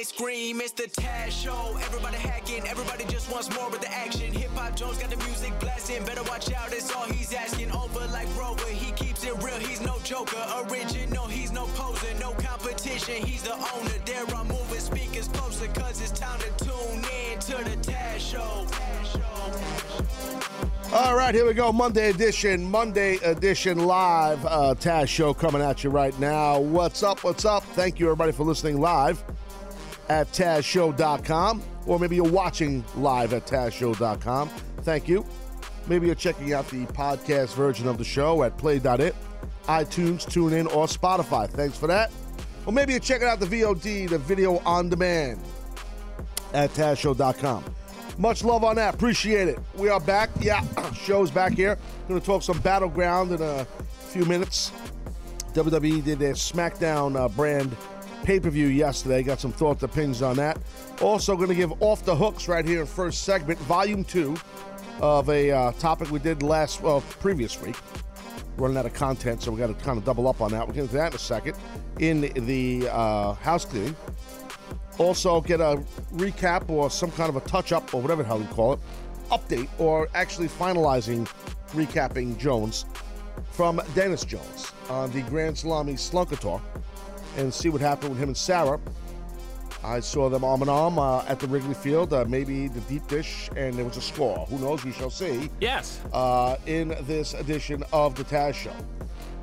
They scream, it's the Taz Show. Everybody hacking, everybody just wants more with the action. Hip Hop Jones got the music blasting, better watch out, it's all he's asking. Over like Rover, he keeps it real, he's no joker. Original, he's no poser, no competition, he's the owner. There I'm moving speakers closer, cause it's time to tune in to the Taz Show. All right, here we go. Monday edition, Monday edition live uh, Taz show coming at you right now. What's up? What's up? Thank you, everybody, for listening live at TazShow.com, or maybe you're watching live at TazShow.com. Thank you. Maybe you're checking out the podcast version of the show at Play.it, iTunes, TuneIn, or Spotify. Thanks for that. Or maybe you're checking out the VOD, the video on demand, at TazShow.com. Much love on that. Appreciate it. We are back. Yeah, show's back here. Going to talk some Battleground in a few minutes. WWE did their SmackDown uh, brand pay per view yesterday. Got some thoughts, opinions on that. Also, going to give off the hooks right here in first segment, volume two of a uh, topic we did last, well, previous week. Running out of content, so we got to kind of double up on that. We'll get into that in a second. In the uh, house cleaning, also get a recap or some kind of a touch up or whatever the hell you call it, update or actually finalizing recapping Jones from Dennis Jones on the Grand Salami Slunkator and see what happened with him and Sarah. I saw them arm in arm uh, at the Wrigley Field, uh, maybe the deep dish, and there was a score. Who knows? We shall see Yes. uh, in this edition of the Taz Show.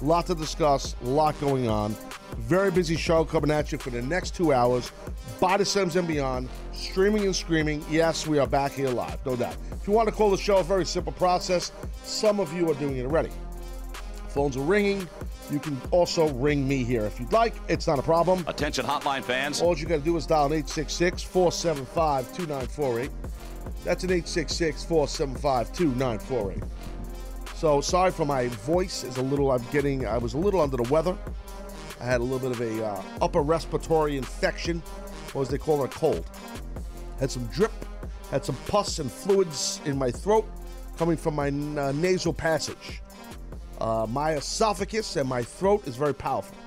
Lot to discuss, lot going on. Very busy show coming at you for the next two hours. By the Sims and beyond, streaming and screaming. Yes, we are back here live, no doubt. If you want to call the show, a very simple process. Some of you are doing it already. Phones are ringing. You can also ring me here if you'd like. It's not a problem. Attention, hotline fans. All you got to do is dial an 866 475 2948. That's an 866 475 2948. So sorry for my voice is a little. I'm getting. I was a little under the weather. I had a little bit of a uh, upper respiratory infection, or as they call it, a cold. Had some drip, had some pus and fluids in my throat coming from my uh, nasal passage. Uh, my esophagus and my throat is very powerful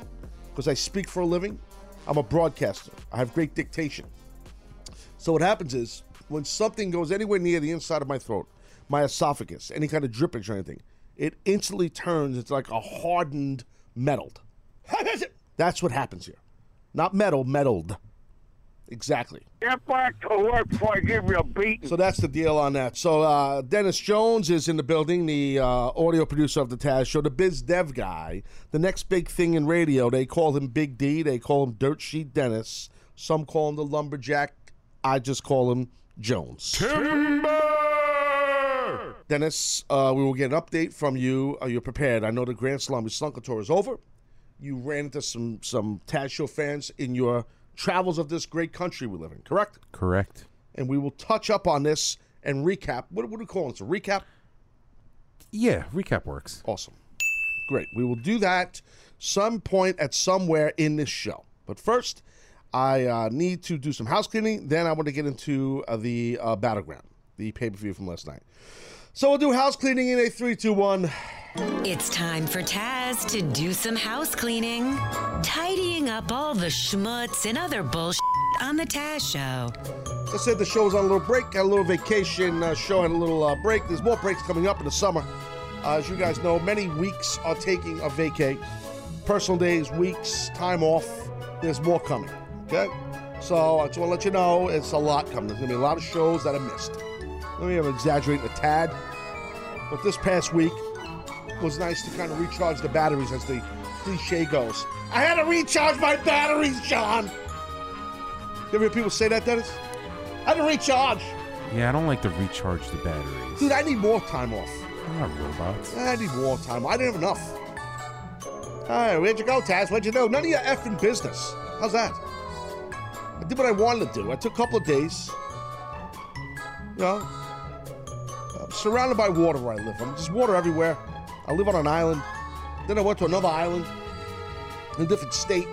because I speak for a living. I'm a broadcaster. I have great dictation. So what happens is when something goes anywhere near the inside of my throat, my esophagus, any kind of drippage or anything, it instantly turns into like a hardened metalled. That's what happens here. Not metal, metalled. Exactly. Get back to work before I give you a beating. So that's the deal on that. So uh, Dennis Jones is in the building, the uh, audio producer of the Taz Show, the biz dev guy, the next big thing in radio. They call him Big D. They call him Dirt Sheet Dennis. Some call him the lumberjack. I just call him Jones. Timber! Dennis, uh, we will get an update from you. Are you prepared? I know the Grand Salami Slunker Tour is over. You ran into some some Taz Show fans in your travels of this great country we live in, correct? Correct. And we will touch up on this and recap. What, what do we call it? A recap? Yeah, recap works. Awesome. Great. We will do that some point at somewhere in this show. But first, I uh, need to do some house cleaning. Then I want to get into uh, the uh, battleground, the pay per view from last night. So we'll do house cleaning in a three, two, one. It's time for Taz to do some house cleaning, tidying up all the schmutz and other bullshit on the Taz Show. I said the show was on a little break, had a little vacation uh, show, had a little uh, break. There's more breaks coming up in the summer. Uh, as you guys know, many weeks are taking a vacay. Personal days, weeks, time off. There's more coming. Okay? So I just want to let you know it's a lot coming. There's going to be a lot of shows that I missed. Let me exaggerate a tad. But this past week was nice to kind of recharge the batteries, as the cliche goes. I had to recharge my batteries, John. You ever hear people say that, Dennis? I had to recharge. Yeah, I don't like to recharge the batteries. Dude, I need more time off. I'm not robots. I need more time. I didn't have enough. Hey, where'd you go, Taz? What'd you do? None of your effing business. How's that? I did what I wanted to do. I took a couple of days. You know, I'm surrounded by water where I live. I'm just water everywhere. I live on an island. Then I went to another island. in a different state.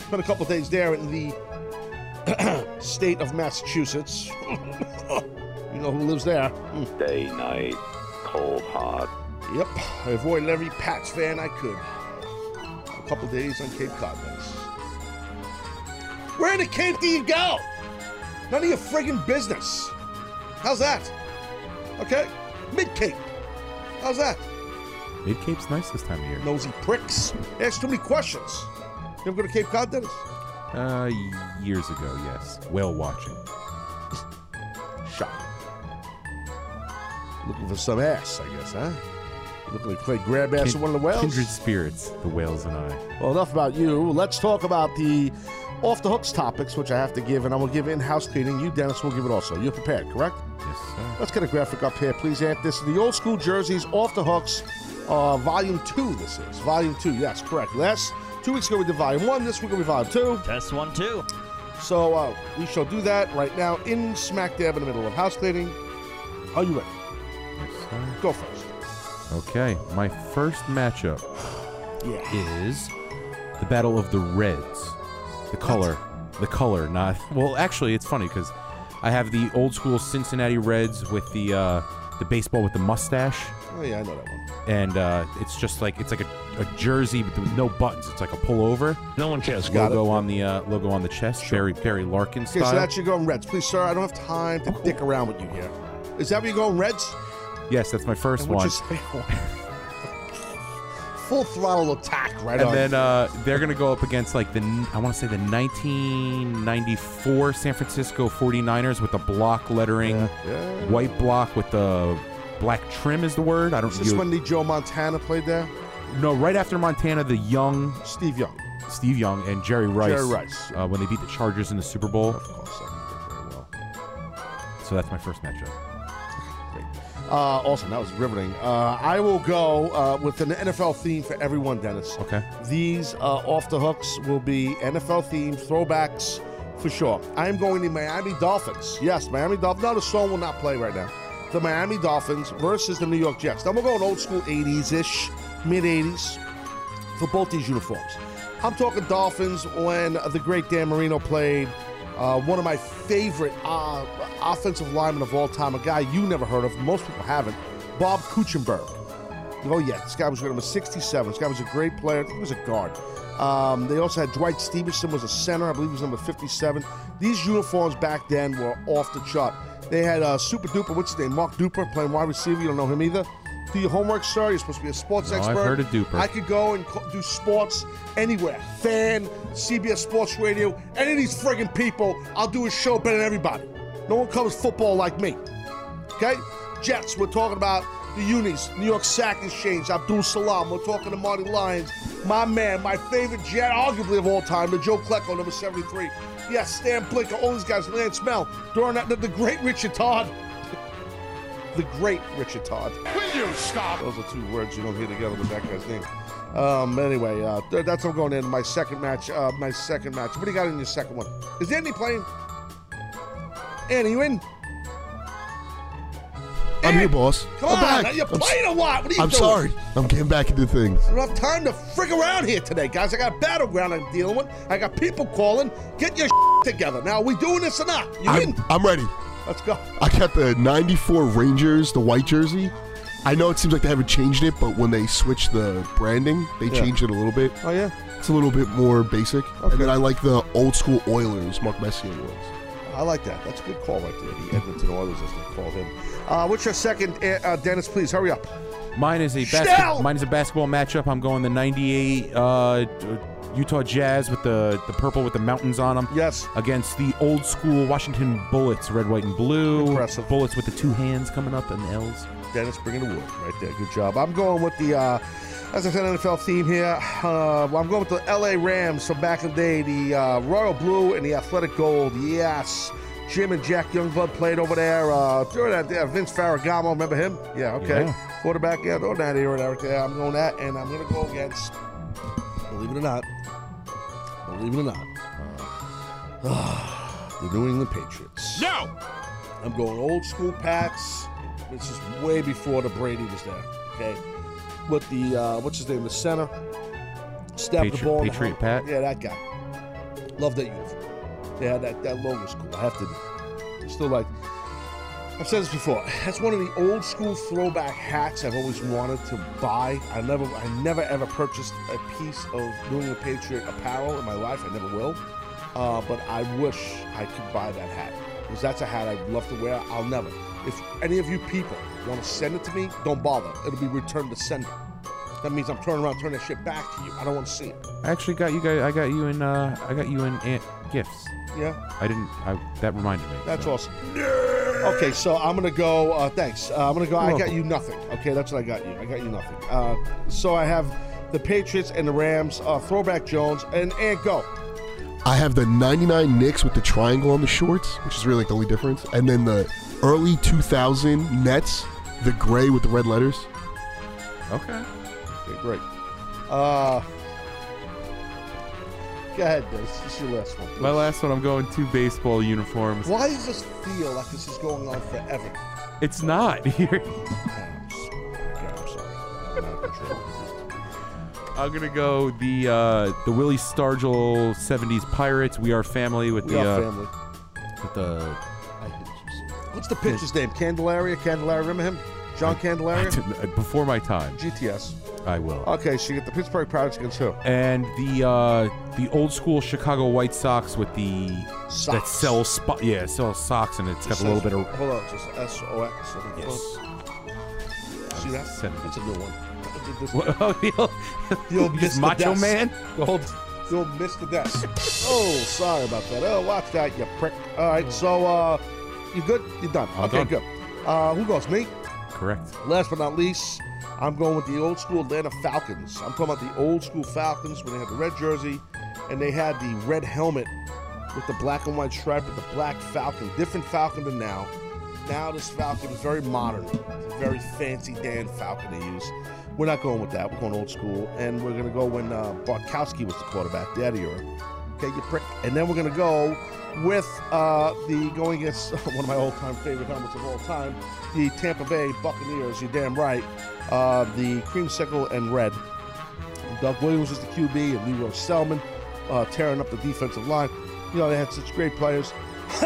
Spent a couple days there in the state of Massachusetts. you know who lives there? Hmm. Day, night, cold, hot. Yep, I avoided every Pats fan I could. A couple days on Cape Cod. Where in the Cape do you go? None of your friggin' business. How's that? Okay? Mid Cape. How's that? Mid Cape's nice this time of year. Nosy pricks. Ask too many questions. You ever go to Cape Cod, Dennis? Uh, years ago, yes. Whale watching. Shot. Looking for some ass, I guess, huh? Looking to play grab ass with one of the whales? Kindred spirits, the whales and I. Well, enough about you. Let's talk about the off the hooks topics, which I have to give, and I will give in house cleaning. You, Dennis, will give it also. You're prepared, correct? Yes, sir. Let's get a graphic up here, please, Ant. This is the old school jerseys off the hooks, uh, volume two. This is volume two. Yes, correct. Last two weeks ago we did volume one. This week will be volume two. Test one, two. So uh, we shall do that right now in smack dab in the middle of house cleaning. Are you ready? Yes, sir. Go first. Okay, my first matchup Yeah. is the Battle of the Reds. The color. The color, not. Well, actually, it's funny because I have the old school Cincinnati Reds with the uh, the baseball with the mustache. Oh yeah, I know that one. And uh, it's just like it's like a, a jersey but with no buttons. It's like a pullover. No one cares. Got logo it. on the uh, logo on the chest. Barry Barry Larkin style. Okay, so that's you going Reds, please, sir. I don't have time to dick around with you here. Is that where you're going Reds? yes, that's my first And we'll one. full throttle attack right and on. then uh, they're going to go up against like the I want to say the 1994 San Francisco 49ers with the block lettering, yeah. white block with the black trim is the word. I don't Is this you- when the Joe Montana played there? No, right after Montana, the young Steve Young. Steve Young and Jerry Rice. Jerry Rice. Uh, when they beat the Chargers in the Super Bowl. Of course, I very well. So that's my first matchup. Uh, awesome. That was riveting. Uh, I will go uh, with an NFL theme for everyone, Dennis. Okay. These uh, off the hooks will be NFL themed throwbacks for sure. I am going the Miami Dolphins. Yes, Miami Dolphins. No, the song will not play right now. The Miami Dolphins versus the New York Jets. Then we're going old school 80s ish, mid 80s for both these uniforms. I'm talking Dolphins when the great Dan Marino played. Uh, one of my favorite uh, offensive linemen of all time, a guy you never heard of, most people haven't, Bob Kuechenberg. Oh, yeah, this guy was number 67. This guy was a great player. He was a guard. Um, they also had Dwight Stephenson was a center. I believe he was number 57. These uniforms back then were off the chart. They had uh, Super Duper, what's his name? Mark Duper playing wide receiver. You don't know him either. Do your homework, sir. You're supposed to be a sports No, I've expert. heard of Duper. I could go and do sports anywhere. Fan, CBS Sports Radio, any of these friggin' people, I'll do a show better than everybody. No one covers football like me. Okay? Jets, we're talking about the unis, New York Sack Exchange, Abdul Salaam. We're talking to Marty Lyons, my man, my favorite Jet, arguably of all time, the Joe Klecko, number 73. Yes, Stan Blinka, all these guys, Lance Mehl, during that, the, the great Richard Todd. The great Richard Todd. Will you stop? Those are two words you don't hear together with that guy's name. Um, anyway, uh, th- that's what I'm going in my second match. Uh, my second match. What do you got in your second one? Is Andy playing? Andy, you in? I'm here, boss. Come I'm on, back. now you're I'm, playing a lot. What are you I'm doing? sorry. I'm getting back into things. I don't have time to frig around here today, guys. I got a battleground I'm dealing with. I got people calling. Get your together. Now, are we doing this or not? You I'm, in? I'm ready. Let's go. I got the 94 Rangers, the white jersey. I know it seems like they haven't changed it, but when they switched the branding, they Yeah. changed it a little bit. Oh, yeah? It's a little bit more basic. Okay. And then I like the old school Oilers, Mark Messier was. I like that. That's a good call right there. The Edmonton Oilers, as they call him. Uh, what's your second, uh, uh, Dennis? Please hurry up. Mine is a Schnell! basket, mine is a basketball matchup. I'm going the '98 uh, Utah Jazz with the the purple with the mountains on them. Yes. Against the old school Washington Bullets, red, white, and blue. Impressive. Bullets with the two hands coming up and the L's. Dennis bringing the wood right there. Good job. I'm going with the, uh, as I said, NFL theme here. Uh, I'm going with the LA Rams from back in the day, the uh, Royal Blue and the Athletic Gold. Yes. Jim and Jack Youngblood played over there. Uh, during that, uh, Vince Ferragamo, remember him? Yeah, okay. Yeah. Quarterback, yeah, during that era and everything. I'm going that, and I'm going to go against, believe it or not, believe it or not, the New England Patriots. No! I'm going old school Pats. This is way before the Brady was there. Okay, with the uh, what's his name, the center, Stab the ball. in the Patriot. Pat? Yeah, that guy. Love that uniform. Yeah, that that logo's cool. I have to. Still like. I've said this before. That's one of the old school throwback hats I've always wanted to buy. I never, I never ever purchased a piece of New England Patriot apparel in my life. I never will. Uh, but I wish I could buy that hat because that's a hat I'd love to wear. I'll never. If any of you people want to send it to me, don't bother. It'll be returned to sender. That means I'm turning around, turning that shit back to you. I don't want to see it. I actually got you guys. I got you in. Uh, I got you in ant gifts. Yeah. I didn't. I, that reminded me. That's so. awesome. Okay, so I'm gonna go. Uh, thanks. Uh, I'm gonna go. I You're got welcome. you nothing. Okay, that's what I got you. I got you nothing. Uh, so I have the Patriots and the Rams. Uh, throwback Jones and and go. I have the 99 Knicks with the triangle on the shorts, which is really like the only difference. And then the early 2000 Nets, the gray with the red letters. Okay. Okay, great. Uh, go ahead. This is your last one. please. My last one. I'm going two baseball uniforms. Why does this feel like this is going on forever? It's not. Here. I'm s- okay, I'm sorry. I'm out of control. I'm gonna go the uh, the Willie Stargell '70s Pirates. We are family with We the are uh, family. with the. What's the pitcher's name? Candelaria? Candelaria, remember him? John Candelaria? Before my time, GTS. I will. Okay, so you get the Pittsburgh Pirates against who? and the uh, the old school Chicago White Sox with the that Sox. sells spot yeah sells socks and it's got a little bit of Hold on, just S O X. yes. See that? That's a new one. Oh, the The old this Mr. Macho Desk. Man. The old, the old Mr. Desk. oh, sorry about that. Oh, watch that, you prick. All right, so uh, you good? You done? I'm okay, done. good. Uh, who goes? Me. Correct. Last but not least, I'm going with the old school Atlanta Falcons. I'm talking about the old school Falcons when they had the red jersey and they had the red helmet with the black and white stripe with the black Falcon. Different Falcon than now. Now this Falcon is very modern. Very fancy Dan Falcon they use. We're not going with that. We're going old school, and we're gonna go when uh, Bartkowski was the quarterback, other era. Okay, you prick. And then we're gonna go with uh, the going against one of my all-time favorite helmets of all time, the Tampa Bay Buccaneers. You're damn right. Uh, the creamsicle and red. Doug Williams was the QB, and Lee Roy Selmon uh, tearing up the defensive line. You know they had such great players.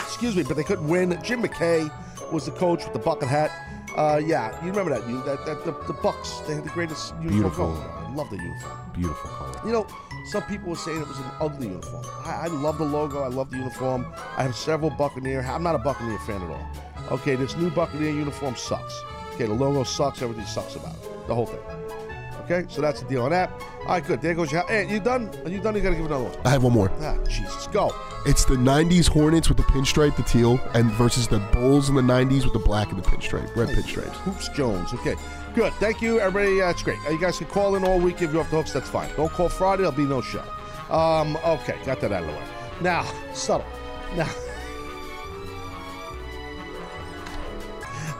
Excuse me, but they couldn't win. Jim McKay was the coach with the bucket hat. Uh, yeah, you remember that? You that, that the, the Bucks. They had the greatest uniform. Beautiful. going. I love the uniform. Beautiful color. You know, some people were saying it was an ugly uniform. I, I love the logo. I love the uniform. I have several Buccaneer. I'm not a Buccaneer fan at all. Okay, this new Buccaneer uniform sucks. Okay, the logo sucks. Everything sucks about it. The whole thing. Okay, so that's the deal on that. All right, good. There goes your. Hey, you done? Are you done? You gotta give another one. I have one more. Ah, Jesus, go. It's the 90s Hornets with the pinstripe, the teal, and versus the Bulls in the 90s with the black and the pinstripe, red pinstripes. Hoops Jones. Okay, good. Thank you, everybody. It's great. Uh, you guys can call in all week if you're off the hooks. That's fine. Don't call Friday. There'll be no show. Um, okay, got that out of the way. Now, subtle. Now,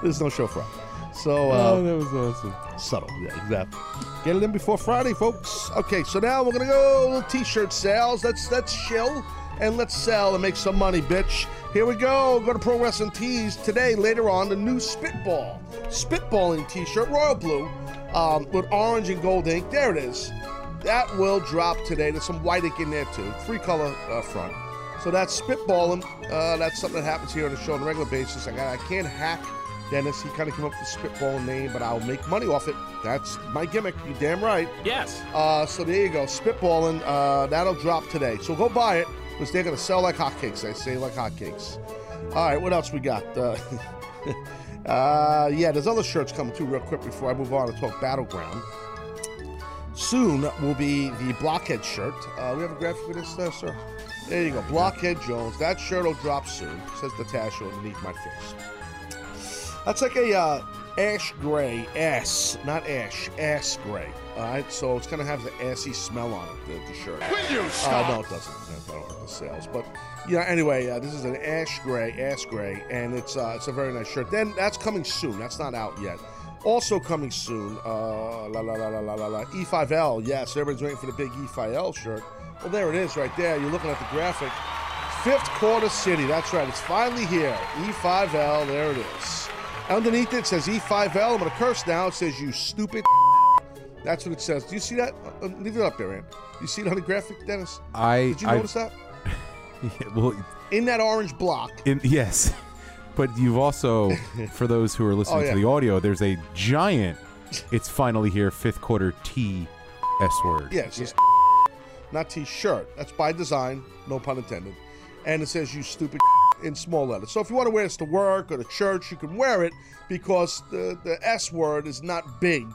there's no show Friday. So, uh, Oh, that was awesome. subtle. Yeah, exactly. Get it in before Friday, folks. Okay, so now we're gonna go little t-shirt sales. Let's let's chill and let's sell and make some money, bitch. Here we go. Go to Pro Wrestling Tees today. Later on, the new Spitball, Spitballing T-shirt, royal blue, um, with orange and gold ink. There it is. That will drop today. There's some white ink in there too. Three color uh, front. So that's spitballing. Uh, that's something that happens here on the show on a regular basis. I got. I can't hack Dennis. He kind of came up with the spitball name, but I'll make money off it. That's my gimmick. You damn right. Yes. Uh, so there you go. Spitballing. Uh, that'll drop today. So go buy it because they're gonna sell like hotcakes. I say like hotcakes. All right. What else we got? Uh, uh, yeah, there's other shirts coming too. Real quick before I move on to talk battleground. Soon will be the Blockhead shirt. Uh, we have a graphic for this, uh, sir. There you go, Blockhead Jones. That shirt will drop soon. Says Natasha underneath my face. That's like a uh, ash gray ass, not ash, ass gray. All right, so it's gonna have the assy smell on it, the, the shirt. Will you Uh, no, it doesn't. That- That'll hurt the sales. But yeah, anyway, uh, this is an ash gray, ass gray, and it's uh, it's a very nice shirt. Then that's coming soon. That's not out yet. Also coming soon, uh, la la la la la la la. E5L. Yes, everybody's waiting for the big E5L shirt. Well, there it is, right there. You're looking at the graphic. Fifth quarter city. That's right. It's finally here. E5L. There it is. Underneath it says E5L. I'm gonna curse now. It says you stupid. That's what it says. Do you see that? Uh, uh, leave it up there, man. You see it on the graphic, Dennis? I Did you I- notice that? Yeah, well, In that orange block. in, yes, but you've also, for those who are listening Oh, yeah. to the audio, there's a giant. It's finally here. Fifth quarter T S word. Yeah, it's just not t-shirt. That's by design, no pun intended. And it says "you stupid" in small letters. So if you want to wear this to work or to church, you can wear it because the the S word is not big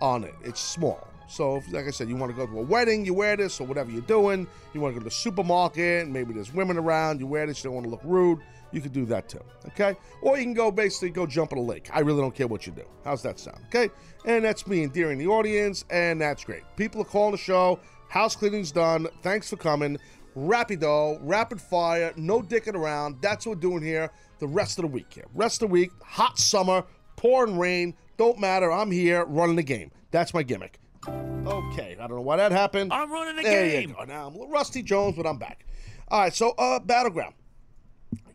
on it. It's small. So if, like I said, you want to go to a wedding, you wear this or whatever you're doing. You want to go to the supermarket, maybe there's women around, you wear this. You don't want to look rude. You could do that too. Okay, or you can go basically go jump in a lake. I really don't care what you do. How's that sound? Okay, and that's me endearing the audience, and that's great. People are calling the show. House cleaning's done. Thanks for coming. Rapido, rapid fire, no dicking around. That's what we're doing here the rest of the week here. Rest of the week, hot summer, pouring rain, don't matter. I'm here running the game. That's my gimmick. Okay, I don't know why that happened. I'm running the there game. You go. Now I'm a little rusty Jones, but I'm back. All right, so uh, battleground.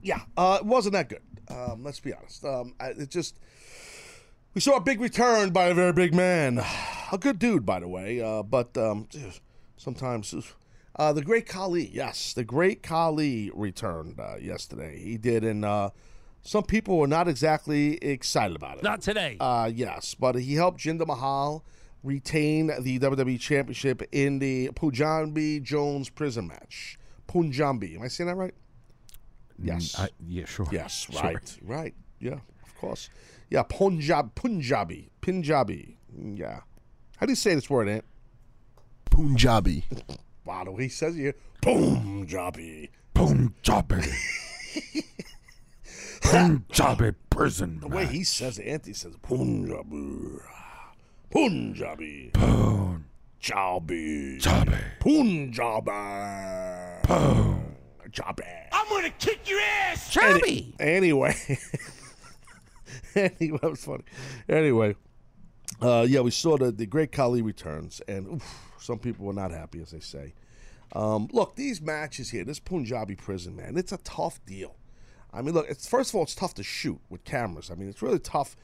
Yeah, uh, it wasn't that good. Um, let's be honest. Um, I, it just we saw a big return by a very big man, a good dude, by the way. Uh, but um, sometimes uh, the great Khali, yes, the great Khali returned uh, yesterday. He did, and uh, some people were not exactly excited about it. Not today. Uh, yes, but he helped Jinder Mahal retain the WWE Championship in the Punjabi Jones prison match. Punjabi, am I saying that right? Yes. I, yeah, sure. Yes, Sure. right, right. Yeah, of course. Yeah, Punjab, Punjabi, Punjabi. Yeah. How do you say this word, Ant? Punjabi. Wow, the way he says it here, Punjabi. Punjabi. Punjabi prison. The way he says it, Anthony says Punjabi. Punjabi. Punjabi. Punjabi. Punjabi. I'm gonna kick your ass. Any- anyway. anyway, that was funny. Anyway, uh, yeah, we saw the, the great Khali returns, and oof, some people were not happy, as they say. Um, look, these matches here, this Punjabi prison, man, it's a tough deal. I mean, look, it's first of all, it's tough to shoot with cameras. I mean, it's really tough.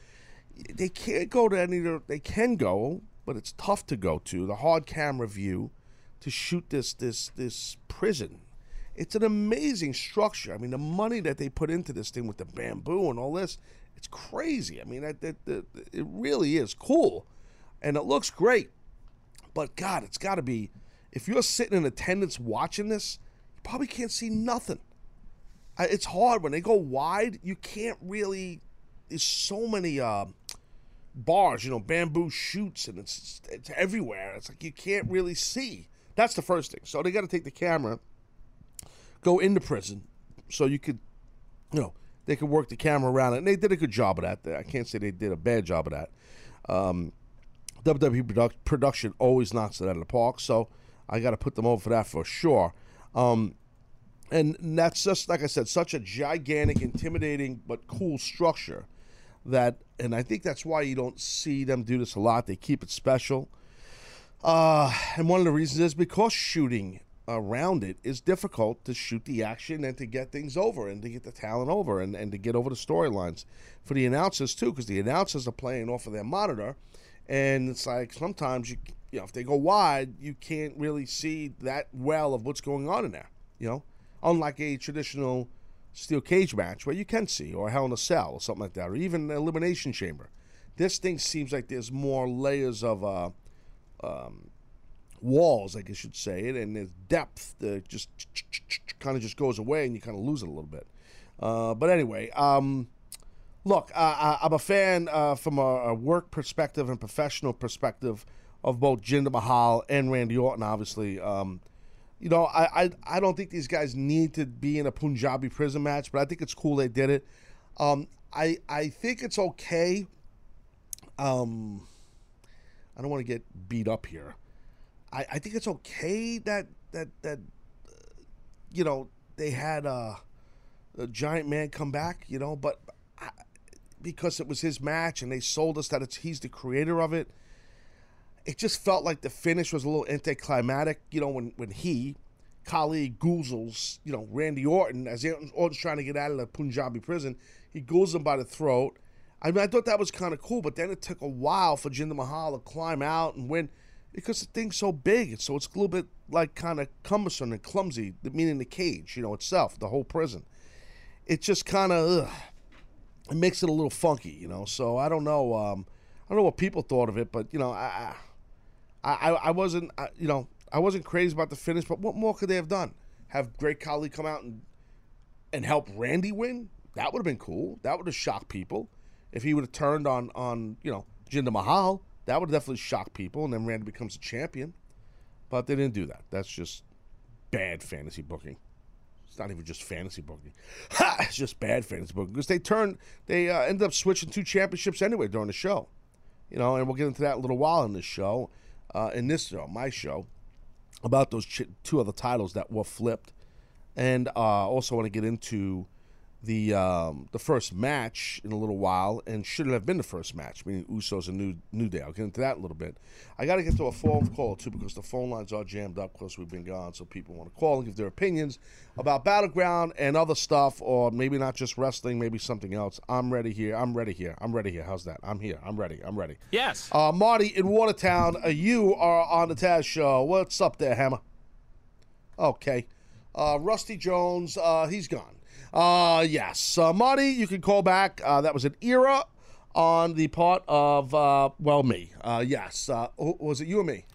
They can't go to any. They can go, but it's tough to go to the hard camera view to shoot this this this prison. It's an amazing structure. I mean, the money that they put into this thing with the bamboo and all this, it's crazy. I mean, that, that, that, it really is cool, and it looks great. But God, it's got to be. If you're sitting in attendance watching this, you probably can't see nothing. It's hard when they go wide. You can't really. There's so many uh, bars, you know, bamboo shoots, and it's it's everywhere. It's like you can't really see. That's the first thing. So they got to take the camera, go into prison, so you could, you know, they could work the camera around it. And they did a good job of that. I can't say they did a bad job of that. Um, WWE produc- production always knocks it out of the park, so I got to put them over for that for sure. Um, and that's just like I said, such a gigantic, intimidating but cool structure that, and I think that's why you don't see them do this a lot. They keep it special, uh, and one of the reasons is because shooting around it is difficult to shoot the action and to get things over and to get the talent over and, and to get over the storylines for the announcers too, because the announcers are playing off of their monitor, and it's like sometimes you you know if they go wide, you can't really see that well of what's going on in there. You know, unlike a traditional steel cage match where you can see, or Hell in a Cell, or something like that, or even an Elimination Chamber. This thing seems like there's more layers of uh, um, walls, I guess you'd say it, and there's depth just kind of just goes away, and you kind of lose it a little bit. Uh, but anyway, um, look, I- I'm a fan uh, from a, a work perspective and professional perspective of both Jinder Mahal and Randy Orton. Obviously, um, you know, I, I I don't think these guys need to be in a Punjabi prison match, but I think it's cool they did it. Um, I I think it's okay. Um, I don't want to get beat up here. I, I think it's okay that that that uh, you know they had uh, a giant man come back, you know, but I, because it was his match and they sold us that it's he's the creator of it. It just felt like the finish was a little anticlimactic, you know, when when he, Khali goozles, you know, Randy Orton as Orton's trying to get out of the Punjabi prison, he goes him by the throat. I mean, I thought that was kind of cool, but then it took a while for Jinder Mahal to climb out and win because the thing's so big, so it's a little bit like kind of cumbersome and clumsy. Meaning the cage, you know, itself, the whole prison. It just kind of it makes it a little funky, you know. So I don't know. Um, I don't know what people thought of it, but you know, I, I, I, wasn't, I, you know, I wasn't crazy about the finish. But what more could they have done? Have Great Khali come out and and help Randy win? That would have been cool. That would have shocked people if he would have turned on on you know Jinder Mahal. That would definitely shock people, and then Randy becomes a champion. But they didn't do that. That's just bad fantasy booking. It's not even just fantasy booking. Ha! It's just bad fantasy booking because they turned, they uh, ended up switching two championships anyway during the show. You know, and we'll get into that in a little while in this show, uh, in this show, my show, about those ch- two other titles that were flipped, and uh, also want to get into the um, the first match in a little while, and should it have been the first match, meaning Usos and New New Day. I'll get into that a little bit. I got to get to a phone call too because the phone lines are jammed up because we've been gone, so people want to call and give their opinions about Battleground and other stuff, or maybe not just wrestling, maybe something else. I'm ready here. I'm ready here. I'm ready here. How's that? I'm here. I'm ready. I'm ready. Yes. Uh, Marty in Watertown, uh, you are on the Taz Show. What's up there, Hammer? Okay. Uh, Rusty Jones, uh, he's gone. Uh, yes. Uh, Marty, you can call back. Uh, that was an era on the part of, uh, well, me. Uh, yes. Uh, who- was it you or me?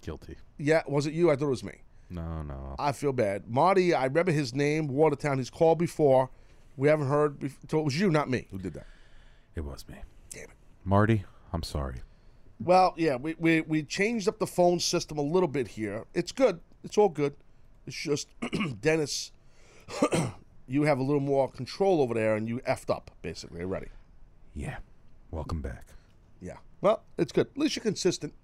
Guilty. Yeah, was it you? I thought it was me. No, no. I feel bad. Marty, I remember his name, Watertown. He's called before. We haven't heard. Before. So it was you, not me, who did that. It was me. Damn it. Marty, I'm sorry. Well, yeah, we, we, we changed up the phone system a little bit here. It's good. It's all good. It's just, Dennis, you have a little more control over there and you effed up, basically, already. Yeah. Welcome back. Yeah. Well, it's good. At least you're consistent.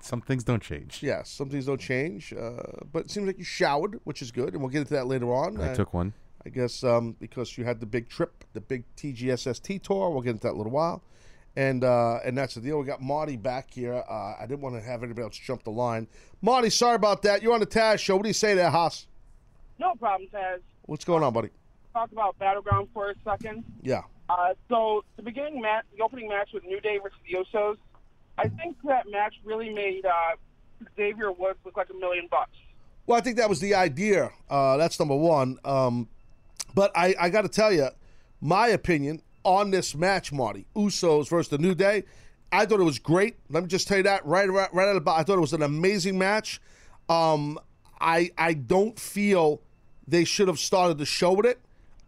Some things don't change. Yeah, some things don't change. Uh, but it seems like you showered, which is good. And we'll get into that later on. I Uh, took one. I guess um, because you had the big trip, the big TGSST tour. We'll get into that in a little while. And uh, and that's the deal. We got Marty back here. Uh, I didn't want to have anybody else jump the line. Marty, sorry about that. You're on the Taz show. What do you say there, Haas? No problem, Taz. What's going on, buddy? Talk about Battleground for a second. Yeah. Uh, so the beginning match, the opening match with New Day versus the Usos, I think that match really made uh, Xavier Woods look like a million bucks. Well, I think that was the idea. Uh, that's number one. Um, but I, I got to tell you, my opinion on this match, Marty, Usos versus the New Day, I thought it was great. Let me just tell you that right, right, right out of the box. I thought it was an amazing match. Um, I I don't feel they should have started the show with it.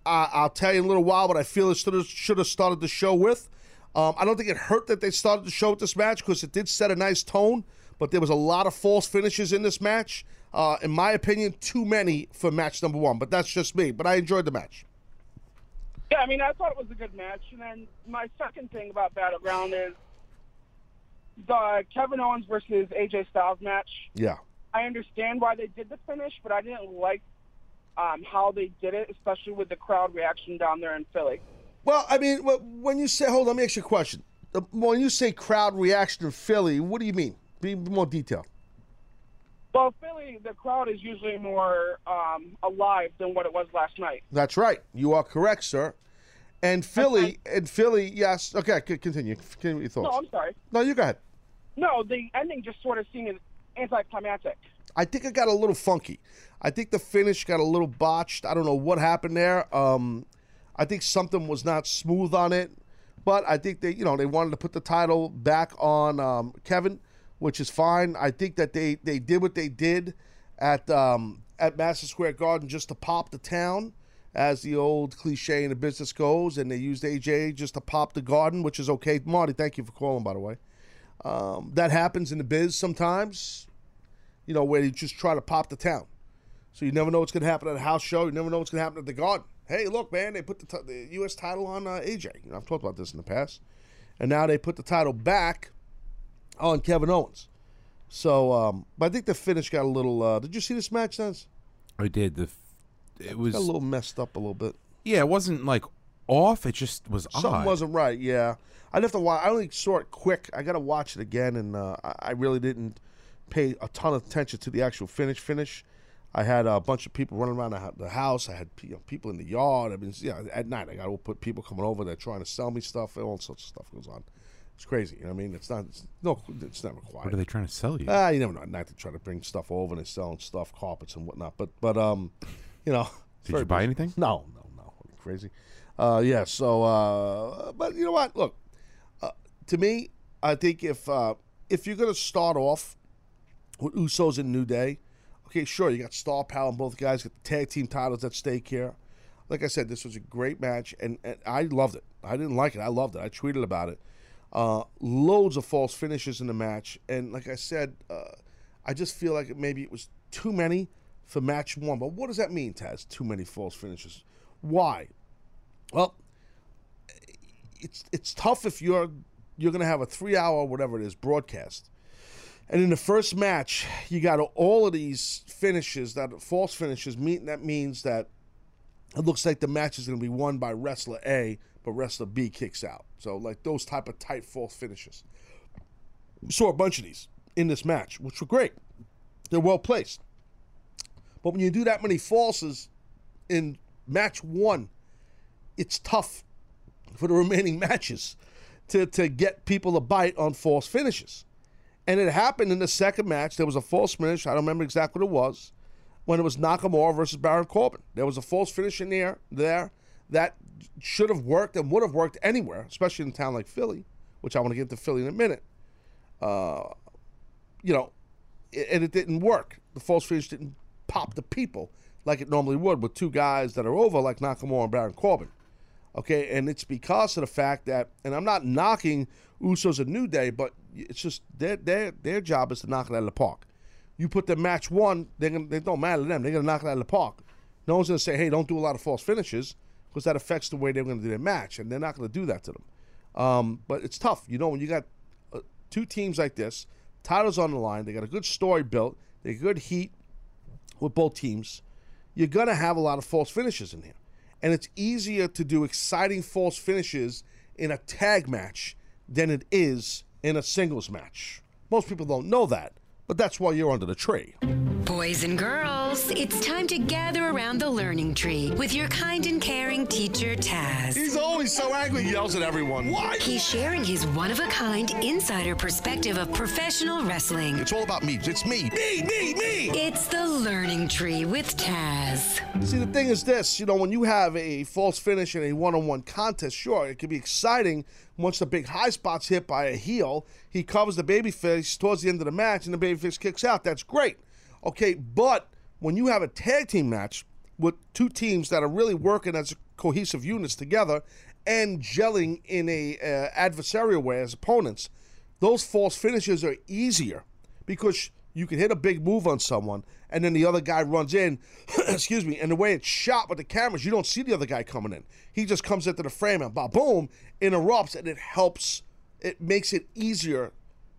Uh, I'll tell you in a little while what I feel it should have, should have started the show with. Um, I don't think it hurt that they started the show with this match because it did set a nice tone, but there was a lot of false finishes in this match. Uh, in my opinion, too many for match number one, but that's just me. But I enjoyed the match. Yeah, I mean, I thought it was a good match. And then my second thing about Battleground is the Kevin Owens versus AJ Styles match. Yeah. I understand why they did the finish, but I didn't like um, how they did it, especially with the crowd reaction down there in Philly. Well, I mean, when you say, hold on, let me ask you a question. When you say crowd reaction in Philly, what do you mean? Be more detailed. Well, Philly, the crowd is usually more um, alive than what it was last night. That's right. You are correct, sir. And Philly, and Philly, yes. Okay, continue. Continue your No. I'm sorry. No, you go ahead. No, the ending just sort of seemed anticlimactic. I think it got a little funky. I think the finish got a little botched. I don't know what happened there. Um, I think something was not smooth on it, but I think they, you know, they wanted to put the title back on um, Kevin, which is fine. I think that they they did what they did at um, at Madison Square Garden just to pop the town, as the old cliche in the business goes, and they used AJ just to pop the garden, which is okay. Marty, thank you for calling, by the way. Um, that happens in the biz sometimes you know, where you just try to pop the town. So you never know what's going to happen at a house show. You never know what's going to happen at the garden. Hey, look, man, they put the, t- the U.S. title on uh, AJ. You know, I've talked about this in the past. And now they put the title back on Kevin Owens. So, um, but I think the finish got a little. Uh, did you see this match, Nance? I did. The. f- It was. Got a little messed up a little bit. Yeah, it wasn't like off. It just was Something odd. wasn't right. Yeah, I'd have to watch. I only saw it quick. I got to watch it again, and uh, I, I really didn't pay a ton of attention to the actual finish. Finish. I had a bunch of people running around the, house. I had you know, people in the yard. I mean, yeah, at night I got to put people coming over. They're trying to sell me stuff. All sorts of stuff goes on. It's crazy. You know what I mean? It's not. It's, no, it's not required. What are they trying to sell you? Ah, you never know. At night they try to bring stuff over and they're selling stuff, carpets and whatnot. But but um, you know. Did you buy busy. anything? No, no, no. Crazy? Uh, yeah. So, uh, but you know what? Look, uh, to me, I think if uh, if you're gonna start off with Usos and New Day, okay, sure, you got star power on both guys, got the tag team titles at stake here. Like I said, this was a great match, and, and I loved it. I didn't like it. I loved it. I tweeted about it. Uh, loads of false finishes in the match, and like I said, uh, I just feel like maybe it was too many for match one. But what does that mean, Taz? Too many false finishes? Why? Well, it's it's tough if you're you're gonna have a three hour whatever it is broadcast, and in the first match you got all of these finishes that false finishes. Mean that means that it looks like the match is gonna be won by wrestler A, but wrestler B kicks out. So like those type of tight false finishes. We saw a bunch of these in this match, which were great. They're well placed. But when you do that many falses in match one, it's tough for the remaining matches to, to get people to bite on false finishes. And it happened in the second match. There was a false finish. I don't remember exactly what it was. When it was Nakamura versus Baron Corbin, there was a false finish in there. There that should have worked and would have worked anywhere, especially in a town like Philly, which I want to get to Philly in a minute. Uh, you know, and it didn't work. The false finish didn't pop the people like it normally would with two guys that are over like Nakamura and Baron Corbin. Okay, and it's because of the fact that, and I'm not knocking Usos a New Day, but it's just their their their job is to knock it out of the park. You put them match one, they're gonna they don't matter to them. They're gonna knock it out of the park. No one's gonna say, hey, don't do a lot of false finishes because that affects the way they're gonna do their match, and they're not gonna do that to them. Um, but it's tough, you know, when you got uh, two teams like this, titles on the line, they got a good story built, they got good heat with both teams. You're gonna have a lot of false finishes in here, and it's easier to do exciting false finishes in a tag match than it is in a singles match. Most people don't know that, but that's why you're under the tree. Boys and girls, it's time to gather around the learning tree with your kind and caring teacher, Taz. He's always so angry, he yells at everyone. Why? He's sharing his one of a kind insider perspective of professional wrestling. It's all about me. It's me. Me, me, me. It's the learning tree with Taz. See, the thing is this, you know, when you have a false finish in a one-on-one contest, sure, it can be exciting once the big high spot's hit by a heel. He covers the babyface towards the end of the match, and the babyface kicks out. That's great. Okay, but when you have a tag team match with two teams that are really working as cohesive units together and gelling in a uh, adversarial way as opponents, those false finishes are easier because you can hit a big move on someone and then the other guy runs in, excuse me, and the way it's shot with the cameras, you don't see the other guy coming in. He just comes into the frame and boom, interrupts, and it helps. It makes it easier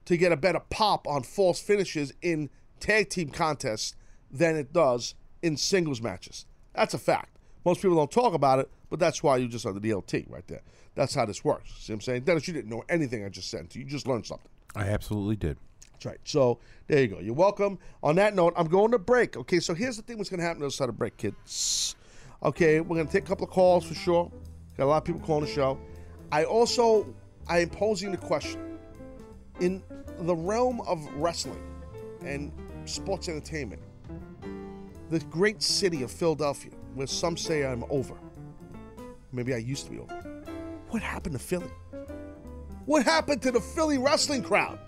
to get a better pop on false finishes in tag team contests than it does in singles matches. That's a fact. Most people don't talk about it, but that's why you just under the DLT right there. That's how this works. See what I'm saying? Dennis, you didn't know anything I just said to you. You just learned something. I absolutely did. That's right. So there you go. You're welcome. On that note, I'm going to break. Okay, so here's the thing what's going to happen on the side of break, kids. Okay, we're going to take a couple of calls for sure. Got a lot of people calling the show. I also, I am posing the question in the realm of wrestling and sports entertainment, the great city of Philadelphia, where some say I'm over. Maybe I used to be over. What happened to Philly? What happened to the Philly wrestling crowd?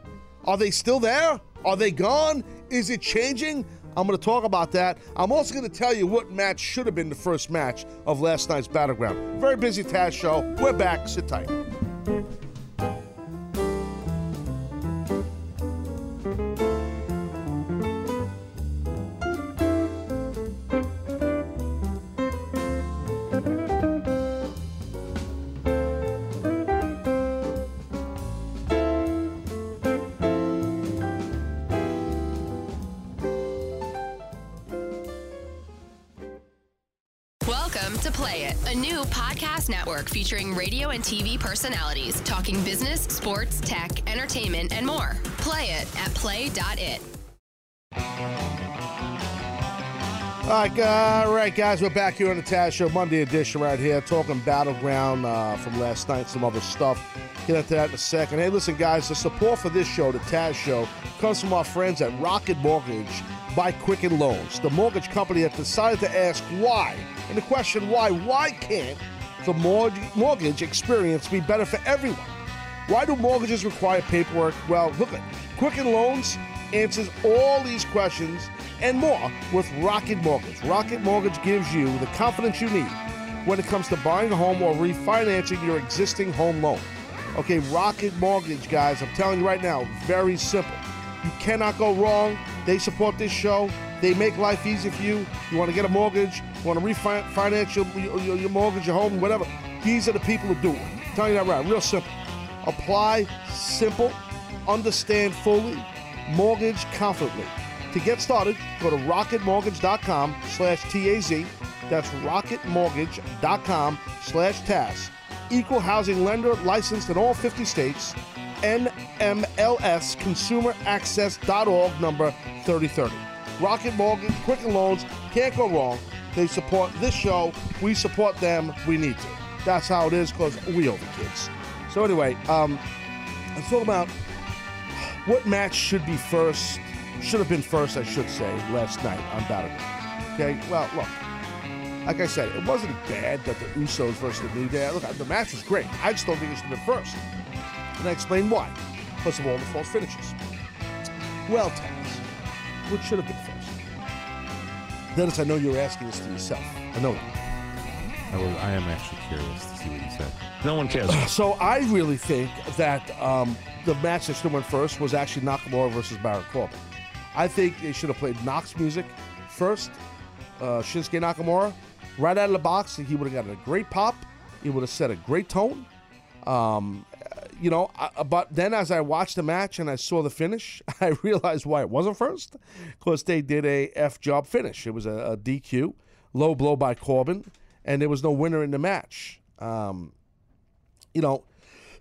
Are they still there? Are they gone? Is it changing? I'm going to talk about that. I'm also going to tell you what match should have been the first match of last night's Battleground. Very busy Taz show. We're back. Sit tight. Featuring radio and TV personalities talking business, sports, tech, entertainment, and more. Play it at play.it. All right, uh, all right, guys, we're back here on the Taz Show, Monday edition, right here, talking battleground uh, from last night, some other stuff. Get into that in a second. Hey, listen, guys, the support for this show, the Taz Show, comes from our friends at Rocket Mortgage by Quicken Loans, the mortgage company that decided to ask why. And the question, why? Why can't the mortgage, experience be better for everyone? Why do mortgages require paperwork? Well, look at Quicken Loans answers all these questions and more with Rocket Mortgage. Rocket Mortgage gives you the confidence you need when it comes to buying a home or refinancing your existing home loan. Okay, Rocket Mortgage, guys, I'm telling you right now, very simple. You cannot go wrong. They support this show. They make life easy for you. You want to get a mortgage, you want to refinance your, your, your mortgage, your home, whatever. These are the people who do it. I'm telling you that right, real simple. Apply simple, understand fully, mortgage confidently. To get started, go to rocketmortgage.com slash TAZ. That's rocketmortgage.com slash TAZ. Equal housing lender licensed in all 50 states. NMLS consumeraccess.org number 3030. Rocket Mortgage, Quicken Loans, can't go wrong. They support this show. We support them. We need to. That's how it is because we are the kids. So anyway, um, let's talk about what match should be first, should have been first, I should say, last night on Battleground. Okay, well, look, like I said, it wasn't bad that the Usos versus the New Day. Look, the match was great. I just don't think it should have been first. And I explain why. First of all, the false finishes. Well, Taz, what should have been first? Dennis, I know you're asking this to yourself. I know. I, was, I am actually curious to see what you said. No one cares. So I really think that um, the match that should have went first was actually Nakamura versus Baron Corbin. I think they should have played Knox music first. Uh, Shinsuke Nakamura, right out of the box, he would have gotten a great pop. He would have set a great tone. Um, you know, I, but then as I watched the match and I saw the finish, I realized why it wasn't first. Because they did a F job finish. It was a, a DQ, low blow by Corbin, and there was no winner in the match. Um, you know,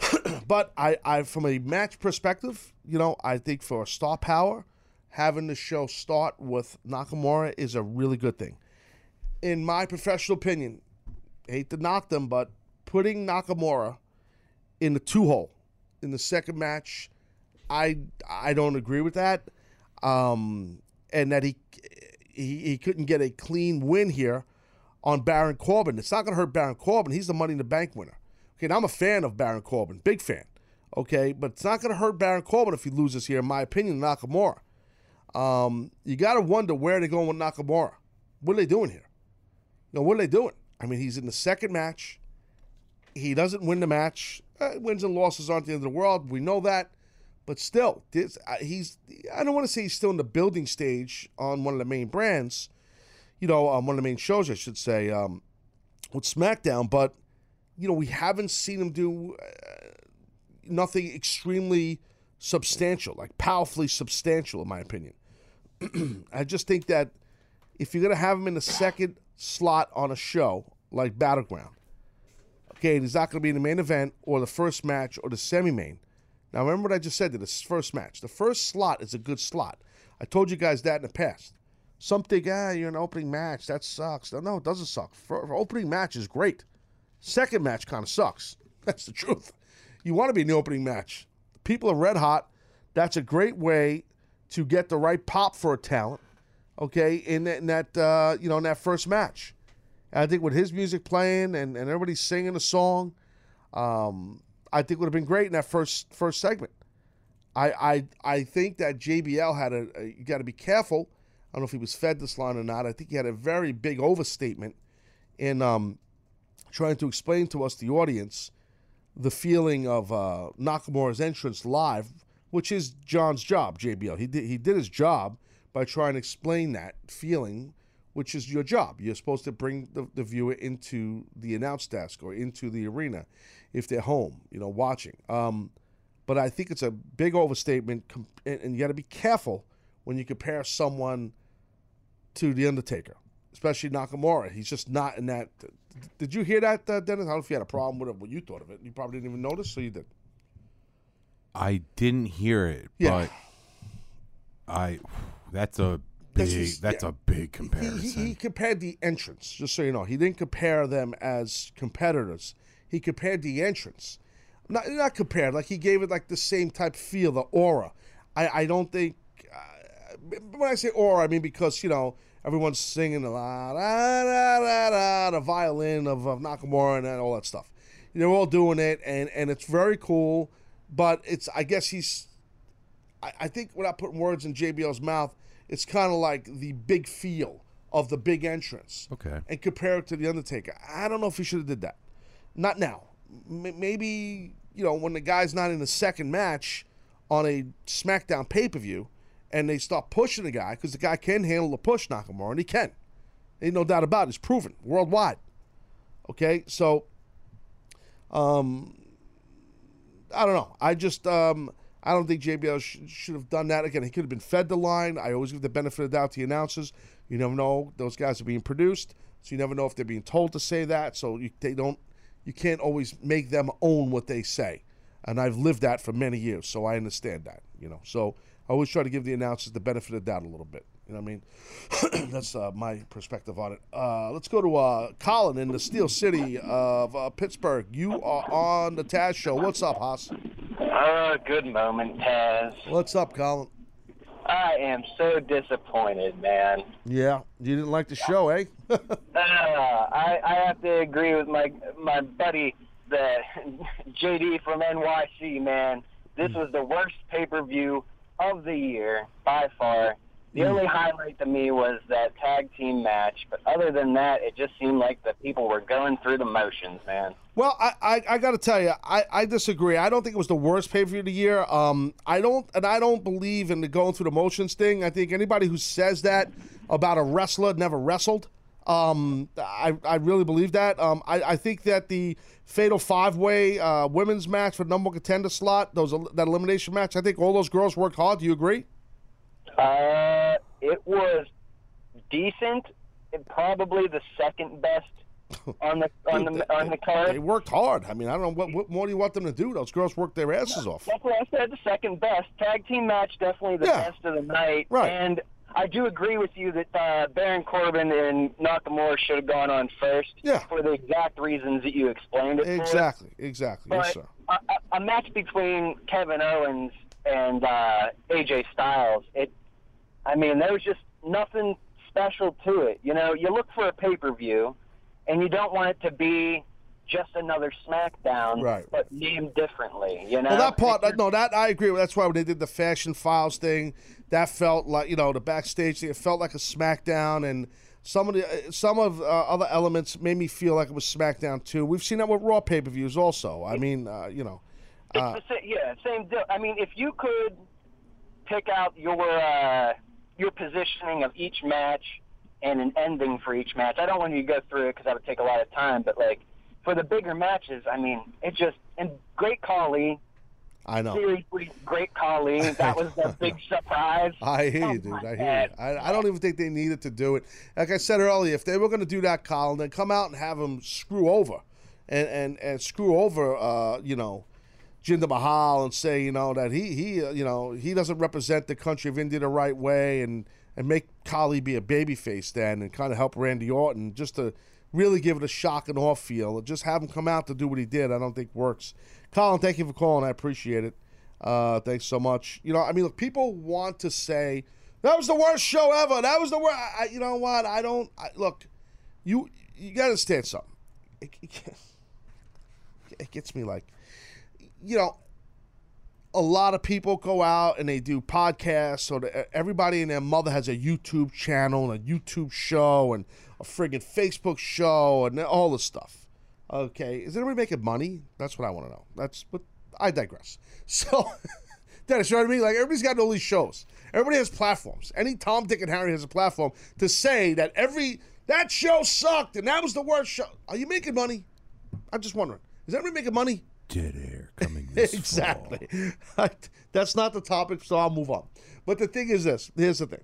but I, I, from a match perspective, you know, I think for star power, having the show start with Nakamura is a really good thing. In my professional opinion, hate to knock them, but putting Nakamura in the two hole in the second match, I I don't agree with that. Um, and that he, he he couldn't get a clean win here on Baron Corbin. It's not going to hurt Baron Corbin. He's the Money in the Bank winner. Okay, and I'm a fan of Baron Corbin, big fan. Okay, but it's not going to hurt Baron Corbin if he loses here, in my opinion, Nakamura. Um, you got to wonder where they're going with Nakamura. What are they doing here? You know, what are they doing? I mean, he's in the second match. He doesn't win the match. Uh, wins and losses aren't the end of the world. We know that. But still, this, uh, he's, I don't want to say he's still in the building stage on one of the main brands, you know, on one of the main shows, I should say, um, with SmackDown. But, you know, we haven't seen him do uh, nothing extremely substantial, like powerfully substantial, in my opinion. I just think that if you're going to have him in the second slot on a show like Battleground, okay, he's not going to be in the main event or the first match or the semi main. Now, remember what I just said to this first match. The first slot is a good slot. I told you guys that in the past. Some think, ah, you're an opening match. That sucks. No, no it doesn't suck. For, for opening match is great. Second match kind of sucks. That's the truth. You want to be in the opening match. People are red hot. That's a great way to get the right pop for a talent. Okay, in that, in that uh, you know in that first match. And I think with his music playing and, and everybody singing a song, um, I think it would have been great in that first first segment. I I, I think that JBL had a, a you got to be careful. I don't know if he was fed this line or not. I think he had a very big overstatement in um, trying to explain to us, the audience, the feeling of uh, Nakamura's entrance live, which is John's job. JBL he did he did his job by trying to explain that feeling, which is your job. You're supposed to bring the, the viewer into the announce desk or into the arena if they're home, you know, watching. Um, but I think it's a big overstatement, and, and you got to be careful when you compare someone to the Undertaker, especially Nakamura. He's just not in that. Did you hear that, uh, Dennis? I don't know if you had a problem with it, what you thought of it. You probably didn't even notice, so you did. I didn't hear it, Yeah. but I that's a big. that's yeah. a big comparison. he, he compared the entrance, just so you know. He didn't compare them as competitors. He compared the entrance. Not not compared, like he gave it like the same type feel, the aura. I, I don't think uh, when I say aura, I mean because you know everyone's singing the la, the violin of, of Nakamura and all that stuff. They're all doing it, and and it's very cool. But it's I guess he's I, I think without putting words in JBL's mouth, it's kind of like the big feel of the big entrance. Okay. And compare it to the Undertaker. I don't know if he should have did that. Not now. M- maybe you know when the guy's not in the second match on a SmackDown pay per view, and they start pushing the guy because the guy can handle the push Nakamura, and he can. Ain't no doubt about it. It's proven worldwide. Okay, so um, I don't know. I just um, I don't think JBL sh- should have done that. Again, he could have been fed the line. I always give the benefit of the doubt to the announcers. You never know; those guys are being produced, so you never know if they're being told to say that. So you, they don't. You can't always make them own what they say, and I've lived that for many years, so I understand that. You know, so I always try to give the announcers the benefit of the doubt a little bit. You know what I mean? That's uh, my perspective on it. Uh, let's go to uh, Colin in the Steel City of uh, Pittsburgh. You are on the Taz Show. What's up, Haas? Uh, good moment, Taz. What's up, Colin? I am so disappointed, man. Yeah, you didn't like the show, eh? Uh, I, I have to agree with my my buddy, the JD from NYC, man. This Hmm. was the worst pay per view of the year by far. The Hmm. only highlight to me was that tag team match, but other than that, it just seemed like the people were going through the motions, man. Well, I, I, I got to tell you, I, I disagree. I don't think it was the worst pay per view of the year. Um, I don't, and I don't believe in the going through the motions thing. I think anybody who says that about a wrestler never wrestled. Um, I, I really believe that. Um, I, I think that the fatal five way uh, women's match for number one contender slot, those that elimination match, I think all those girls worked hard. Do you agree? Uh, it was decent, and probably the second best on the on the on the card. They worked hard. I mean, I don't know what, what more do you want them to do? Those girls worked their asses off. That's what I said. The second best tag team match, definitely the Yeah. best of the night. Right. And I do agree with you that uh, Baron Corbin and Nakamura should have gone on first. Yeah. For the exact reasons that you explained it. for. Exactly, exactly. But yes, sir. a, a- a match between Kevin Owens and uh, AJ Styles, it, I mean, there was just nothing special to it. You know, you look for a pay per view, and you don't want it to be just another SmackDown, Right. but named differently. You know, Well, that part, no, that I agree with. That's why when they did the Fashion Files thing, that felt like you know the backstage thing. It felt like a SmackDown, and some of the uh, some of uh, other elements made me feel like it was SmackDown too. We've seen that with Raw pay per views also. I mean, uh, you know, uh, It's the sa- yeah, same deal. I mean, if you could pick out your uh, your positioning of each match and an ending for each match, I don't want you to go through it because that would take a lot of time. But like for the bigger matches, I mean, it just and great Khali. I know. Seriously, great Khali. That was the big surprise. I hear Oh you, dude. I hear you. I, I don't even think they needed to do it. Like I said earlier, if they were going to do that, Colin, then come out and have them screw over, and and and screw over, uh, you know, Jinder Mahal and say, you know, that he he, uh, you know, he doesn't represent the country of India the right way, and and make Khali be a babyface then, and kind of help Randy Orton just to really give it a shock and awe feel, just have him come out to do what he did. I don't think works. Colin, thank you for calling. I appreciate it. Uh, thanks so much. You know, I mean, look, people want to say that was the worst show ever. That was the worst. I, I- you know what? I don't. I, look, you you got to understand something. It, it, it gets me like, you know, a lot of people go out and they do podcasts. So everybody and their mother has a YouTube channel and a YouTube show and a friggin' Facebook show and all this stuff. Okay, is anybody making money? That's what I want to know. That's but I digress. So, Dennis, you know what I mean? Like everybody's got all these shows. Everybody has platforms. Any Tom, Dick, and Harry has a platform to say that every that show sucked and that was the worst show. Are you making money? I'm just wondering. Is everybody making money? Dead air coming exactly. That's not the topic, so I'll move on. But the thing is this here's the thing.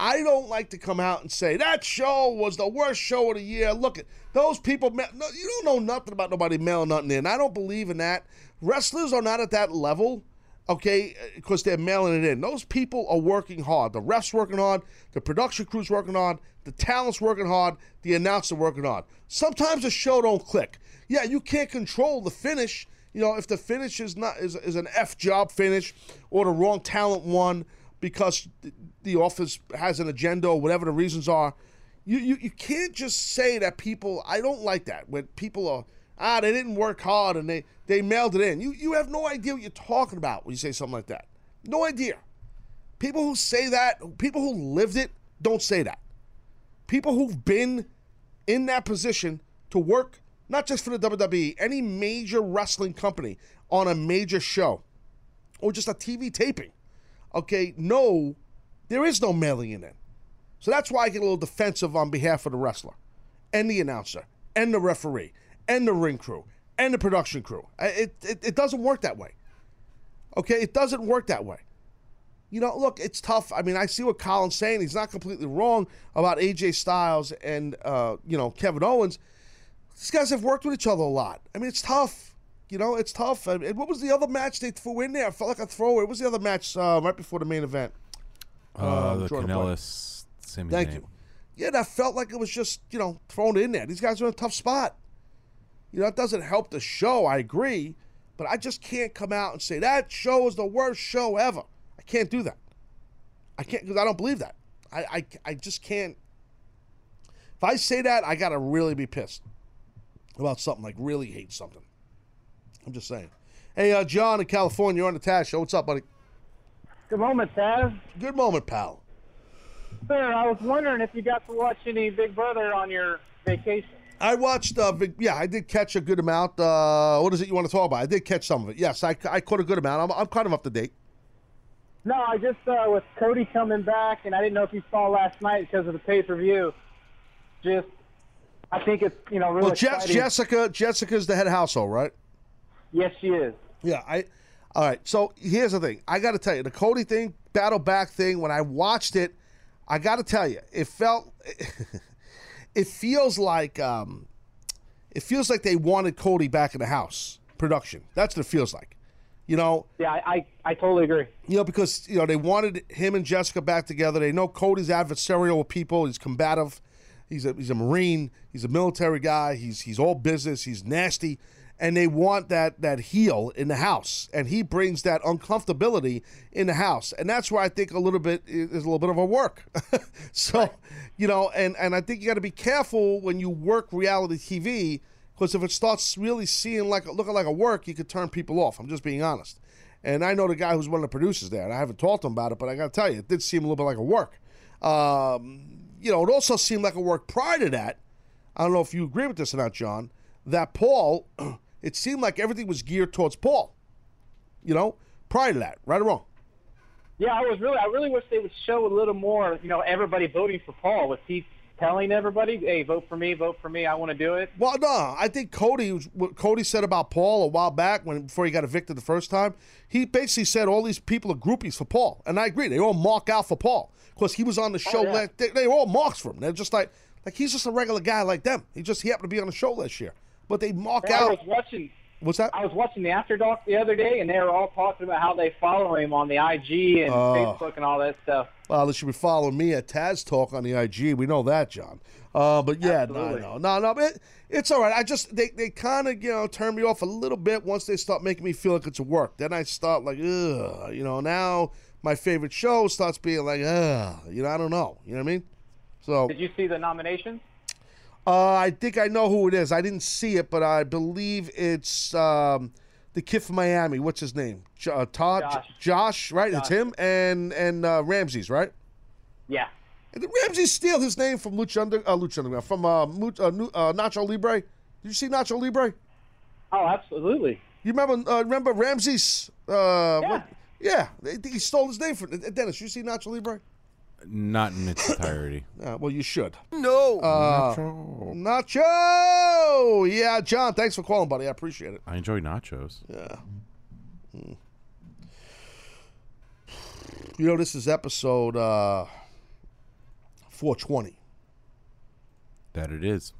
I don't like to come out and say that show was the worst show of the year. Look at those people. ma- No, you don't know nothing about nobody mailing nothing in. I don't believe in that. Wrestlers are not at that level okay, because they're mailing it in. Those people are working hard. The refs working hard, the production crew's working hard, the talent's working hard, the announcer working hard. Sometimes the show don't click. Yeah, you can't control the finish. You know, if the finish is not is, is an F job finish or the wrong talent won because the- office has an agenda or whatever the reasons are, you, you, you can't just say that people I don't like that when people are ah they didn't work hard and they, they mailed it in. You you have no idea what you're talking about when you say something like that. No idea. People who say that, people who lived it, don't say that. People who've been in that position to work not just for the WWE, any major wrestling company on a major show or just a TV taping. Okay, no, there is no mailing it in. So that's why I get a little defensive on behalf of the wrestler and the announcer and the referee and the ring crew and the production crew. It, it, it doesn't work that way. Okay, it doesn't work that way. You know, look, it's tough. I mean, I see what Colin's saying. He's not completely wrong about AJ Styles and, uh, you know, Kevin Owens. These guys have worked with each other a lot. I mean, it's tough. You know, it's tough. And and what was the other match they threw in there? I felt like a throw. What was the other match uh, right before the main event? Uh, I'm the. Kanellis, Thank Zayn. you. Yeah, that felt like it was just, you know, thrown in there. These guys are in a tough spot. You know, it doesn't help the show, I agree, but I just can't come out and say that show is the worst show ever. I can't do that. I can't because I don't believe that. I, I, I just can't. If I say that, I got to really be pissed about something, like really hate something. I'm just saying. Hey, uh, John in California, you're on the Taz show. What's up, buddy? Good moment, Taz. Good moment, pal. Sir, I was wondering if you got to watch any Big Brother on your vacation. I watched. Uh, yeah, I did catch a good amount. Uh, what is it you want to talk about? I did catch some of it. Yes, I, I caught a good amount. I'm, I'm kind of up to date. No, I just uh, with Cody coming back, and I didn't know if you saw last night because of the pay per view. Just, I think it's you know really well, Je- Jessica, Jessica's the head household, right? Yes, she is. Yeah, I. All right, so here's the thing. I got to tell you, the Cody thing, battle back thing. When I watched it, I got to tell you, it felt. it feels like um, it feels like they wanted Cody back in the house production. That's what it feels like. You know, Yeah, I, I, I totally agree. you know, because you know they wanted him and Jessica back together. They know Cody's adversarial with people. He's combative. He's a he's a marine. He's a military guy. He's he's all business. He's nasty, and they want that that heel in the house, and he brings that uncomfortability in the house, and that's where I think a little bit is a little bit of a work. so, you know, and and I think you got to be careful when you work reality TV. Because if it starts really seeing like looking like a work, you could turn people off. I'm just being honest. And I know the guy who's one of the producers there, and I haven't talked to him about it, but I got to tell you, it did seem a little bit like a work. Um, you know, it also seemed like a work prior to that. I don't know if you agree with this or not, John. That Paul, it seemed like everything was geared towards Paul. You know, prior to that, right or wrong? Yeah, I was really, I really wish they would show a little more. You know, everybody voting for Paul. Was he telling everybody, "Hey, vote for me, vote for me. I want to do it." Well, no, I think Cody what Cody said about Paul a while back when before he got evicted the first time. He basically said all these people are groupies for Paul, and I agree. They all mark out for Paul because he was on the oh, show. yeah. la- they, they were all marks for him. They're just like like he's just a regular guy like them. He just he happened to be on the show last year, but they mark I out. was watching. What's that? I was watching the After Dark the other day, and they were all talking about how they follow him on the IG and Oh. Facebook and all that stuff. Well, they should be following me at Taz Talk on the IG. We know that, John. Uh, but yeah, no, Absolutely. no, no, no. But it, it's all right. I just they, they kind of you know turn me off a little bit once they start making me feel like it's work. Then I start like, ugh, you know. Now my favorite show starts being like, ugh, you know. I don't know. You know what I mean? So Did you see the nominations? Uh, I think I know who it is. I didn't see it, but I believe it's um, the kid from Miami. What's his name? J- uh, Todd, Josh. Josh, right? It's him and and uh, Ramses, right? Yeah. And did Ramses steal his name from Lucha Under, uh, Lucha Underground from uh, uh, uh, Nacho Libre? Did you see Nacho Libre? Oh, absolutely. You remember? Uh, remember Ramses? Uh, Yeah. what- yeah. He stole his name from Dennis. You see Nacho Libre? Not in its entirety. Uh, well, you should. No. Uh, Nacho. Nacho. Yeah, John. Thanks for calling, buddy. I appreciate it. I enjoy nachos. Yeah. Hmm. You know, this is episode uh, 420. That it is.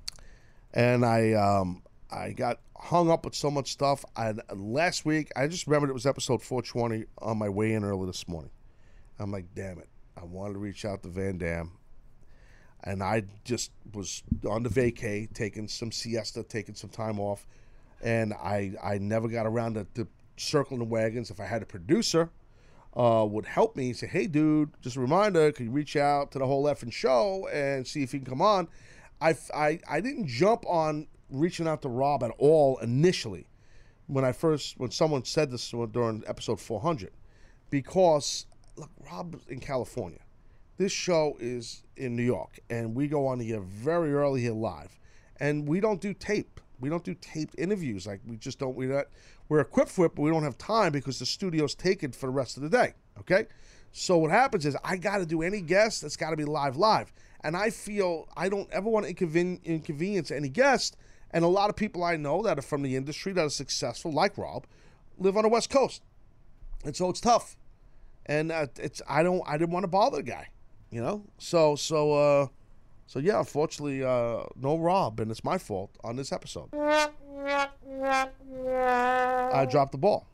and I um, I got hung up with so much stuff. I last week I just remembered it was episode 420 on my way in early this morning. I'm like, damn it! I wanted to reach out to Van Dam, and I just was on the vacay, taking some siesta, taking some time off, and I I never got around to, to circling the wagons. If I had a producer, uh, would help me say, hey, dude, just a reminder, could you reach out to the whole effing show and see if you can come on? I, I, I didn't jump on reaching out to Rob at all initially when I first, when someone said this during episode 400, because, look, Rob's in California. This show is in New York, and we go on here very early here live. And we don't do tape. We don't do taped interviews. Like, we just don't, we're not, we're equipped for it, but we don't have time because the studio's taken for the rest of the day. Okay? So what happens is I got to do any guest that's got to be live, live. And I feel I don't ever want to inconven- inconvenience any guest. And a lot of people I know that are from the industry that are successful, like Rob, live on the West Coast, and so it's tough. And uh, it's I don't I didn't want to bother the guy, you know. So so uh, so yeah, unfortunately, uh, no Rob, and it's my fault on this episode. I dropped the ball.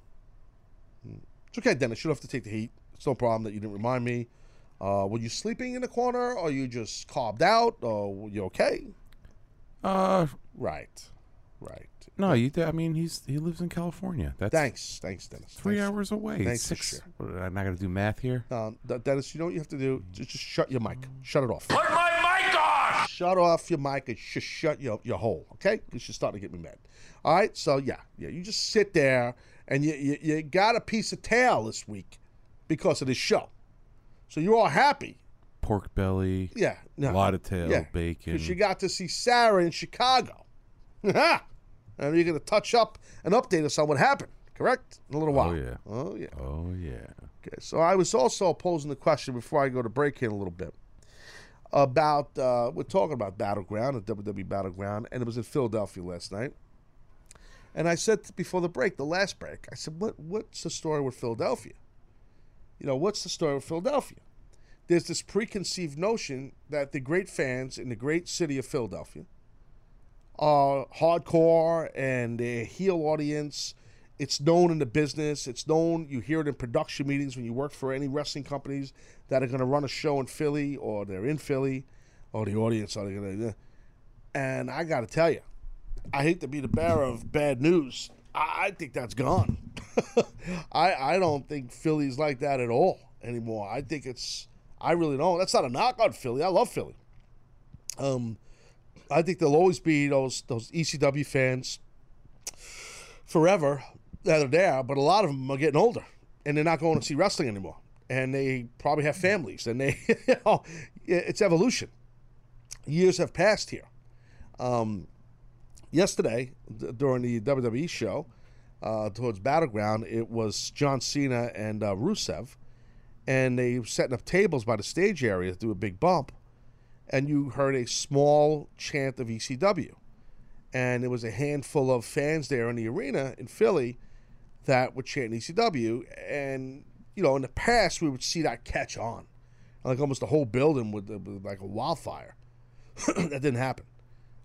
It's okay, Dennis. You don't have to take the heat. It's no problem that you didn't remind me. Uh, were you sleeping in the corner, or you just carved out, or were you okay? Uh, right, right. No, you. I mean, he's he lives in California. That's Thanks, thanks, Dennis. three Thanks. hours away. Thanks Six. sharing. What, I'm not gonna do math here. Um, D- Dennis, you know what you have to do? Just, just shut your mic. Shut it off. Put my mic off. Shut off your mic and just shut your, your hole, okay? Because you're starting to get me mad. All right, so yeah, yeah, you just sit there and you, you, you got a piece of tail this week because of this show. So you're all happy. Pork belly. Yeah. No. A lot of tail, Yeah, bacon. Because you got to see Sarah in Chicago. and you're going to touch up and update us on what happened, correct? In a little while. Oh yeah. Oh, yeah. Oh yeah. Okay, so I was also posing the question before I go to break here in a little bit about uh, we're talking about Battleground, the WWE Battleground, and it was in Philadelphia last night. And I said before the break, the last break, I said, "What what's the story with Philadelphia? You know, what's the story with Philadelphia? There's this preconceived notion that the great fans in the great city of Philadelphia are hardcore and they're heel audience. It's known in the business. It's known. You hear it in production meetings when you work for any wrestling companies that are going to run a show in Philly or they're in Philly, or the audience are going to. And I got to tell you, I hate to be the bearer of bad news. I, I think that's gone. I I don't think Philly's like that at all anymore. I think it's. I really don't. That's not a knock on Philly. I love Philly. Um, I think there'll always be those those ECW fans forever that are there, but a lot of them are getting older and they're not going to see wrestling anymore, and they probably have families, and they, you know, it's evolution. Years have passed here. Um, yesterday, during the WWE show, uh, towards Battleground, it was John Cena and uh, Rusev, and they were setting up tables by the stage area to do a big bump, and you heard a small chant of ECW and there was a handful of fans there in the arena in Philly that were chanting ECW. And you know, in the past, we would see that catch on, like almost the whole building would, like a wildfire. that didn't happen.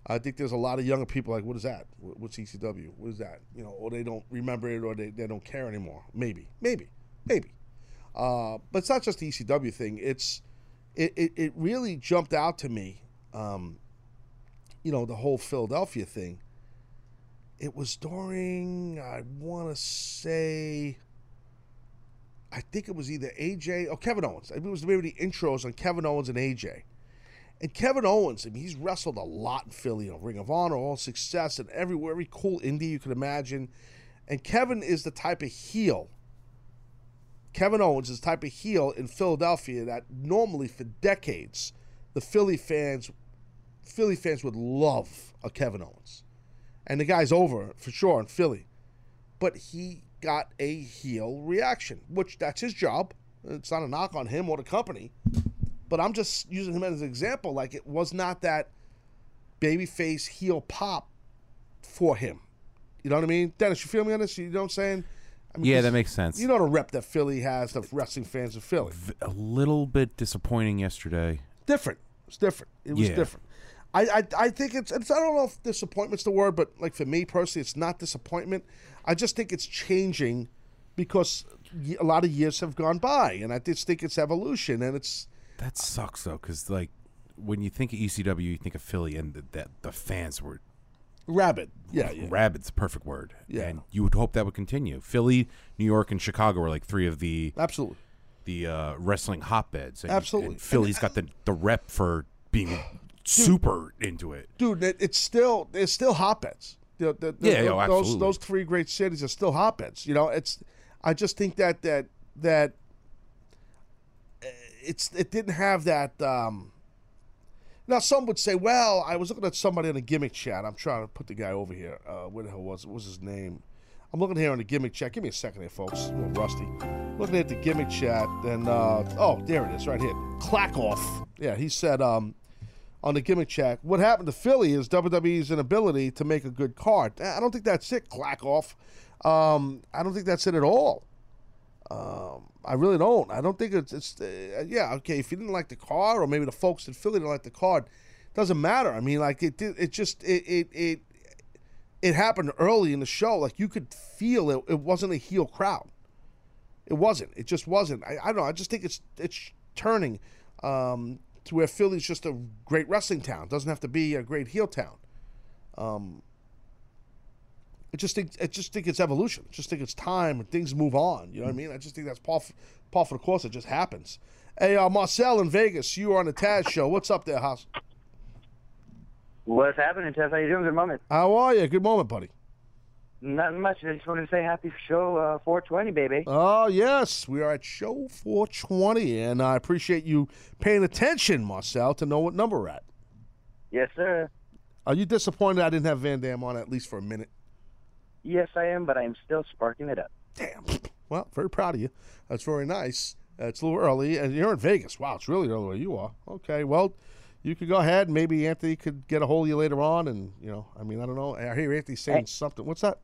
I think there's a lot of younger people like, what is that? What's ECW? What is that? You know, or they don't remember it, or they, they don't care anymore. Maybe, maybe, maybe. Uh, but it's not just the ECW thing. It's it, it, it really jumped out to me. Um, you know, the whole Philadelphia thing. It was during, I want to say, I think it was either AJ or Kevin Owens. I mean, it was maybe the intros on Kevin Owens and AJ. And Kevin Owens, I mean, he's wrestled a lot in Philly, you know, Ring of Honor, all success, and everywhere, every cool indie you could imagine. And Kevin is the type of heel. Kevin Owens is the type of heel in Philadelphia that normally for decades the Philly fans Philly fans would love a Kevin Owens. And the guy's over for sure in Philly. But he got a heel reaction, which that's his job. It's not a knock on him or the company. But I'm just using him as an example. Like it was not that babyface heel pop for him. You know what I mean? Dennis, you feel me on this? You know what I'm saying? I Yeah, 'cause that makes sense. You know the rep that Philly has, the wrestling fans of Philly. A little bit disappointing yesterday. different. It's different. It was Yeah. different. I, I I think it's, it's I don't know if disappointment's the word, but like for me personally, it's not disappointment. I just think it's changing because a lot of years have gone by, and I just think it's evolution, and it's That sucks though, because like when you think of ECW, you think of Philly, and the, that the fans were rabid. Yeah, yeah. rabid's a perfect word. Yeah. and you would hope that would continue. Philly, New York, and Chicago are like three of the absolutely the uh, wrestling hotbeds. And, Absolutely. and Philly's got the the rep for being super into it. dude, it, it's still it's still hotbeds. The, the, the- Yeah, yeah, those absolutely. those three great cities are still hotbeds. You know, it's I just think that that that uh, it's it didn't have that. Um, now some would say, well, I was looking at somebody in a gimmick chat. I'm trying to put the guy over here. Uh, where the hell was it? What was his name? I'm looking here on the gimmick chat. Give me a second here, folks. I'm a little rusty. Looking at the gimmick chat, and uh, oh, there it is, right here. Clack off. Yeah, he said um, on the gimmick chat, what happened to Philly is WWE's inability to make a good card. I don't think that's it. Clack off. Um, I don't think that's it at all. Um, I really don't. I don't think it's it's uh, yeah okay. If you didn't like the car, or maybe the folks in Philly didn't like the card, doesn't matter. I mean, like it. It just it it it it happened early in the show. Like you could feel it. It wasn't a heel crowd. It wasn't. It just wasn't. I, I don't know. I just think it's it's turning um, to where Philly's just a great wrestling town. Doesn't have to be a great heel town. Um, I just think I just think it's evolution. I just think it's time and things move on. You know what I mean? I just think that's par, f- par for the course. It just happens. Hey, uh, Marcel in Vegas, you are on the Taz show. What's up there, House? What's happening, Tess? How you doing? Good moment. How are you? Good moment, buddy. Not much. I just wanted to say happy show uh, 420, baby. Oh, yes. We are at show 420, and I appreciate you paying attention, Marcel, to know what number we're at. Yes, sir. Are you disappointed I didn't have Van Dam on at least for a minute? Yes, I am, but I am still sparking it up. Damn. Well, very proud of you. That's very nice. Uh, it's a little early, and you're in Vegas. Wow, it's really early where you are. Okay, well, you could go ahead. Maybe Anthony could get a hold of you later on, and you know, I mean, I don't know. I hear Anthony saying Hey. something. What's that?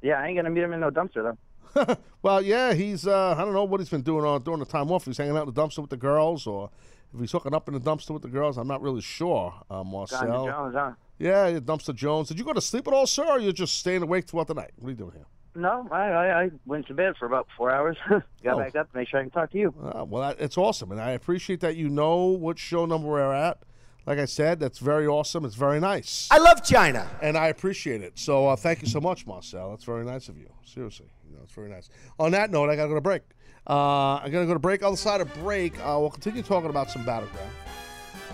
Yeah, I ain't gonna meet him in no dumpster though. Well, yeah, he's. Uh, I don't know what he's been doing on during the time off. He's hanging out in the dumpster with the girls, or if he's hooking up in the dumpster with the girls. I'm not really sure. Uh, Marcel. Jones, huh? Yeah, yeah, dumpster Jones. Did you go to sleep at all, sir, or you're just staying awake throughout the night? What are you doing here? No, I, I I went to bed for about four hours. Got Oh. back up to make sure I can talk to you. Uh, well, that, it's awesome, and I appreciate that you know what show number we're at. Like I said, that's very awesome. It's very nice. I love China. and I appreciate it. So uh, thank you so much, Marcel. That's very nice of you. Seriously, you know, it's very nice. On that note, I gotta go to break. Uh, I gotta go to break. On the side of break, uh, we'll continue talking about some battleground.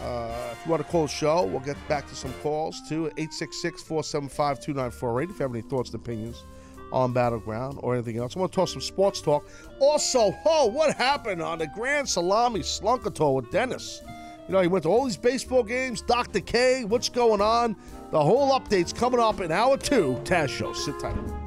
Uh, if you want to call the show, we'll get back to some calls too. 866-475-2948 if you have any thoughts and opinions on Battleground or anything else. I want to talk some sports talk. Also, oh, what happened on the Grand Salami Slunker Tour with Dennis? You know, he went to all these baseball games. Dr. K, what's going on? The whole update's coming up in hour two. Taz Show. Sit tight.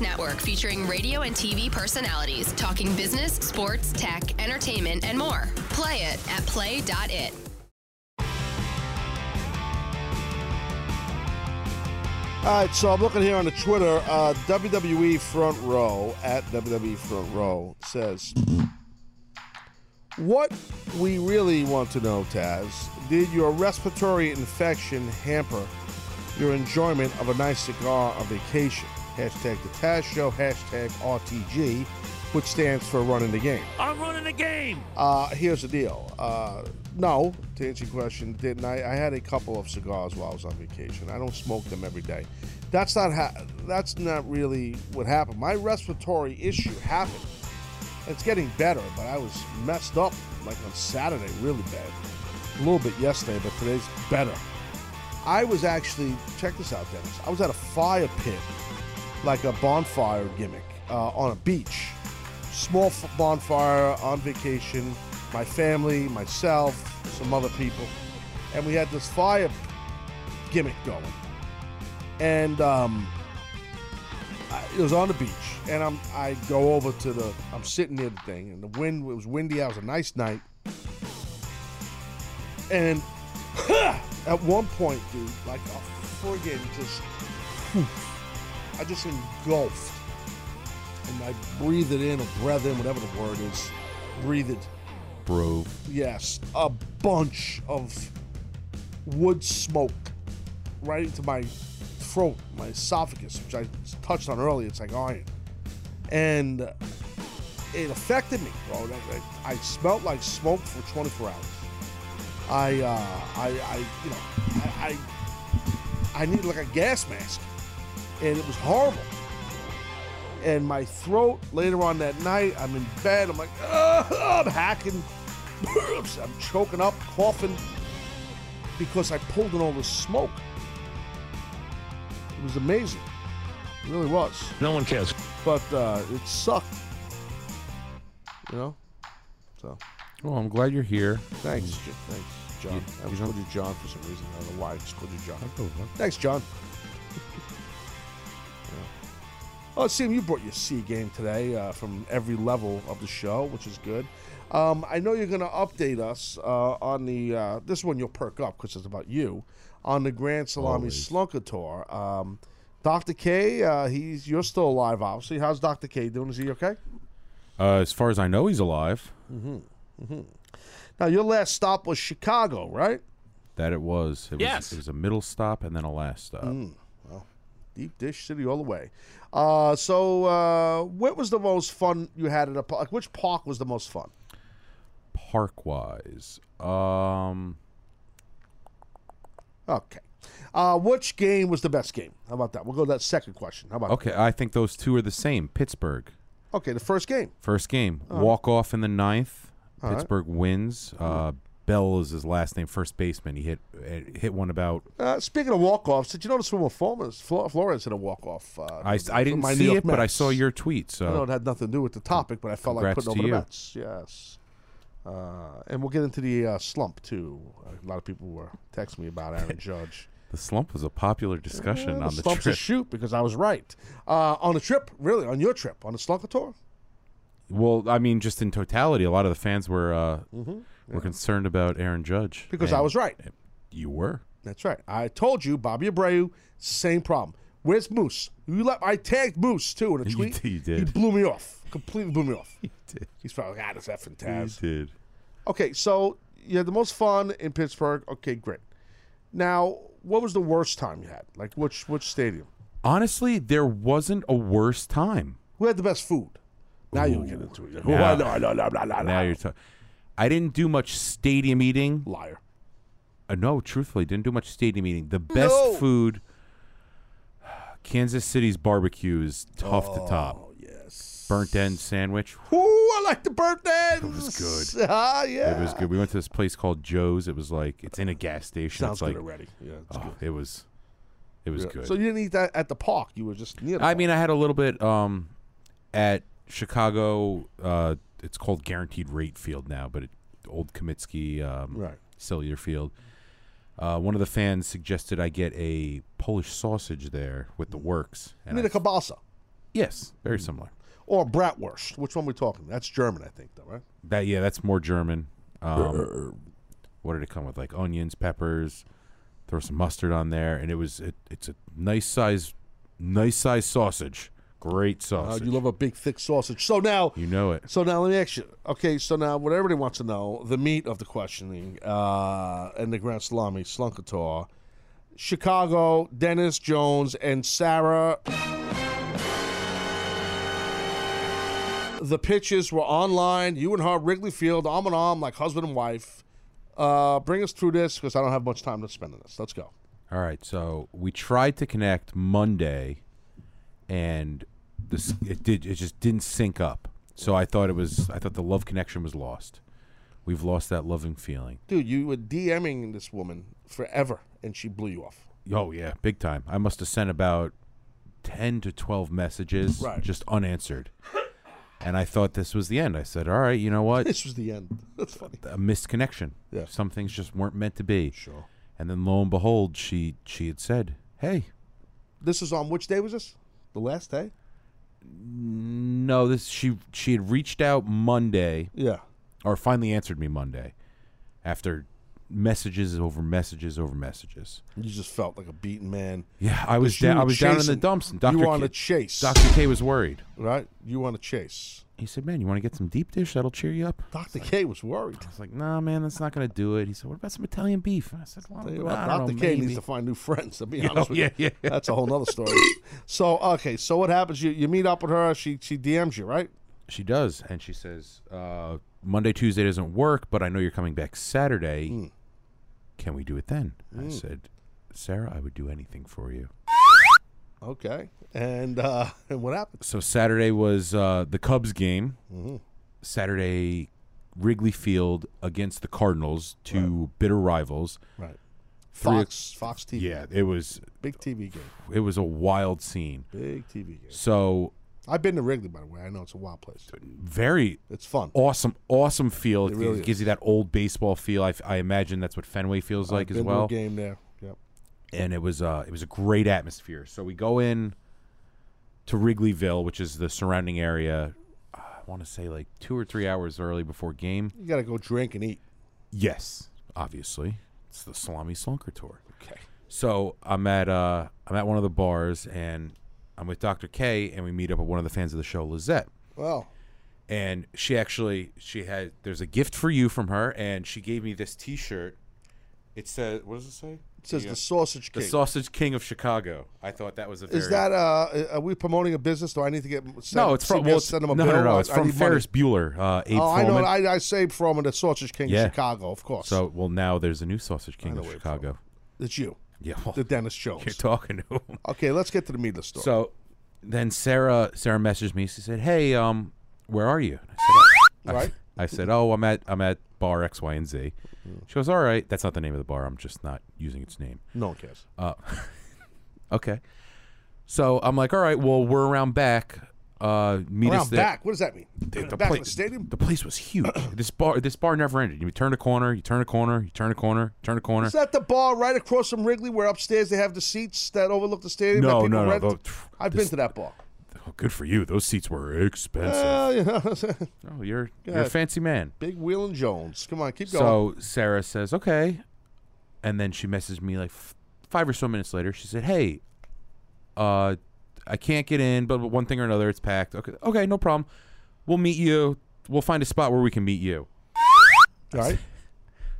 Network featuring radio and TV personalities talking business, sports, tech, entertainment, and more. Play it at play.it. All right, so I'm looking here on the Twitter. Uh, WWE Front Row at WWE Front Row says, "What we really want to know, Taz, did your respiratory infection hamper your enjoyment of a nice cigar on vacation?" Hashtag the Taz Show. Hashtag RTG, which stands for running the game. I'm running the game. Uh, here's the deal. Uh, no, to answer your question, didn't I? I had a couple of cigars while I was on vacation. I don't smoke them every day. That's not ha- that's not really what happened. My respiratory issue happened. It's getting better, but I was messed up like on Saturday, really bad. A little bit yesterday, but today's better. I was actually check this out, Dennis. I was at a fire pit, like a bonfire gimmick uh, on a beach small bonfire on vacation. My family, myself, some other people, and we had this fire gimmick going. And um, it was on the beach, and I'm I go over to the I'm sitting near the thing, and the wind it was windy. It was a nice night, and at one point, dude, like a friggin' just. I just engulfed, and I breathed it in or breath in, whatever the word is. Breathed it. Bro. Yes, a bunch of wood smoke right into my throat, my esophagus, which I touched on earlier. It's like iron, and it affected me, bro. I, I smelled like smoke for 24 hours. I, uh, I, I, you know, I, I, I needed like a gas mask, and it was horrible. And my throat later on that night, I'm in bed. I'm like, "Ugh," I'm hacking, I'm choking up, coughing, because I pulled in all the smoke. It was amazing. It really was. No one cares. But uh, it sucked. You know? So. Well, I'm glad you're here. Thanks, J- thanks, John. You- I was don't- called you John for some reason. I don't know why I just called you John. go with that. Thanks, John. Oh, Sam, you brought your C game today uh, from every level of the show, which is good. Um, I know you're going to update us uh, on the. Uh, this one you'll perk up because it's about you on the Grand Salami Always. Slunker Tour. Um, Dr. K, uh, he's you're still alive, obviously. How's Dr. K doing? Is he okay? Uh, as far as I know, he's alive. Mm-hmm. Mm-hmm. Now, your last stop was Chicago, right? That it was. It was Yes. It was a middle stop and then a last stop. Mm, well, deep dish city all the way. Uh, so, uh, what was the most fun you had at a park? Which park was the most fun? Park wise, um, Okay. Uh, which game was the best game? How about that? We'll go to that second question. How about okay. I think those two are the same. Pittsburgh. Okay, the first game. First game, All right. walk off in the ninth. All right. Pittsburgh wins. Uh, Bell is his last name, first baseman. He hit uh, hit one about. Uh, speaking of walk-offs, did you notice Wilmer Flores, Flo- Flores hit a walk-off? Uh, I, I didn't see it, but I saw your tweet. So I know it had nothing to do with the topic, but I felt like putting over the you. Mets. Yes. Uh, and we'll get into the uh, slump, too. A lot of people were texting me about Aaron Judge. the slump was a popular discussion Yeah, on the slump's trip. a shoot because I was right. Uh, on the trip, really, on your trip, on the Slunker Tour? Well, I mean, just in totality, a lot of the fans were uh, Were concerned about Aaron Judge Because I was right. You were. That's right. I told you, Bobby Abreu, same problem. Where's Moose? You let I tagged Moose too in a tweet. did- you did. He blew me off. Completely blew me off. He did. He's probably like, ah, this effing Taz. You did. Okay, so you had the most fun in Pittsburgh. Okay, great. Now, what was the worst time you had? Like which which stadium? Honestly, there wasn't a worse time. Who had the best food? Now you'll get into it. Now- Now know. you're talking. I didn't do much stadium eating. Liar. Uh, no, truthfully, didn't do much stadium eating. The best No. food, Kansas City's barbecue is tough to top. Oh, yes. Burnt end sandwich. Ooh, I like the burnt ends. It was good. Ah, yeah. It was good. We went to this place called Joe's. It was like it's in a gas station. Sounds it's like good already. Yeah, it's oh, good. it was. It was Yeah. good. So you didn't eat that at the park. You were just near. The I park. mean, I had a little bit um, at Chicago. Uh, it's called Guaranteed Rate Field now, but it, old Comiskey um, Right. Cellular Field. Uh, one of the fans suggested I get a Polish sausage there with the works. you mean I- a kielbasa yes, very similar. or bratwurst? Which one are we talking? That's German, I think, though, right? That yeah, that's more German. Um, what did it come with? Like onions, peppers, throw some mustard on there, and it was it, it's a nice size, nice size sausage. Great Uh, sausage. you love a big, thick sausage. So now, You know it. so now let me ask you. Okay, so now what everybody wants to know, the meat of the questioning, uh, and the Grand Salami Slunkator, Chicago, Dennis Jones, and Sarah. The pitches were online. You and her, Wrigley Field, arm in arm, like husband and wife. Uh, bring us through this because I don't have much time to spend on this. Let's go. All right, so we tried to connect Monday, and this it did it just didn't sync up. So I thought it was I thought the love connection was lost. We've lost that loving feeling. Dude, you were DMing this woman forever, and she blew you off. Oh yeah, big time. I must have sent about ten to twelve messages Right. just unanswered. And I thought this was the end. I said, "All right, you know what? This was the end. That's funny. A missed connection. Yeah. Some things just weren't meant to be." Sure. And then lo and behold, she she had said, "Hey, This is on which day was this? The last day? No, this she she had reached out Monday. Yeah. Or finally answered me Monday after messages over messages over messages. You just felt like a beaten man. Yeah, I was you down. I were was down in the dumps. And Dr. You want K, to chase. Dr. K was worried. Right? You want to chase. He said, "Man, you want to get some deep dish that'll cheer you up?" Dr. K was worried. I was like, "Nah, man, that's not going to do it." He said, "What about some Italian beef?" I said, well, I don't Dr. K maybe." needs to find new friends. To be Yeah, honest with yeah, you, yeah. that's a whole nother story. so okay, so what happens? You you meet up with her. She she DMs you, right? She does, and she says, uh, "Monday, Tuesday doesn't work, but I know you're coming back Saturday. Hmm. Can we do it then?" I Mm. said, "Sarah, I would do anything for you." Okay, and uh, and what happened? So Saturday was uh, the Cubs game. Mhm. Saturday, Wrigley Field against the Cardinals, two bitter rivals. Right. Three- Fox Fox TV. Yeah, it was big TV game. it was a wild scene. Big TV game. So I've been to Wrigley, by the way. I know it's a wild place. very It's fun. awesome, awesome feel. It It, really gives you that old baseball feel. I, I imagine that's what Fenway feels like I've as been to a well. game there. And it was uh it was a great atmosphere. So we go in to Wrigleyville, which is the surrounding area. uh, I want to say like two or three hours early before game. You got to go drink and eat. Yes, obviously, it's the Salami Slunker tour. Okay. So I'm at uh I'm at one of the bars and I'm with Dr. K and we meet up with one of the fans of the show, Lizette. Well, And she actually she had there's a gift for you from her and she gave me this T-shirt. It says what does it say? It says the Sausage King. The Sausage King of Chicago. I thought that was a very Is that uh? Are we promoting a business? Do I need to get? Send, no, it's from CBS well, send no, them a no, bill? no, I- It's I from need money. Ferris Bueller. Uh, Abe Oh, I know. Froman. I, I saved from the Sausage King Yeah. of Chicago, of course. So well, now there's a new Sausage King know of where it's Chicago. it's you, Yeah, well, the Dennis Jones. you're talking to him. Okay, let's get to the meat of the story. So then Sarah Sarah messaged me. She said, "Hey, um, where are you?" And I said, Right. I, I said, "Oh, I'm at I'm at bar X, Y, and Z." She goes, "All right, that's not the name of the bar. I'm just not using its name." no one cares. Uh, okay. So I'm like, "All right, well, we're around back. Uh, meet us Around there." back. What does that mean? The, the back pla- the stadium. The place was huge. this bar, this bar never ended. You turn a corner, you turn a corner, you turn a corner, turn a corner. Is that the bar right across from Wrigley, where upstairs they have the seats that overlook the stadium? No, that people no, no, rent? tho- I've been to that bar. Oh, good for you. Those seats were expensive. Well, you know, oh, you're you're a fancy man. Big Wheel and Jones. Come on, keep going. So Sarah says, "Okay," and then she messaged me like f- five or so minutes later. She said, "Hey, uh, I can't get in, but one thing or another, it's packed. Okay, okay, no problem. We'll meet you. We'll find a spot where we can meet you." All right.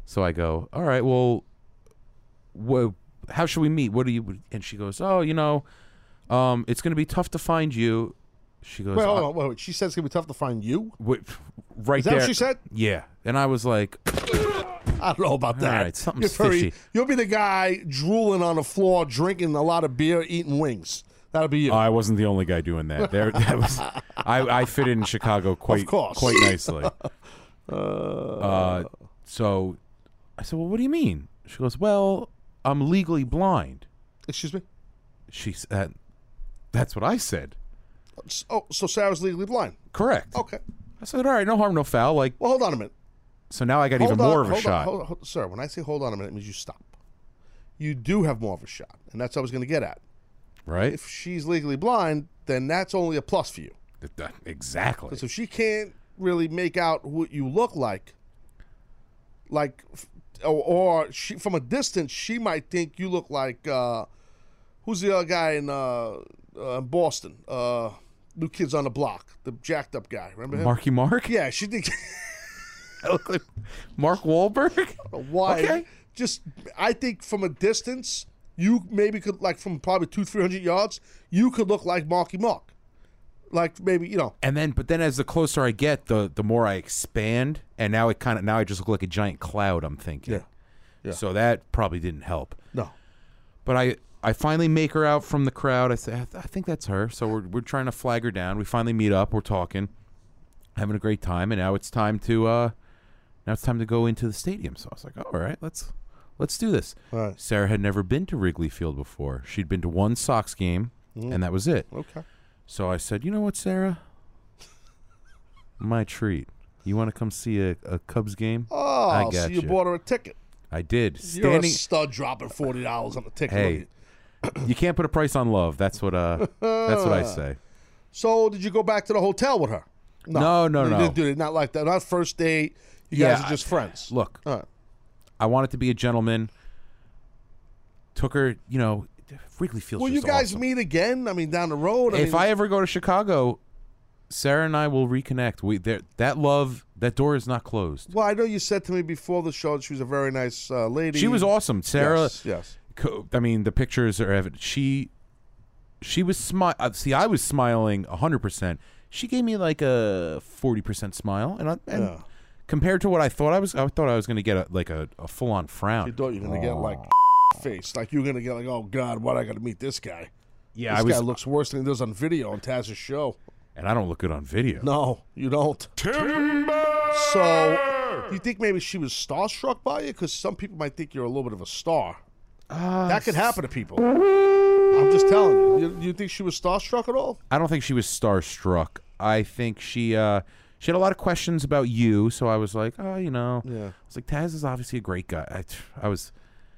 So I go, "All right, well, wha how should we meet? What do you?" And she goes, "Oh, you know, um, it's going to be tough to find you." She goes, Wait, hold on, wait, wait. She says it's gonna be tough to find you. Wait, right Is that there. what she said? Yeah, and I was like, I don't know about that. right, something's You're very- fishy. You'll be the guy drooling on the floor, drinking a lot of beer, eating wings. That'll be you. I wasn't the only guy doing that. There, that was, I, I fit in Chicago quite, course. quite nicely. Uh, so I said, "Well, what do you mean?" She goes, "Well, I'm legally blind." Excuse me. She said, "That's what I said." Oh, so Sarah's legally blind. Correct. Okay. I said, "All right, no harm, no foul." Like, Well, hold on a minute. so now I got Hold even on, more of a shot. hold on, hold- sir, when I say hold on a minute, it means you stop. You do have more of a shot, and that's what I was going to get at. Right? If she's legally blind, then that's only a plus for you. Exactly. Because if she can't really make out what you look like, like, or, or she from a distance, she might think you look like uh, who's the other guy in uh, uh, in Boston? Uh, New Kids on the Block, the jacked up guy. Remember him? Marky Mark? Yeah, she thinks. I look like Mark Wahlberg. Why? Okay. Just, I think from a distance, you maybe could like from probably two, three hundred yards, you could look like Marky Mark, like maybe you know. And then, but then as the closer I get, the the more I expand, and now it kind of now I just look like a giant cloud. I'm thinking. Yeah. Yeah. So that probably didn't help. No. But I I finally make her out from the crowd. I say I, th- I think that's her. So we're we're trying to flag her down. We finally meet up. We're talking, having a great time, and now it's time to uh now it's time to go into the stadium. So I was like, all right, let's let's do this. All right. Sarah had never been to Wrigley Field before. She'd been to one Sox game, Mm. and that was it. Okay. So I said, you know what, Sarah? My treat. You want to come see a, a Cubs game? Oh, I so got you bought her a ticket. I did. Standing, You're a stud dropping forty dollars on the ticket. Hey, you can't put a price on love. That's what. Uh, that's what I say. So did you go back to the hotel with her? No, no, you no. Didn't do it. Not like that. Not first date. You Yeah, guys are just friends. Look, All right. I wanted to be a gentleman. Took her, you know, Wrigley Field's Will you guys awesome. meet again? I mean, down the road. I if mean, I ever go to Chicago, Sarah and I will reconnect. We there that love that door is not closed. well, I know you said to me before the show that she was a very nice uh, lady. She was awesome, Sarah. Yes, yes. Co- I mean, the pictures are evident. She she was smile. uh, See, I was smiling hundred percent. She gave me like a forty percent smile, and, I, and Yeah. compared to what I thought I was, I thought I was going to get a, like a, a full on frown. You thought you were gonna get like face, like you're gonna get like, oh god, what I got to meet this guy. Yeah, this I was- guy looks worse than he does on video on Taz's show. and I don't look good on video. No, you don't. So, you think maybe she was starstruck by you? Because some people might think you're a little bit of a star. That could happen to people. I'm just telling you. you. You think she was starstruck at all? I don't think she was starstruck. I think she uh, she had a lot of questions about you, so I was like, oh, you know, Yeah. I was like, Taz is obviously a great guy. I, I was.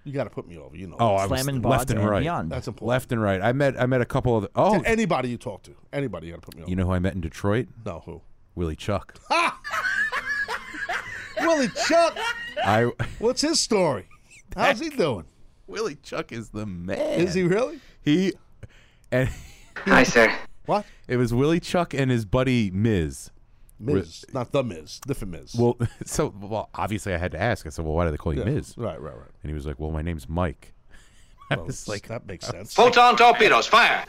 You got to put me over. You know. Oh, I was Slamming left bods and and right. beyond. That's important. Left and right. I met I met a couple of. Oh, To anybody you talk to, anybody you got to put me over. you know who I met in Detroit? No, who? Willie Chuck. Willie Chuck. I What's his story? How's he doing? Willie Chuck is the man. Is he really? He and Hi, sir. What? it was Willie Chuck and his buddy Miz. Miz, not the Miz, different Miz. Well, so well, obviously I had to ask. I said, "Well, why do they call you Yeah, Miz?" Right, right, right. And he was like, "Well, my name's Mike." I Well, was like, that makes oh. sense. Photon torpedoes, fire!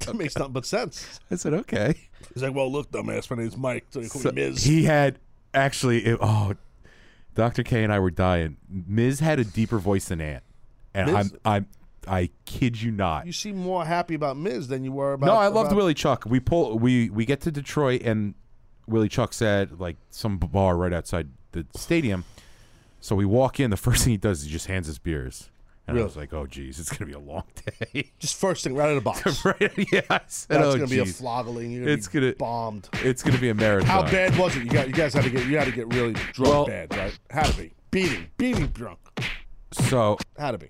That makes nothing but sense. I said, "Okay." He's like, well, look, dumbass, my name's Mike. So you call So me Miz. he had actually. It, oh, Dr. K and I were dying. Miz had a deeper voice than Ant, and Miz- I'm I'm I kid you not. you seem more happy about Miz than you were about. no, I loved about- Willie Chuck. We pull we we get to Detroit and Willie Chuck said like some bar right outside the stadium. So we walk in. The first thing he does is he just hands us beers, and Really? I was like, "Oh, geez, it's gonna be a long day." Just first thing, right out of the box. right? Yeah, I said, That's "Oh, gonna be a flogging. You're gonna It's be gonna bombed. It's gonna be a marathon. How bad was it? You got you guys had to get you had to get really drunk Well- bad, right? Had to be beating, beating drunk. So Had to be.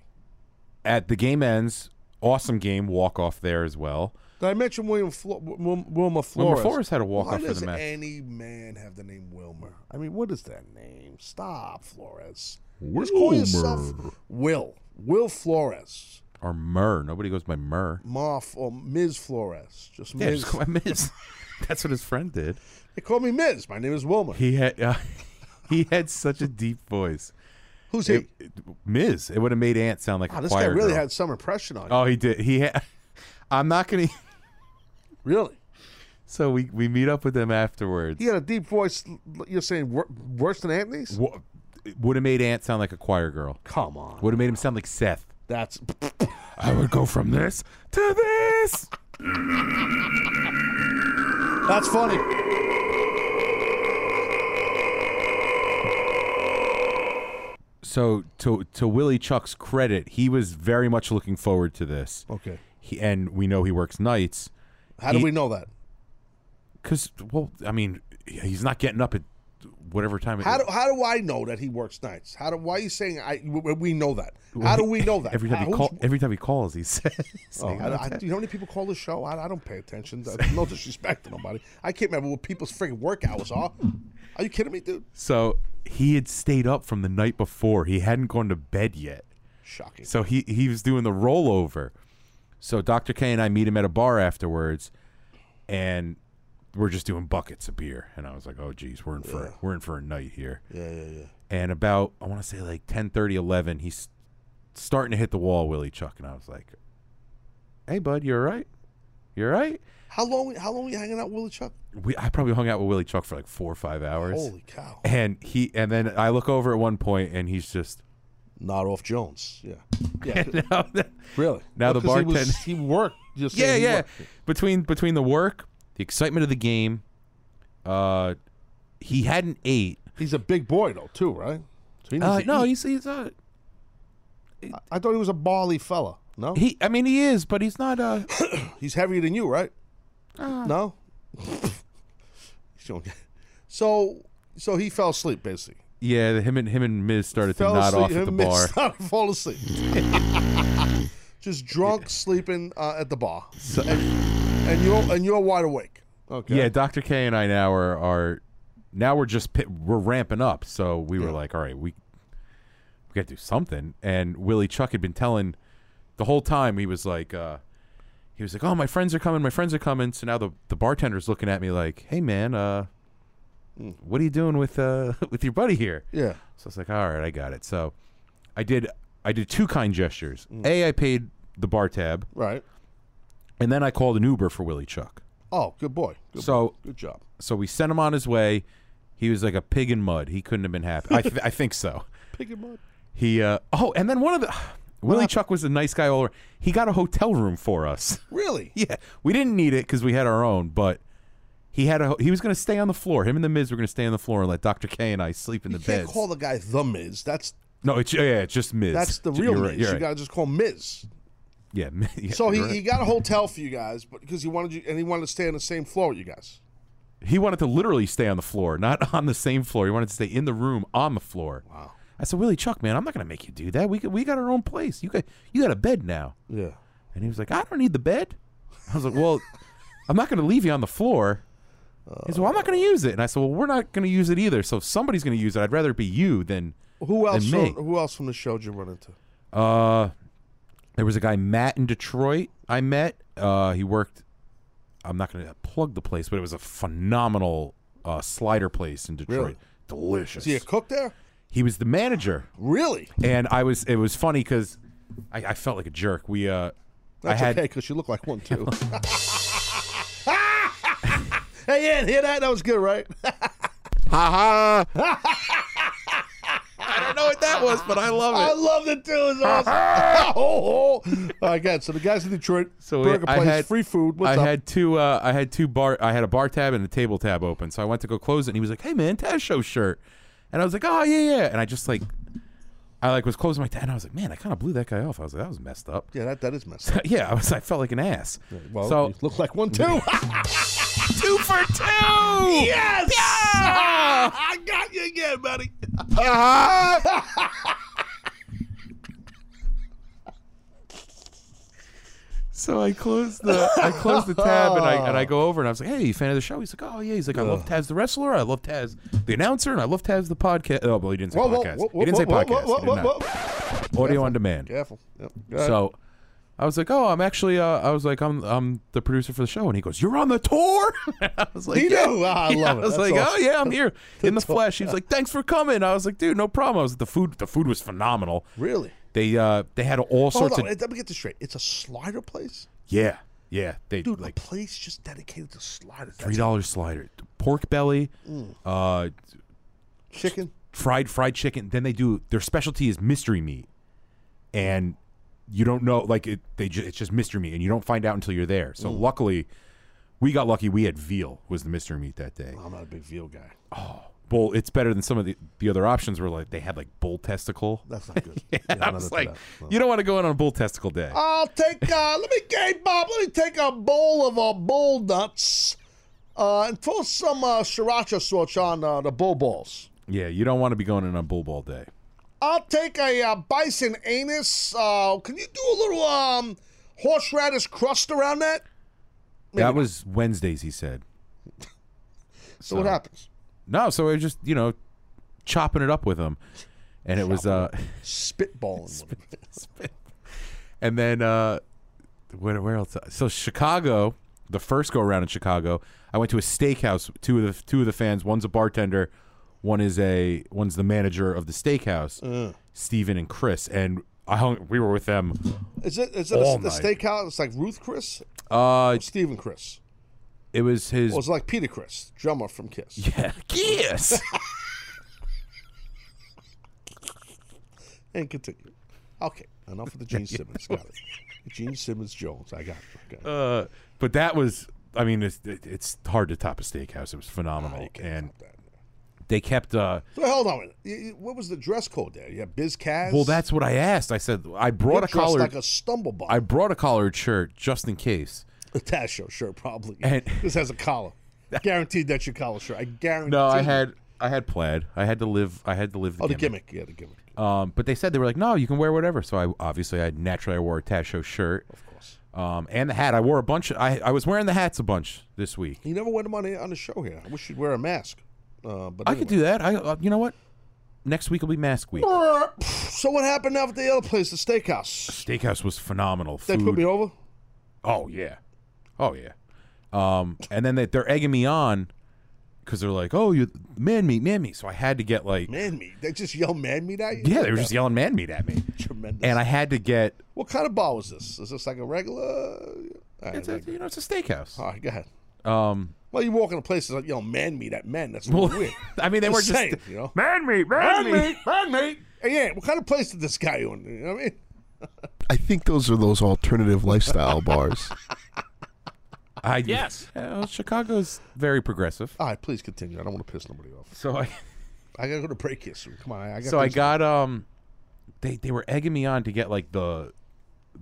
At the game ends, awesome game, walk off there as well. Did I mention William Flo- Wil- Wilma Flores? Wilmer Flores had a walk off for the match. any man have the name Wilmer? I mean, what is that name? Stop, Flores. Just call yourself Wilmer. Will. Will Flores. Or Murr. Nobody goes by Murr. Moff or Ms. Flores. Just Yeah, Ms. just go by Miz. That's what his friend did. They call me Ms. My name is Wilmer. He had uh, he had such a deep voice. Who's he? It- it- Miz. It would have made Ant sound like Wow, a this guy really girl. had some impression on oh, you. Oh, he did. He had. I'm not gonna. Really? So we we meet up with them afterwards. He had a deep voice. You're saying wor- worse than Anthony's? Would have made Ant sound like a choir girl. Come on. Would have made him sound like Seth. That's. I would go from this to this. That's funny. So to to Willie Chuck's credit, he was very much looking forward to this. Okay. He and we know he works nights. How do we know that? Because well, I mean, he's not getting up at whatever time. It How do, how do I know that he works nights? How do why are you saying I we, know that? How do we know that? Every time How- he call, every time he calls, he says. Oh, I, I, do you know how many people call the show? I, I don't pay attention. No disrespect to nobody. I can't remember what people's freaking work hours are. Are you kidding me, dude? So he had stayed up from the night before. He hadn't gone to bed yet. Shocking. So he he was doing the rollover. So Dr. K and I meet him at a bar afterwards, and we're just doing buckets of beer. And I was like, "Oh, geez, we're in for Yeah. we're in for a night here." Yeah, yeah, yeah. And about I want to say like 10, 30, 11, he's starting to hit the wall, Willie Chuck, and I was like, "Hey, bud, you're all right? You're all right?" How long? How long were you hanging out with Willie Chuck? We I probably hung out with Willie Chuck for like four or five hours. Holy cow! And he and then I look over at one point, and he's just Not off Jones. Yeah. Yeah. now that- really? Now the Because he was- bartender He, worked. You're yeah, he yeah. worked. Between between the work, the excitement of the game, uh, he hadn't ate. He's a big boy though, too, right? So he Uh, to no, eat. he's he's uh, I, I thought he was a barley fella. No, he. I mean, he is, but he's not. Uh, he's heavier than you, right? Uh. no. so, so he fell asleep basically. yeah, the- him and him and Miz started to nod asleep. off at the him and bar. Started to fall asleep. Just drunk, sleeping uh, at the bar, and, and you're and you're wide awake. Okay. Yeah, Doctor K and I now are are now we're just pi- we're ramping up. So we were like, all right, we we got to do something. And Willie Chuck had been telling the whole time he was like, uh, he was like, oh, my friends are coming, my friends are coming. So now the the bartender's looking at me like, hey man, uh, what are you doing with uh with your buddy here? Yeah. So I was like, all right, I got it. So I did I did two kind gestures. Mm. A, I paid the bar tab, Right. and then I called an Uber for Willie Chuck. Oh, good boy. Good so boy. good job. So we sent him on his way. He was like a pig in mud. He couldn't have been happy. I, th- I think so. Pig and mud. He uh oh, and then one of the Willie Chuck was a nice guy all over. He got a hotel room for us. Really? Yeah, we didn't need it because we had our own, but he had a he was going to stay on the floor. Him and the Miz were going to stay on the floor and let Dr. K and I sleep in You the bed. can't beds. call the guy the Miz. That's no, it's yeah, it's just Miz. that's the real you're Miz. right, You gotta just call him Miz. yeah, yeah, so he, right. he got a hotel for you guys, but because he wanted you and he wanted to stay on the same floor with you guys. He wanted to literally stay on the floor, not on the same floor. He wanted to stay in the room on the floor. Wow. I said, Willie Chuck, man, I'm not going to make you do that. We got, we got our own place. You got you got a bed now. Yeah. And he was like, I don't need the bed. I was like, Well, I'm not going to leave you on the floor. He said, Well, I'm not going to use it. And I said, Well, we're not going to use it either. So if somebody's going to use it, I'd rather it be you than Who else? than me. From, who else from the show did you run into? Uh, there was a guy Matt in Detroit I met. Uh, he worked. I'm not going to plug the place, but it was a phenomenal uh, slider place in Detroit. Really? Delicious. Is he a cook there? He was the manager. Really? And I was. It was funny because I, I felt like a jerk. We. Uh, That's I had. okay because you look like one too. hey, yeah, hear that? That was good, right? Ha ha. I don't know what that was, but I love it. I loved it too. It's awesome. oh, oh. Again, so the guys in Detroit, So burger I place, had free food. What's I up? had two. Uh, I had two bar. I had a bar tab and a table tab open. So I went to go close it, and he was like, "Hey man, Taz show shirt," and I was like, "Oh yeah, yeah," and I just like, I like was closing my tab, and I was like, "Man, I kind of blew that guy off." I was like, "That was messed up." yeah, that, that is messed up. yeah, I was. I felt like an ass. Well, so you look like one too. two for two. yes! I got you again, buddy. Uh-huh. So I closed the I closed the tab and I and I go over and I was like, "Hey, you fan of the show?" He's like, "Oh yeah." He's like, "I love Taz the wrestler. I love Taz the announcer, and I love Taz the podcast." Oh, well, he didn't say Whoa, whoa, podcast. whoa, he didn't say whoa, whoa, podcast. whoa, He did whoa, not. whoa. Audio on demand. Careful. Yep. Go ahead. So I was like, "Oh, I'm actually." Uh, I was like, "I'm I'm the producer for the show," and he goes, "You're on the tour." I was like, "Yeah." knew. Ah, I Yeah, love it. I was That's like, "Oh yeah, I'm here in the flesh." He was like, "Thanks for coming." I was like, "Dude, no problem." I was like, the food. The food was phenomenal. Really? They uh they had all Hold sorts on. of Let me get this straight. It's a slider place? yeah yeah. They Dude, like a place just dedicated to sliders. three dollars slider, pork belly, Mm. uh, Chicken? fried fried chicken. Then they do their specialty is mystery meat, and you don't know like it. They ju- it's just mystery meat, and you don't find out until you're there. So Mm. luckily, we got lucky. We had veal was the mystery meat that day. I'm not a big veal guy. Bull! It's better than some of the the other options where like they had like bull testicle. That's not good. yeah, Yeah, I was like. No. you don't want to go in on a bull testicle day. I'll take, uh, let me, hey, Bob, let me take a bowl of uh, bull nuts uh, and throw some uh, sriracha sauce on uh, the bull balls. yeah, you don't want to be going in on bull ball day. I'll take a uh, bison anus. Uh, can you do a little um, horseradish crust around that? that was Wednesdays, he said. So, what happens? No, so I was just you know chopping it up with him, and it was uh Spitballing. and then uh where where else? So Chicago, the first go around in Chicago, I went to a steakhouse. Two of the two of the fans, one's a bartender, one is a one's the manager of the steakhouse, Uh. Steven and Chris, and I hung. We were with them. Is it is it a, the night. steakhouse? It's like Ruth Chris? Uh, Stephen Chris. It was his. Or it's like Peter Criss, drummer from Kiss. Yeah, Kiss. and continue. Okay, enough of the Gene Simmons. Got it. Gene Simmons Jones. I got it. Okay. Uh, but that was, I mean, it's, it, it's hard to top a steakhouse. It was phenomenal, and they kept. Uh, So hold on a. You- you- What was the dress code there? Yeah, Biz Kaz? well, that's what I asked. I said I You're brought a dressed collared. like a stumblebum. I brought a collared shirt just in case. A show shirt, probably. And- this has a collar. Guaranteed that's your collar shirt. I guarantee. No, I had I had plaid. I had to live. I had to live. The Oh, the gimmick. gimmick. Yeah, the gimmick. Um, but they said they were like, no, you can wear whatever. So I obviously I naturally I wore a Taz Show shirt, of course, um, and the hat. I wore a bunch. I I was wearing the hats a bunch this week. You never wear them on the, on the show here. I wish you'd wear a mask. Uh, but I could do that. I uh, you know what? Next week will be mask week. So what happened now with the other place, the steakhouse? Steakhouse was phenomenal. They put me over. Oh yeah, oh yeah. Um, and then they, they're egging me on because they're like, "Oh, you man meat, man meat." So I had to get like, Man meat. They just yell man meat at you. yeah, they were just yelling man meat at me, Tremendous. and I had to get. What kind of bar was this? Is this like a regular? All right, It's a, you know, it's a steakhouse. All right, go ahead. Um, Well, you walk in a place that's like, you know, man meat at men. That's Well, weird. I mean, they weren't just- saying, you know, man meat, man, meat. man meat. Hey, yeah, what kind of place did this guy own? You know what I mean? I think those are those alternative lifestyle bars. I Yes. Uh, Chicago's very progressive. All right, please continue. I don't want to piss nobody off. So I, I gotta go to break here soon. Come on, I, I got. so I things- got um, they they were egging me on to get like the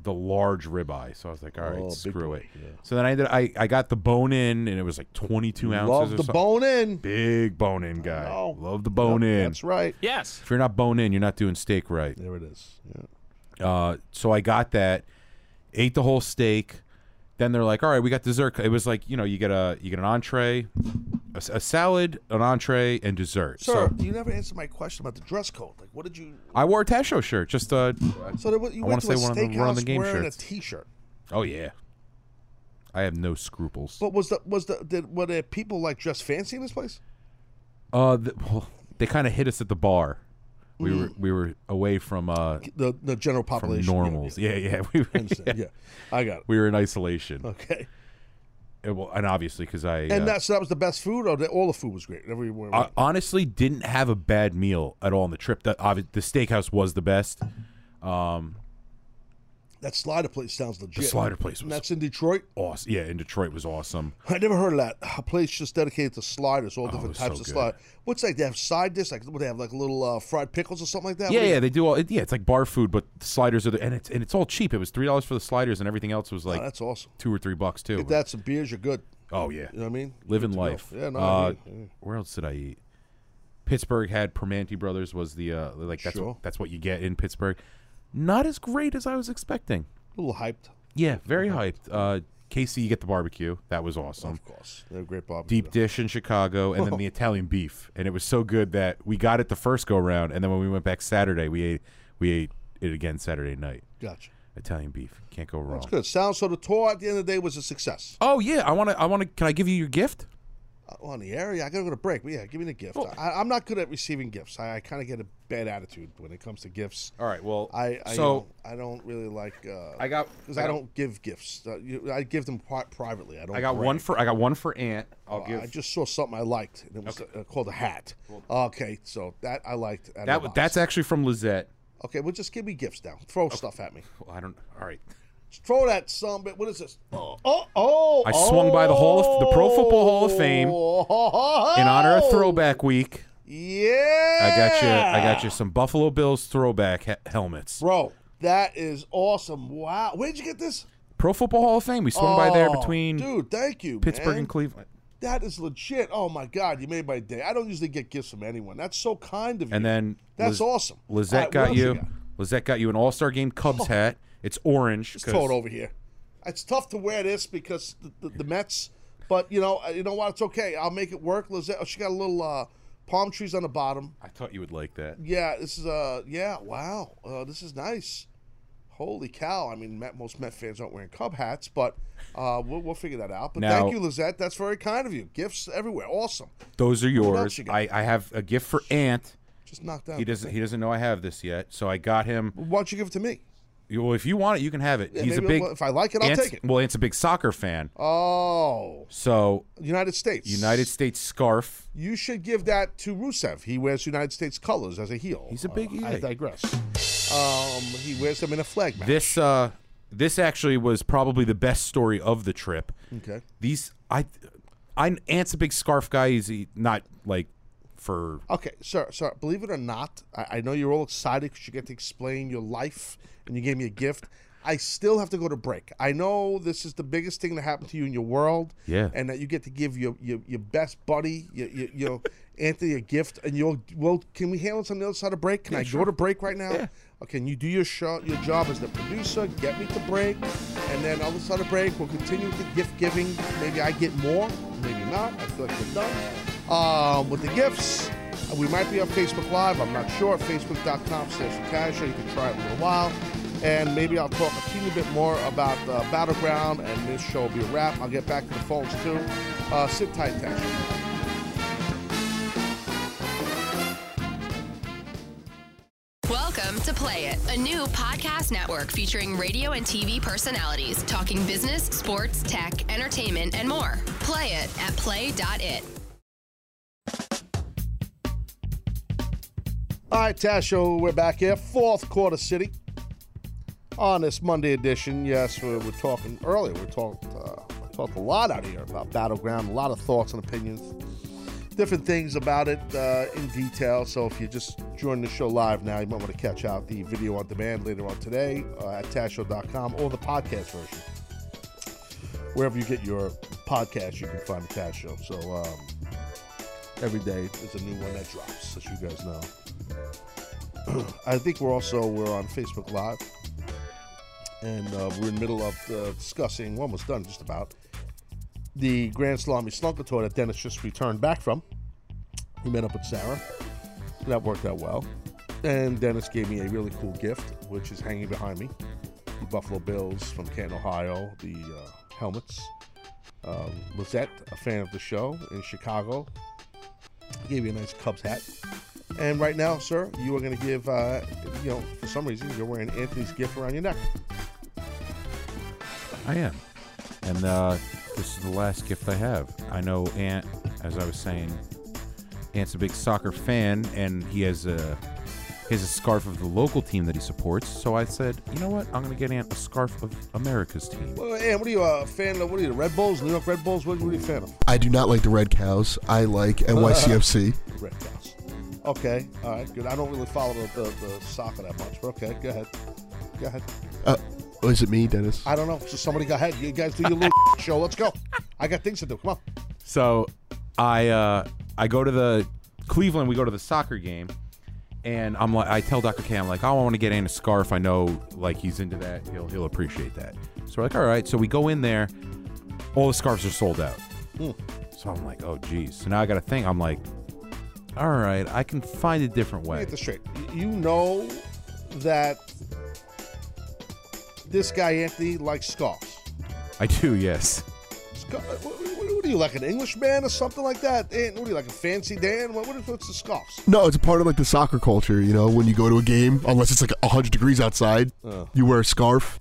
the large ribeye. So I was like, all right, Oh, big screw boy, it. yeah. So then I did. I I got the bone in, and it was like twenty two ounces. Love the something. bone in. Big bone in guy. know. Love the bone in. That's right. Yes. If you're not bone in, you're not doing steak right. There it is. Yeah. Uh, so I got that, ate the whole steak. Then they're like, "All right, we got dessert." It was like you know, you get a you get an entree, a salad, an entree, and dessert. Sir, So you never answered my question about the dress code. Like, what did you? I wore a Taz show shirt. Just uh, So there, you I went want to a say one of the run of the game wearing shirts. a T-shirt. oh yeah, I have no scruples. But was the was the did, were there people like dressed fancy in this place? Uh, the, well, they kind of hit us at the bar. We Mm. were we were away from uh The the general population. yeah, normals. Yeah, yeah. We were, I understand. Yeah, I got it. we were in isolation. Okay. And, well, and obviously because I And uh, that so that was the best food, or the, all the food was great. Everywhere. I honestly didn't have a bad meal at all on the trip. That the steakhouse was the best. Um, that slider place sounds legit. The slider place And that's in Detroit. awesome. Yeah, in Detroit was awesome. I never heard of that. A place just dedicated to sliders, all Oh, different types so of sliders. What's like? They have side dish, like what they have, like little uh, fried pickles or something like that. yeah, What yeah, they do all. Yeah, it's like bar food, but the sliders are the and it's and it's all cheap. It was three dollars for the sliders, and everything else was like Oh, that's awesome. two or three bucks too. Get that's some beers, you're good. Oh yeah, You know what I mean? living Good to go. life. Yeah, no, Uh, get it. Yeah. Where else did I eat? Pittsburgh had Primanti Brothers was the uh, like that's Sure. what, that's what you get in Pittsburgh. Not as great as I was expecting. A little hyped. Yeah, very hyped. Uh, KC, you get the barbecue. That was awesome. Of course, they're great barbecue. Deep dish in Chicago, and then the Italian beef, and it was so good that we got it the first go round, and then when we went back Saturday, we ate we ate it again Saturday night. Gotcha. Italian beef, can't go wrong. That's good. Sounds so the tour at the end of the day was a success. Oh yeah, I want to. I want to. Can I give you your gift? Uh, on the area, I gotta go to break. But yeah, give me the gift. I, I'm not good at receiving gifts. I, I kind of get a bad attitude when it comes to gifts. All right. Well, I, I so- don't, I don't really like. Uh, I got- because I I, don't give gifts. Uh, you, I give them pri- privately. I don't. I got brag. one for. I got one for Ant. I'll Uh, give. I just saw something I liked. And it was uh, called a hat. Okay, so that I liked. that. That's actually from Lizette. okay. Well, just give me gifts now. Throw stuff at me. Well, I don't. All right. Throw that some bit. What is this? Oh, oh, oh! I swung by the Hall of the Pro Football Hall of Fame oh. in honor of Throwback Week. Yeah, I got you. I got you some Buffalo Bills throwback he- helmets. bro. That is awesome. Wow, where'd you get this? Pro Football Hall of Fame. We swung by there Oh, between dude. Thank you, Pittsburgh man. and Cleveland. That is legit. Oh my God, you made my day. I don't usually get gifts from anyone. That's so kind of you. And then that's Liz- awesome. Lizette right, got you. got? Lizette got you an All Star Game Cubs oh. hat. It's orange. Just 'cause- throw it over here. It's tough to wear this because the, the, the Mets, but you know, you know what? It's okay. I'll make it work. Lizette, oh, she got a little uh, palm trees on the bottom. I thought you would like that. Yeah, this is uh, yeah, wow, uh, this is nice. Holy cow! I mean, Met, most Met fans aren't wearing Cub hats, but uh, we'll, we'll figure that out. But Now- thank you, Lizette. That's very kind of you. Gifts everywhere. Awesome. Those are yours. you? I, I have a gift for Ant. Just knock down. He doesn't. He doesn't know I have this yet. So I got him. Why don't you give it to me? Well, if you want it, you can have it. Yeah, He's a big. if I like it, I'll Ant's- take it. Well, Ant's a big soccer fan. Oh, So United States. United States scarf. You should give that to Rusev. He wears United States colors as a heel. He's a big Uh, I digress. Um, he wears them in a flag match. This uh, this actually was probably the best story of the trip. Okay. These I, I Ant's a big scarf guy. He's he, not like for Okay, sir, sir. Believe it or not, I, I know you're all excited because you get to explain your life and you gave me a gift. I still have to go to break. I know this is the biggest thing that happened to you in your world. Yeah. And that you get to give your your, your best buddy, your, your, your Anthony, a gift, and you'll well. Can we handle this on the other side of break? Can Yeah, I sure. go to break right now? Yeah. Okay, can you do your show, your job as the producer, get me to break, and then on the other side of break, we'll continue with the gift giving. Maybe I get more, maybe not. I feel like we're done um, with the gifts. We might be on Facebook Live. I'm not sure. Facebook.com slash Taz You can try it in a while. And maybe I'll talk a teeny bit more about uh, Battleground, and this show will be a wrap. I'll get back to the phones too. Uh, sit tight, Taz. Welcome to Play It, a new podcast network featuring radio and TV personalities talking business, sports, tech, entertainment, and more. Play it at play.it. All right, Taz Show, we're back here. Fourth quarter city on this Monday edition. Yes, we we're talking earlier. We talked uh, talked a lot out here about battleground. A lot of thoughts and opinions, different things about it uh, in detail. So if you just joined the show live now, you might want to catch out the video on demand later on today uh, at TazShow.com or the podcast version. Wherever you get your podcast, you can find the Taz Show. So um, every day there's a new one that drops, as you guys know. I think we're also we're on Facebook Live, and uh, we're in the middle of uh, discussing. We're almost done, just about the Grand Salami Slunker tour that Dennis just returned back from. He met up with Sarah. That worked out well, and Dennis gave me a really cool gift, which is hanging behind me. The Buffalo Bills from Canton, Ohio. The uh, helmets. Um, Lizette, a fan of the show in Chicago, gave you a nice Cubs hat. And right now, sir, you are going to give, uh, you know, for some reason, you're wearing Anthony's gift around your neck. I am. And uh, this is the last gift I have. I know Ant, as I was saying, Ant's a big soccer fan, and he has a he has a scarf of the local team that he supports. So I said, you know what? I'm going to get Ant a scarf of America's team. Well, Ant, what are you a fan of? What are you, the Red Bulls, New York Red Bulls? What, what are you a fan of? I do not like the Red Cows. I like NYCFC. Red Cows. Okay, all right, good. I don't really follow the, the, the soccer that much, but okay, go ahead. Go ahead. Uh, oh, is it me, Dennis? I don't know. So somebody go ahead. You guys do your little show. Let's go. I got things to do. Come on. So I uh, I go to the Cleveland. We go to the soccer game, and I'm like, I tell Dr. K, I'm like, oh, I want to get Ant a scarf. I know, like, he's into that. He'll he'll appreciate that. So we're like, all right. So we go in there. All the scarves are sold out. Hmm. So I'm like, oh, geez. So now I got to think. I'm like, all right, I can find a different way. get this straight. You know that this guy Anthony likes scarves. I do, yes. Scar- you like an Englishman or something like that? Ant, what are you like a fancy Dan? What, what is, what's the scarves? No, it's a part of like the soccer culture. You know, when you go to a game, unless it's like 100 degrees outside, Oh. you wear a scarf.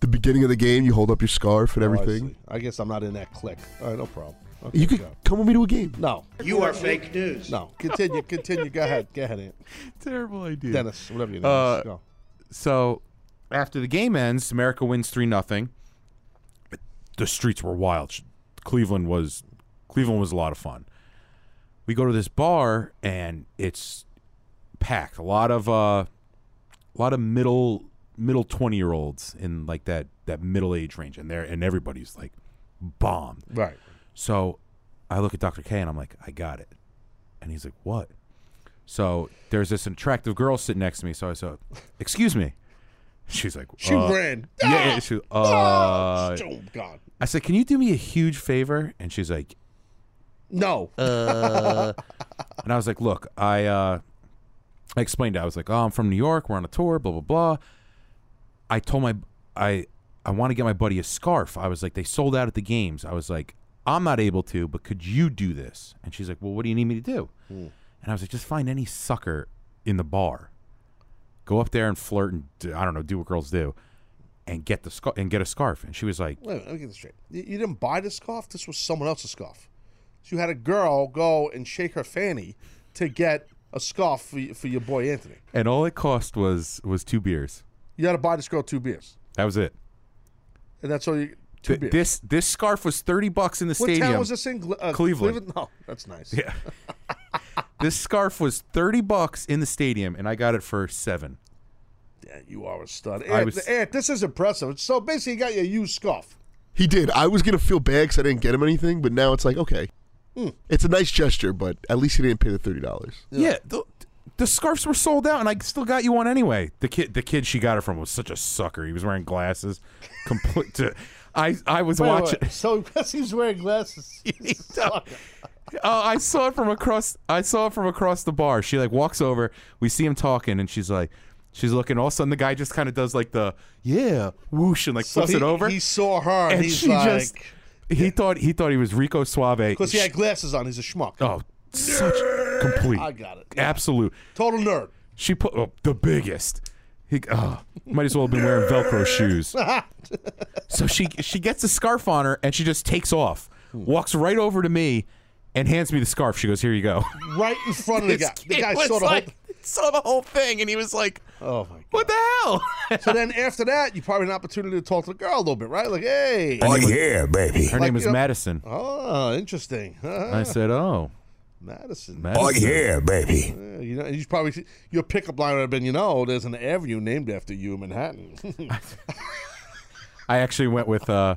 The beginning of the game, you hold up your scarf and Oh, I everything. I, guess I'm not in that clique. All right, no problem. Okay, you could go. come with me to a game. No. You are fake news. No. Continue. Continue. Go ahead. Go ahead, Ant. Terrible idea. Dennis, whatever you name Uh. Go. So after the game ends, America wins three nothing. The streets were wild. Cleveland was Cleveland was a lot of fun. We go to this bar and it's packed. A lot of uh, a lot of middle middle twenty year olds in like that that middle age range, and there and everybody's like bombed. Right. So I look at Dr. K and I'm like, I got it. And he's like, What? So there's this attractive girl sitting next to me. So I said, Excuse me. She's like, She uh, ran. Yeah, yeah, she, uh, Oh, God. I said, Can you do me a huge favor? And she's like, No. uh, and I was like, look, I uh, I explained it. I was like, oh, I'm from New York. We're on a tour. Blah blah blah. I told my I I want to get my buddy a scarf. I was like, they sold out at the games. I was like, I'm not able to, but could you do this? And she's like, well, what do you need me to do? Hmm. And I was like, just find any sucker in the bar, go up there and flirt and do, I don't know, do what girls do, and get the scar- and get a scarf. And she was like, Wait minute, let me get this straight. You, you didn't buy this scarf? This was someone else's scarf. So you had a girl go and shake her fanny to get a scarf for, y- for your boy Anthony. and all it cost was was two beers. You had to buy this girl two beers. That was it. And that's all you. Two Th- beers. This this scarf was thirty bucks in the what stadium. town was this in? Gle- uh, Cleveland. No, that's nice. Yeah. this scarf was thirty bucks in the stadium, and I got it for seven. Yeah, you are a stud. Ant, was- Ant, this is impressive. So basically, you got your used scarf. He did. I was gonna feel bad because I didn't get him anything, but now it's like okay, Hmm. it's a nice gesture, but at least he didn't pay the thirty dollars. Yeah, the, the scarves were sold out, and I still got you one anyway. The kid, the kid she got it from was such a sucker. He was wearing glasses. Complete. To, I I was Wait, wait, watching. wait. So because he's wearing glasses. Oh, I saw it from across. I saw it from across the bar. She like walks over. We see him talking, and she's like, she's looking. All of a sudden, the guy just kind of does like the yeah whoosh and like So flips he, it over. He saw her, and, she like, just he thought he thought he was Rico Suave. because he had glasses on. He's a schmuck. oh, such complete. I got it. Absolute. Total nerd. She put oh, the biggest. He oh, might as well have been wearing Velcro shoes. So she she gets a scarf on her and she just takes off, walks right over to me, and hands me the scarf. She goes, "Here you go." right in front of the guy. The guy saw the like- saw the whole thing, and he was like, "Oh my god, what the hell?" so then after that, you probably had an opportunity to talk to the girl a little bit, right? Like, hey. Oh, yeah, baby. Her name was Madison. Oh, interesting. I said, "Oh, Madison. Madison. Oh, yeah, baby. you know, you probably your pickup line would have been, you know, there's an avenue named after you in Manhattan. I actually went with. uh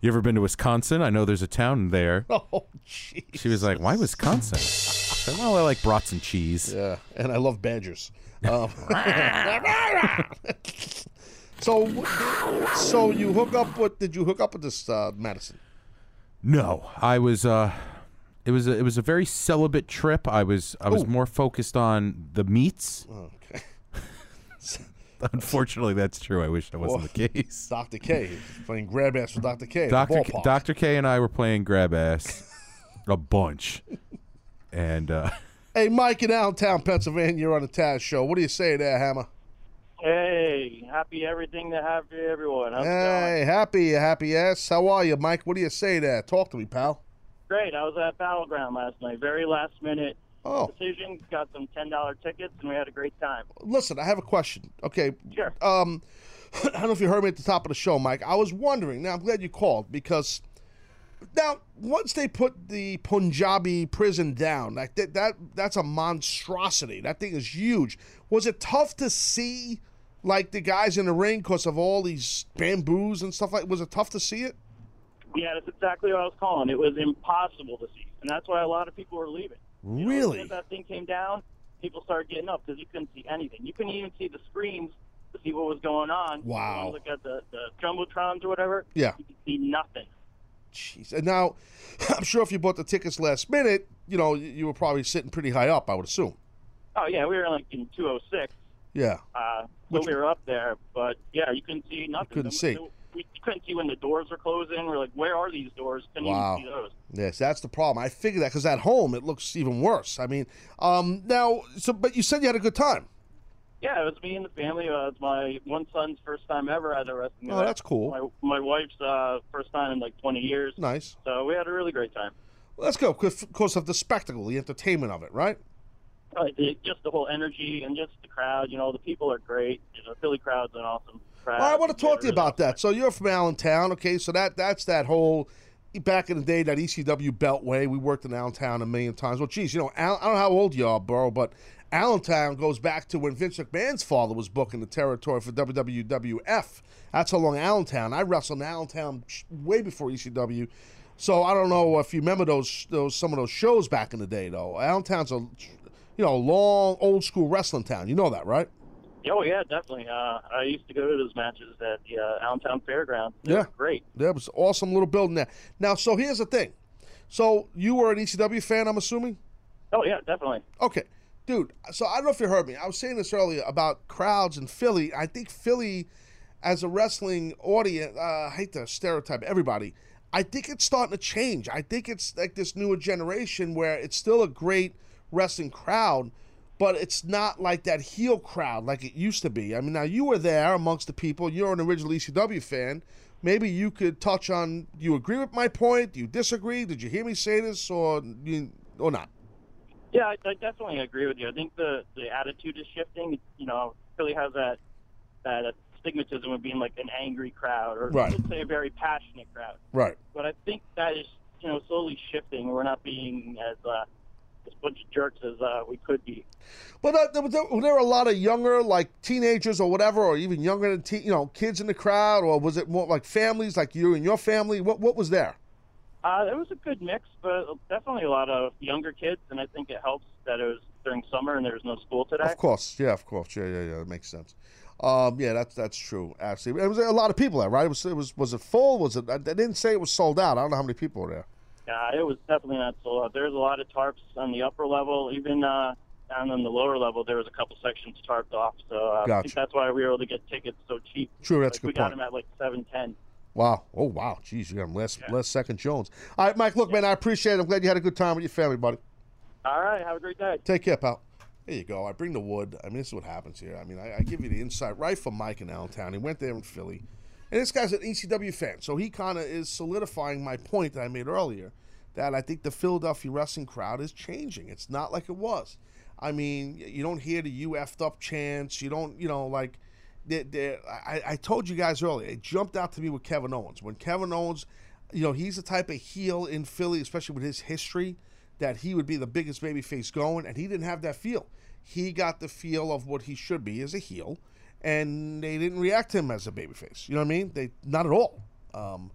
You ever been to Wisconsin? I know there's a town there. oh, jeez. She was like, "Why Wisconsin?" I said, "Well, I like brats and cheese." Yeah, and I love badgers. Um, so, so you hook up with? Did you hook up with this uh, Madison? No, I was. uh It was. A, it was a very celibate trip. I was. I was Ooh. more focused on the meats. Okay. Unfortunately, that's true. I wish that wasn't Well, the case. Dr. K playing grab ass with Dr. K. Doctor ballpark. Doctor K and I were playing grab ass a bunch, and uh Hey, Mike in Allentown, Pennsylvania, you're on the Taz show. What do you say there, Hammer? Hey, happy everything to have for everyone. How's? Hey, happy, happy ass. How are you, Mike? What do you say there? Talk to me, pal. Great. I was at Battleground last night. Very last minute Oh. decision. Got some ten dollar tickets, and we had a great time. Listen, I have a question. Okay. Sure. Um, I don't know if you heard me at the top of the show, Mike. I was wondering. Now, I'm glad you called because now once they put the Punjabi prison down, like that, that that's a monstrosity. That thing is huge. Was it tough to see, like the guys in the ring, because of all these bamboos and stuff like? Was it tough to see it? Yeah, that's exactly what I was calling. It was impossible to see, and that's why a lot of people were leaving. You know, as Really? as that thing came down, people started getting up because you couldn't see anything. You couldn't even see the screens to see what was going on. Wow. Look at uh, the the jumbotrons or whatever. Yeah. You could see nothing. Jeez. And now, I'm sure if you bought the tickets last minute, you know, you were probably sitting pretty high up. I would assume. Oh yeah, we were like in 206. Yeah. Uh, so Which- we were up there, but yeah, you couldn't see nothing. couldn't The- see. the- We couldn't see when the doors were closing. We're like, where are these doors? Couldn't Wow. even see those. Yes, that's the problem. I figured that because at home it looks even worse. I mean, um, now, so but you said you had a good time. Yeah, it was me and the family. Uh, it's my one son's first time ever at a wrestling Oh, event. that's cool. My, my wife's uh, first time in like 20 years. Nice. So we had a really great time. Well, let's go because of the spectacle, the entertainment of it, right? Right. the, just the whole energy and just the crowd. You know, the people are great. You know, Philly crowd's an awesome crowd. Well, I want to talk to you about that. So you're from Allentown, okay? So that that's that whole back in the day that ECW Beltway. We worked in Allentown a million times. Well, geez, you know, Al, I don't know how old you are, bro, but Allentown goes back to when Vince McMahon's father was booking the territory for WWF. That's how long Allentown. I wrestled in Allentown way before ECW. So I don't know if you remember those those some of those shows back in the day, though. Allentown's a you know long old school wrestling town. You know that, right? Oh yeah, definitely. Uh, I used to go to those matches at the uh, Allentown Fairgrounds. They Yeah. great. That was awesome little building there. Now, so here's the thing. So you were an ECW fan, I'm assuming? Oh yeah, definitely. Okay. Dude, so I don't know if you heard me. I was saying this earlier about crowds in Philly. I think Philly, as a wrestling audience, uh, I hate to stereotype everybody. I think it's starting to change. I think it's like this newer generation where it's still a great wrestling crowd, but it's not like that heel crowd like it used to be. I mean, now you were there amongst the people. You're an original ECW fan. Maybe you could touch on. You agree with my point? Do you disagree? Did you hear me say this, or or not? Yeah, I, I definitely agree with you. I think the the attitude is shifting. You know, Philly has that that stigmatism of being like an angry crowd, or Right. let's say a very passionate crowd. Right. But I think that is you know slowly shifting. We're not being as uh, as bunch of jerks as uh, we could be. But uh, there, there, were there a lot of younger, like teenagers or whatever, or even younger than teen, you know, kids in the crowd, or was it more like families, like you and your family? What what was there? Uh, it was a good mix, but definitely a lot of younger kids, and I think it helps that it was during summer and there was no school today. Of course, yeah, of course, yeah, yeah, yeah. That makes sense. Um, yeah, that's that's true. Absolutely, it was a lot of people there, right? It was it was was it full? Was it? I didn't say it was sold out. I don't know how many people were there. Yeah, it was definitely not sold out. There's a lot of tarps on the upper level, even uh, down on the lower level. There was a couple sections tarped off, so uh, I think that's why we were able to get tickets so cheap. True, that's a like, good we got them at like seven ten. Wow. Oh wow. Jeez, you got him last last second Jones. All right, Mike. Look, man, I appreciate it. I'm glad you had a good time with your family, buddy. All right, have a great day. Take care, pal. There you go. I bring the wood. I mean, this is what happens here. I mean, I, I give you the insight right from Mike in Allentown. He went there in Philly. And this guy's an ECW fan. So he kind of is solidifying my point that I made earlier that I think the Philadelphia wrestling crowd is changing. It's not like it was. I mean, you don't hear the you effed up chants. You don't, you know, like, they're, they're, I, I told you guys earlier, it jumped out to me with Kevin Owens. When Kevin Owens, you know, he's the type of heel in Philly, especially with his history, that he would be the biggest babyface going, and he didn't have that feel. He got the feel of what he should be as a heel, and they didn't react to him as a babyface. You know what I mean? They not at all. Um,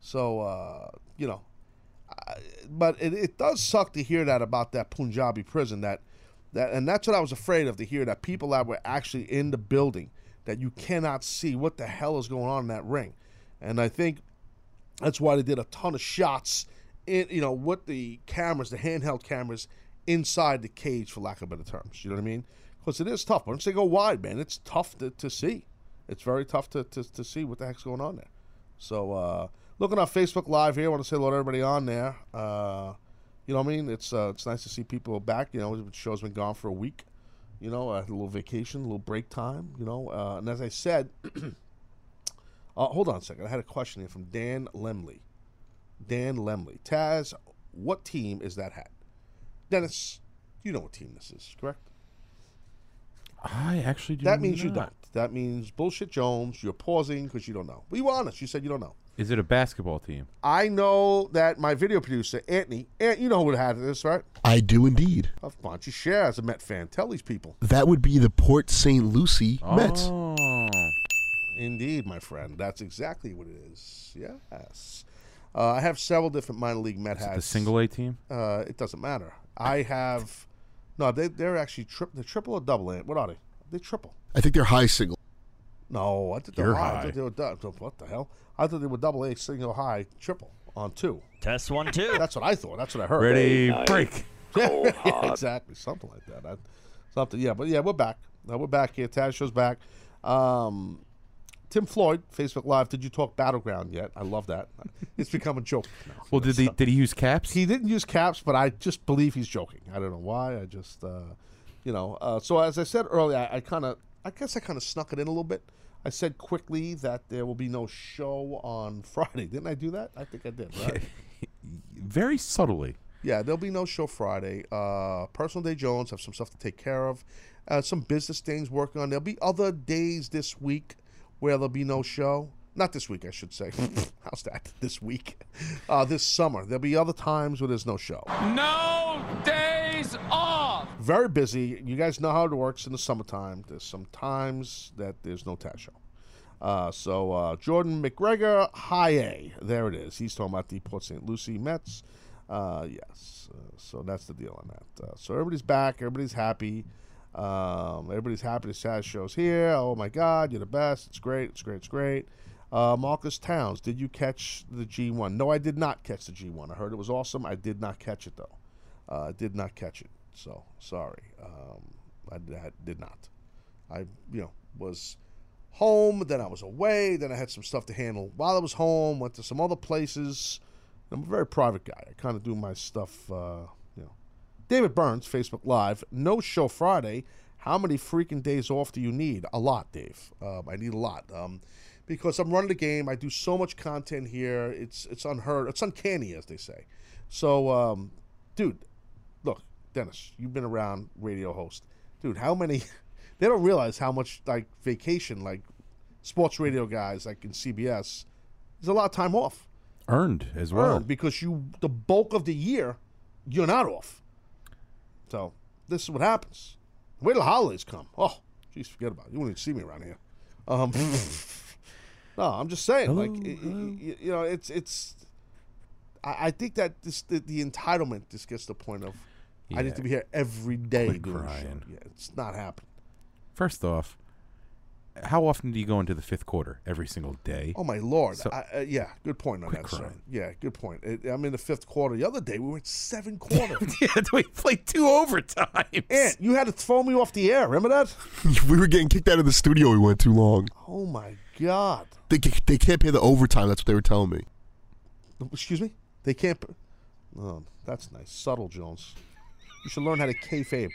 so uh, you know, I, but it, it does suck to hear that about that Punjabi prison. That that and that's what I was afraid of to hear that people that were actually in the building that you cannot see what the hell is going on in that ring, and I think that's why they did a ton of shots in you know with the cameras, the handheld cameras inside the cage, for lack of better terms. You know what I mean? Because it is tough. Once they go wide, man, it's tough to, to see. It's very tough to, to, to see what the heck's going on there. So uh, looking on Facebook Live here, I want to say hello to everybody on there. Uh, you know what I mean? It's uh, it's nice to see people back. You know, the show's been gone for a week. You know, uh, a little vacation, a little break time. You know, uh, and as I said, uh, hold on a second. I had a question here from Dan Lemley. Dan Lemley. Taz, what team is that hat? Dennis, you know what team this is, correct? I actually do That means you don't. That means bullshit Jones. You're pausing because you don't know. But you were honest. You said you don't know. Is it a basketball team? I know that my video producer, Anthony, Ant, you know who had this, right? I do indeed. Oh, why don't you share as a Met fan? Tell these people. That would be the Port St. Lucie Mets. Oh. Indeed, my friend. That's exactly what it is. Yes. Uh, I have several different minor league Met Is it hats. the single A team? Uh, it doesn't matter. I have. No, they, they're actually tri- they're triple or double. Ant. What are they? They triple. I think they're high single. No, I thought they You're were high. I high. thought they were dou- What the hell? I thought they were double A, single high, triple on two. Test one, two. That's what I thought. That's what I heard. Ready, Nice. break. Yeah, yeah, exactly. Something like that. I, something. Yeah, but yeah, we're back. Uh, we're back here. Taz show's back. Um, Tim Floyd, Facebook Live. Did you talk Battleground yet? I love that. It's become a joke. now. Well, did he did he use caps? He didn't use caps, but I just believe he's joking. I don't know why. I just, uh, you know. Uh, so as I said earlier, I, I kind of, I guess I kind of snuck it in a little bit. I said quickly that there will be no show on Friday. Didn't I do that? I think I did. Right? Very subtly. Yeah, there'll be no show Friday. Uh, Personal Day Jones have some stuff to take care of, uh, some business things working on. There'll be other days this week where there'll be no show. Not this week, I should say. How's that? This week, uh, this summer. There'll be other times where there's no show. No days off. Very busy. You guys know how it works in the summertime. There's some times that there's no Taz show. Uh, so uh, Jordan McGregor, high A. There it is. He's talking about the Port St. Lucie Mets. Uh, yes. Uh, so that's the deal on that. Uh, so everybody's back. Everybody's happy. Um, everybody's happy the Taz show's here. Oh my God, you're the best. It's great. It's great. It's great. Uh, Marcus Towns, did you catch the G1? No, I did not catch the G1. I heard it was awesome. I did not catch it though. I did not catch it. So sorry. Um, I, did- I did not. I you know was home. Then I was away. Then I had some stuff to handle while I was home. Went to some other places. I'm a very private guy. I kind of do my stuff. Uh, you know. David Burns, Facebook Live. No show Friday. How many freaking days off do you need? A lot, Dave. Um, I need a lot. Um, because I'm running the game. I do so much content here. It's it's unheard. It's uncanny, as they say. So, um, dude, Dennis, you've been around radio host, dude. How many? They don't realize how much like vacation, like sports radio guys, like in CBS, there's a lot of time off Earned as well. earned because you the bulk of the year you're not off. So this is what happens. Wait till the holidays come. Oh, jeez, forget about it. You won't even see me around here. Um, no, I'm just saying, like, y- y- you know, it's it's. I, I think that this the, the entitlement just gets to the point of I need to be here every day Quit doing the show. crying. Yeah, it's not happening. First off, how often do you go into the fifth quarter? Every single day. Oh my lord! So- I, uh, yeah, good point on Quit that, sir. Yeah, good point. It, I'm in the fifth quarter. The other day we went seven quarters. yeah, we played two overtimes. And you had to throw me off the air. Remember that? we were getting kicked out of the studio. We went too long. Oh my god! They they can't pay the overtime. That's what they were telling me. Excuse me. They can't. Oh, that's nice. Subtle, Jones. You should learn how to kayfabe.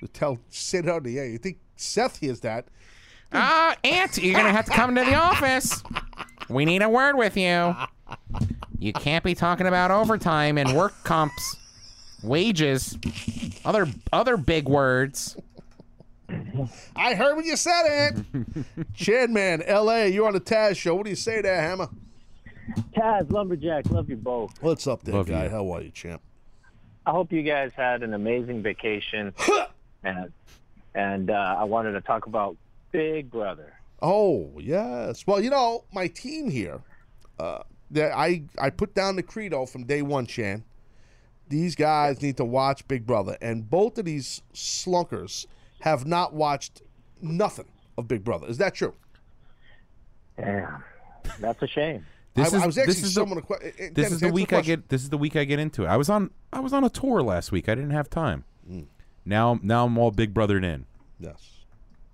To tell, sit on the air. You think Seth hears that? Ah, Ant, you're gonna have to come to the office. We need a word with you. You can't be talking about overtime and work comps, wages, other other big words. I heard what you said, Ant. Chad Man, L.A. You're on the Taz show. What do you say there, Hammer? Taz, Lumberjack, love you both. What's up there, Love guy? you. How are you, champ? I hope you guys had an amazing vacation. and and uh, I wanted to talk about Big Brother. Oh yes. Well, you know, my team here, uh, that I I put down the credo from day one, Chan. These guys need to watch Big Brother, and both of these slunkers have not watched nothing of Big Brother. Is that true? Yeah, that's a shame. This I- is I was actually this is someone the, to que- eh, this Dennis, is the answer week I get. This is the week I get into it. I was on I was on a tour last week. I didn't have time. Mm. Now now I'm all big brothered in. Yes,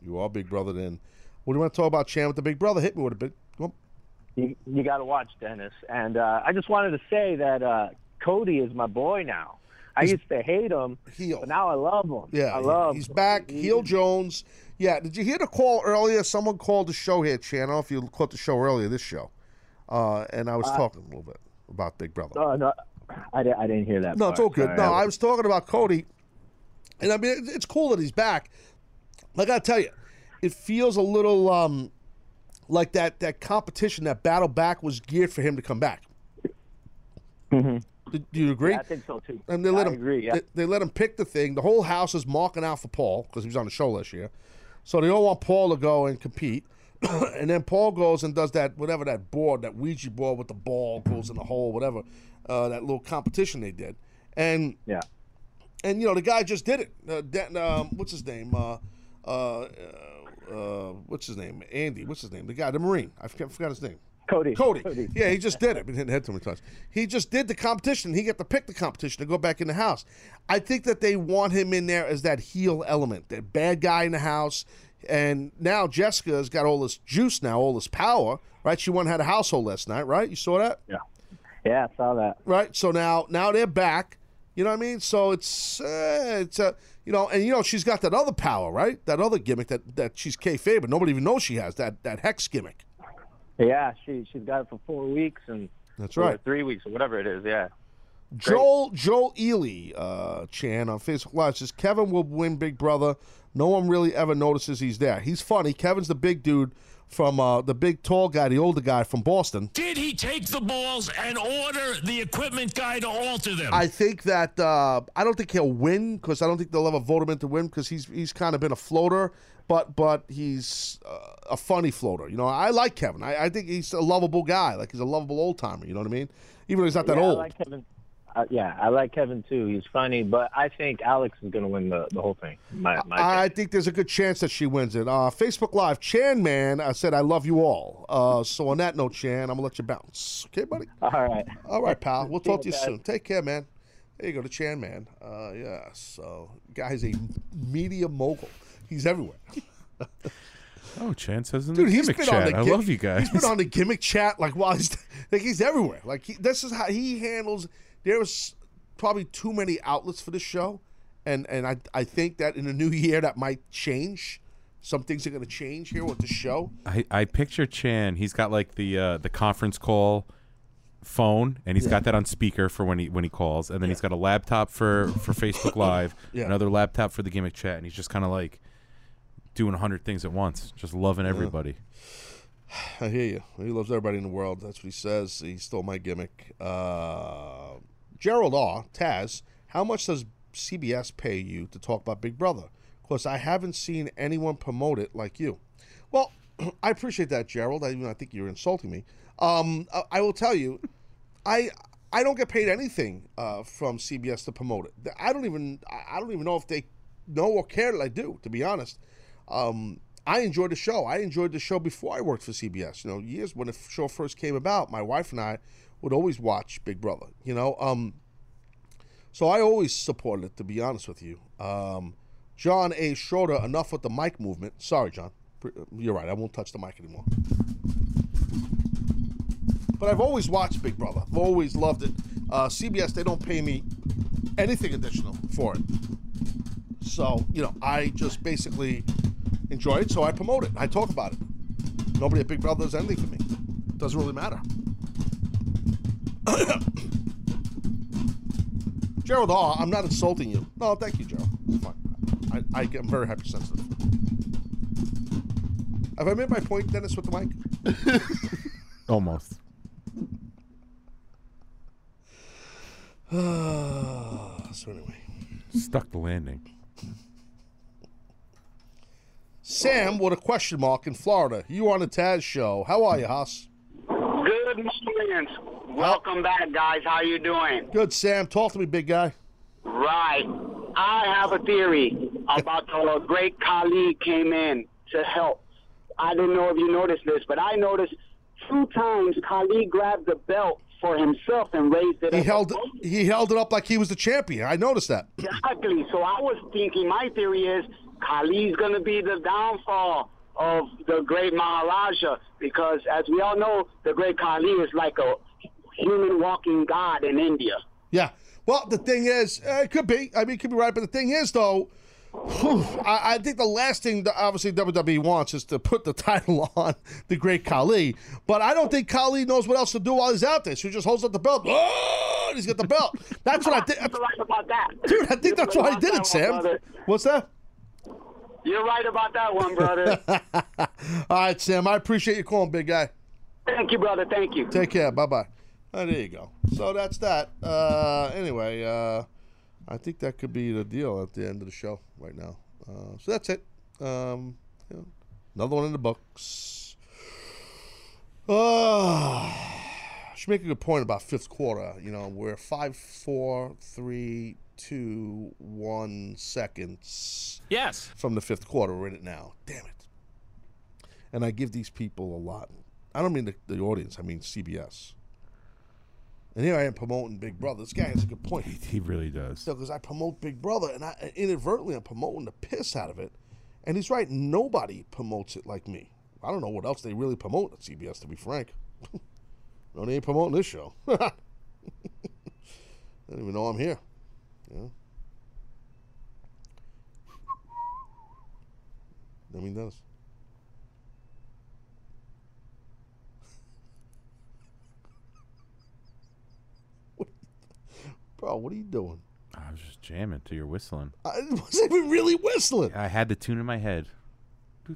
you are Big Brother. Then, what do you want to talk about, Chan? With the Big Brother, hit me with a bit. You, you got to watch Dennis. And uh, I just wanted to say that uh, Cody is my boy now. I used to hate him, but now I love him. Yeah, I love. Him. He's back. Heel Jones. Yeah, did you hear the call earlier? Someone called the show here, Chan. I don't know if you caught the show earlier, this show. Uh, and I was Uh, talking a little bit about Big Brother. No, no, I, di- I didn't hear that. No, it's part. all good. Sorry, no, I I was talking about Cody, and I mean it- it's cool that he's back. Like I gotta tell you, it feels a little um, like that that competition, that battle back was geared for him to come back. Do, do you agree? Yeah, I think so too. And they let I him. agree, yeah. they, they let him pick the thing. The whole house is marking out for Paul because he was on the show last year. So they all want Paul to go and compete. and then Paul goes and does that whatever that board, that Ouija board with the ball goes in the hole, whatever. Uh, that little competition they did. And yeah. And you know the guy just did it. Uh, um, what's his name? Uh, uh, uh, what's his name? Andy. What's his name? The guy, the Marine. I forgot, forgot his name. Cody. Cody. Cody. Yeah, he just did it. He didn't hit too many times. He just did the competition. He got to pick the competition to go back in the house. I think that they want him in there as that heel element, that bad guy in the house. And now Jessica's got all this juice now, all this power, right? She won had a household last night, right? You saw that? Yeah. Yeah, I saw that. Right. So now, now they're back. You know what I mean? So it's uh, it's uh, you know, and you know she's got that other power, right? That other gimmick that that she's kayfabe, but nobody even knows she has that that hex gimmick. Yeah, she she's got it for four weeks and That's right. three weeks or whatever it is. Yeah. Joel Joel Ely uh, Chan on Facebook Live says Kevin will win Big Brother. No one really ever notices he's there. He's funny. Kevin's the big dude from uh, the big tall guy, the older guy from Boston. Did he take the balls and order the equipment guy to alter them? I think that uh, I don't think he'll win because I don't think they'll ever vote him in to win because he's he's kind of been a floater, but but he's uh, a funny floater. You know, I like Kevin. I, I think he's a lovable guy. Like he's a lovable old timer. You know what I mean? Even though he's not that yeah, old. I like Kevin. Uh, yeah, I like Kevin too. He's funny, but I think Alex is going to win the, the whole thing. My, my I think there's a good chance that she wins it. Uh, Facebook Live, Chan Man I said, I love you all. Uh, so on that note, Chan, I'm going to let you bounce. Okay, buddy? All right. All right, pal. We'll talk to you guys. soon. Take care, man. There you go, the Chan Man. Uh, yeah, so guy's a media mogul. He's everywhere. Oh, Chan says in Dude, the he's gimmick been chat. on the I love you guys. He's been on the gimmick chat like while he's like he's everywhere. Like he, this is how he handles. There's probably too many outlets for this show, and and I I think that in the new year that might change. Some things are going to change here with the show. I, I picture Chan. He's got like the uh, the conference call phone, and he's Yeah. got that on speaker for when he when he calls, and then he's got a laptop for for Facebook Live, Yeah. another laptop for the gimmick chat, and he's just kind of like doing a hundred things at once, just loving everybody. I hear you. He loves everybody in the world. That's what he says. He stole my gimmick. Uh, Gerald R. Taz, how much does CBS pay you to talk about Big Brother? Because I haven't seen anyone promote it like you. Well, I appreciate that, Gerald. I, even I think you're insulting me. Um, I, I will tell you, I I don't get paid anything uh, from CBS to promote it. I don't even I- don't even know if they know or care that I do. To be honest, um, I enjoyed the show. I enjoyed the show before I worked for CBS. You know, years when the show first came about, my wife and I would always watch Big Brother. You know, um, so I always supported it. To be honest with you, um, John A. Schroeder. Enough with the mic movement. Sorry, John. You're right. I won't touch the mic anymore. But I've always watched Big Brother. I've always loved it. Uh, CBS, they don't pay me anything additional for it. So, you know, I just basically enjoy it, so I promote it. I talk about it. Nobody at Big Brother does anything for me. Doesn't really matter. Gerald Hall, I'm not insulting you. No, thank you, Gerald. Fine. I, I, I'm very hypersensitive. Have I made my point, Dennis, with the mic? Almost. so anyway, Stuck the landing. Sam with a question mark in Florida. You on the Taz show? How are you, Hoss? Good morning. Welcome back, guys. How you doing? Good, Sam. Talk to me, big guy. Right. I have a theory about the great Khali came in to help. I don't know if you noticed this, but I noticed two times Khali grabbed the belt for himself and raised it. He up held he held it up like he was the champion. I noticed that. Exactly. So I was thinking, my theory is Khali's going to be the downfall of the great Maharaja because, as we all know, the great Khali is like a human walking god in India. Yeah. Well, the thing is, uh, it could be. I mean, it could be right. But the thing is, though, whew, I, I think the last thing that obviously WWE wants is to put the title on the Great Khali. But I don't think Khali knows what else to do while he's out there. So he just holds up the belt. Oh, and he's got the belt. That's what I think. You're right about that. Dude, I think that's why he did it, Sam. What's that? You're right about that one, brother. All right, Sam. I appreciate you calling, big guy. Thank you, brother. Thank you. Take care. Bye bye. Oh, there you go. So that's that. Uh, anyway, uh, I think that could be the deal at the end of the show right now. Uh, so that's it. Um, you know, another one in the books. Uh, should make a good point about fifth quarter. You know, we're five, four, three, two, one seconds. Yes. From the fifth quarter, we're in it now. Damn it. And I give these people a lot. I don't mean the, the audience. I mean CBS. And here I am promoting Big Brother. This guy has a good point. He really does. because I promote Big Brother, and I inadvertently I'm promoting the piss out of it. And he's right. Nobody promotes it like me. I don't know what else they really promote at CBS. To be frank, no, they ain't promoting this show. I don't even know I'm here. Yeah. I mean, does. Bro, what are you doing? I was just jamming to your whistling. I wasn't even really whistling. I had the tune in my head. Oh,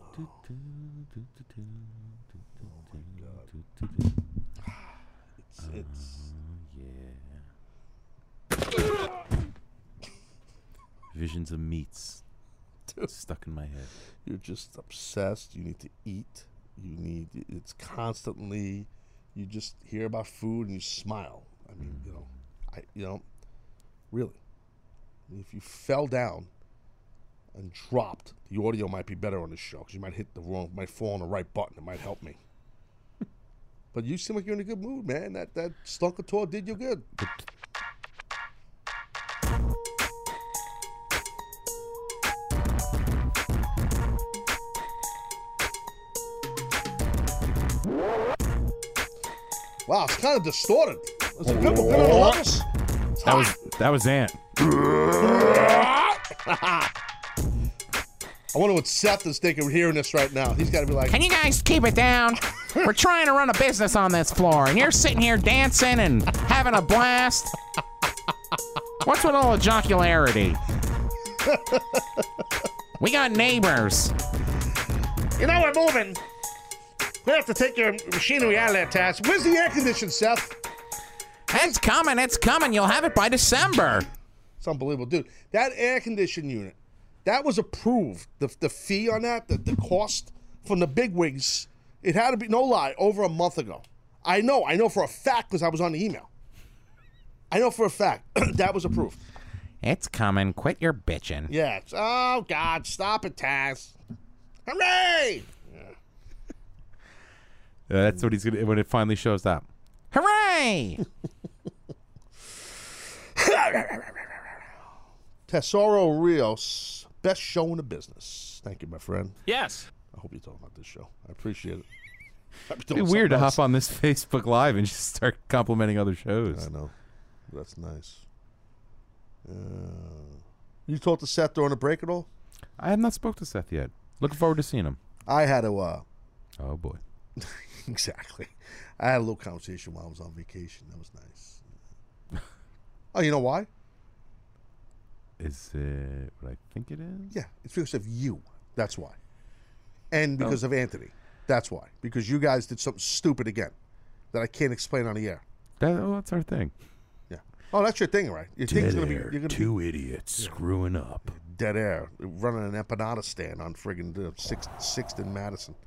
it's, it's Visions of meats stuck in my head. You're just obsessed. You need to eat. You need. It's constantly. You just hear about food and you smile. I mean, you know, I you know, really. If you fell down and dropped, the audio might be better on this show because you might hit the wrong, might fall on the right button. It might help me. but you seem like you're in a good mood, man. That that Stunker tour did you good. Wow, it's kind of distorted. Is it good? We're good on the levels? That was that was Ant. I wonder what Seth is thinking hearing this right now. He's got to be like, Can you guys keep it down? We're trying to run a business on this floor, and you're sitting here dancing and having a blast. What's with all the jocularity? We got neighbors. You know, we're moving. We have to take your machinery out of there, Taz. Where's the air condition, Seth? It's coming, it's coming. You'll have it by December. It's unbelievable, dude. That air condition unit, that was approved. The, the fee on that, the, the cost from the big wigs, it had to be, no lie, over a month ago. I know, I know for a fact because I was on the email. I know for a fact that was approved. It's coming. Quit your bitching. Yeah. it's- Oh, God, stop it, Taz. Hooray! Uh, that's what he's gonna when it finally shows up. Hooray! Tesoro Rios, best show in the business. Thank you, my friend. Yes. I hope you're talking about this show. I appreciate it. I'd It'd be weird to something hop on this Facebook Live and just start complimenting other shows. I know. That's nice. Uh, you talked to Seth during the break at all? I have not spoke to Seth yet. Looking forward to seeing him. I had to. Uh, oh boy. exactly. I had a little conversation while I was on vacation. That was nice. oh, you know why? Is it what I think it is? Yeah, it's because of you. That's why. And oh. because Oh. of Anthony. That's why. Because you guys did something stupid again that I can't explain on the air. That, oh, that's our thing. Yeah. Oh, that's your thing, right? Your thing's gonna be you're gonna two be idiots screwing up. dead air running an empanada stand on friggin' Sixth, Sixth and Madison.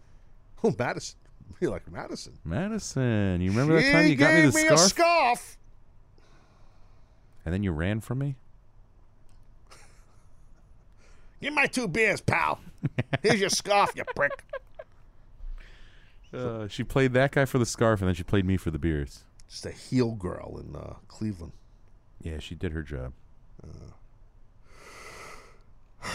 Oh, Madison. You like Madison? Madison, you remember that time you got me the scarf? a scarf. and then you ran from me? Give my two beers, pal. Here's your scarf, you prick. Uh, she played that guy for the scarf, and then she played me for the beers. Just a heel girl in uh, Cleveland. Yeah, she did her job.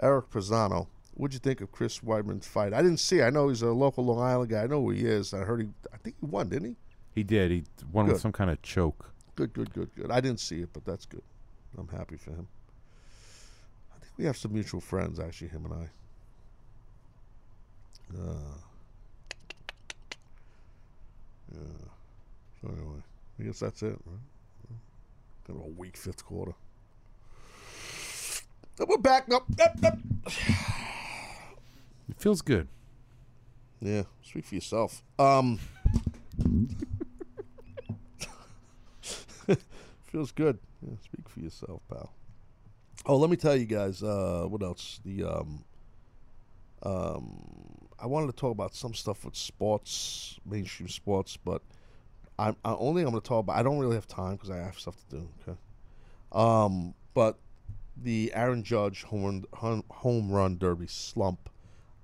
Eric Pisano, what'd you think of Chris Weidman's fight? I didn't see. it. I know he's a local Long Island guy. I know who he is. I heard he. I think he won, didn't he? He did. He won Good. with some kind of choke. Good, good, good, good. I didn't see it, but that's good. I'm happy for him. I think we have some mutual friends, actually, him and I. Uh, yeah. So anyway, I guess that's it. Right? Kind of a weak fifth quarter. And we're back. Up, up, up. It feels good. Yeah, speak for yourself. Um, feels good. Yeah, speak for yourself, pal. Oh, let me tell you guys. Uh, what else? The um, um, I wanted to talk about some stuff with sports, mainstream sports, but I'm I only I'm going to talk about. I don't really have time because I have stuff to do. Okay. Um, but the Aaron Judge home run, home- home run derby slump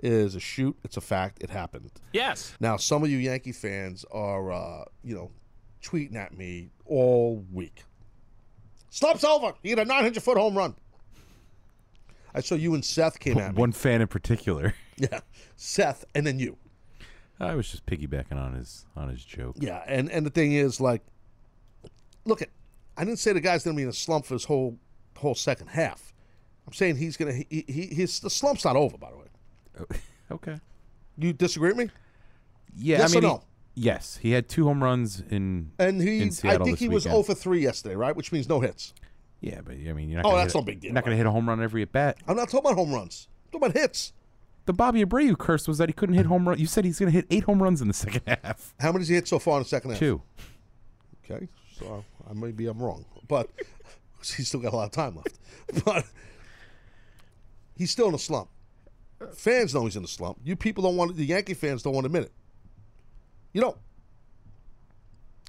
is a shoot. It's a fact. It happened. Yes. Now, some of you Yankee fans are, uh, you know, tweeting at me all week. Slump's over. You get a 900 foot home run. I saw you and Seth came at me. One fan in particular. Yeah, Seth, and then you. I was just piggybacking on his on his joke. Yeah, and and the thing is, like, look at, I didn't say the guy's going to be in a slump for his whole whole second half. I'm saying he's going to. He, he his the slump's not over, by the way. Okay. You disagree with me? Yeah, Yes I mean, or he- no? yes, he had two home runs in And he, in I think he was weekend. 0 for 3 yesterday, right? Which means no hits. Yeah, but I mean, you're not. Oh, gonna that's hit no a- big deal, You're not going to hit a home run every at bat. I'm not talking about home runs. I'm talking about hits. The Bobby Abreu curse was that he couldn't hit home run. You said he's going to hit eight home runs in the second half. How many has he hit so far in the second half? Two. Okay, so I maybe I'm wrong, but he's still got a lot of time left. But he's still in a slump. Fans know he's in a slump. You people don't want the Yankee fans don't want to admit it. You know,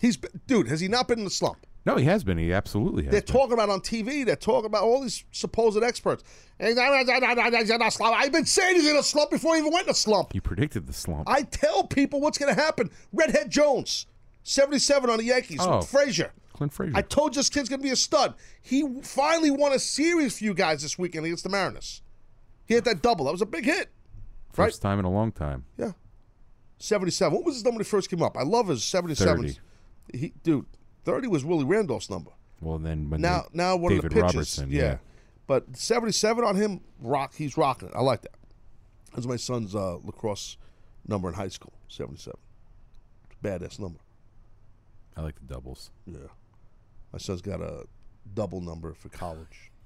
he's dude. Has he not been in a slump? No, he has been. He absolutely has. They're been. talking about on TV. They're talking about all these supposed experts. And I've been saying he's in a slump before he even went in a slump. You predicted the slump. I tell people what's going to happen. Redhead Jones, 77 on the Yankees. Oh. Frazier. Clint Frazier. I told you this kid's going to be a stud. He finally won a series for you guys this weekend against the Mariners. He hit that double. That was a big hit. First time in a long time. Yeah. 77. What was his number when he first came up? I love his 77. 30. He, dude, 30 was Willie Randolph's number. Well, then when now, they- now one David of the pitches. Robertson, yeah. yeah. But 77 on him, rock. He's rocking it. I like that. That's my son's uh, lacrosse number in high school. 77. It's a badass number. I like the doubles. Yeah. My son's got a double number for college.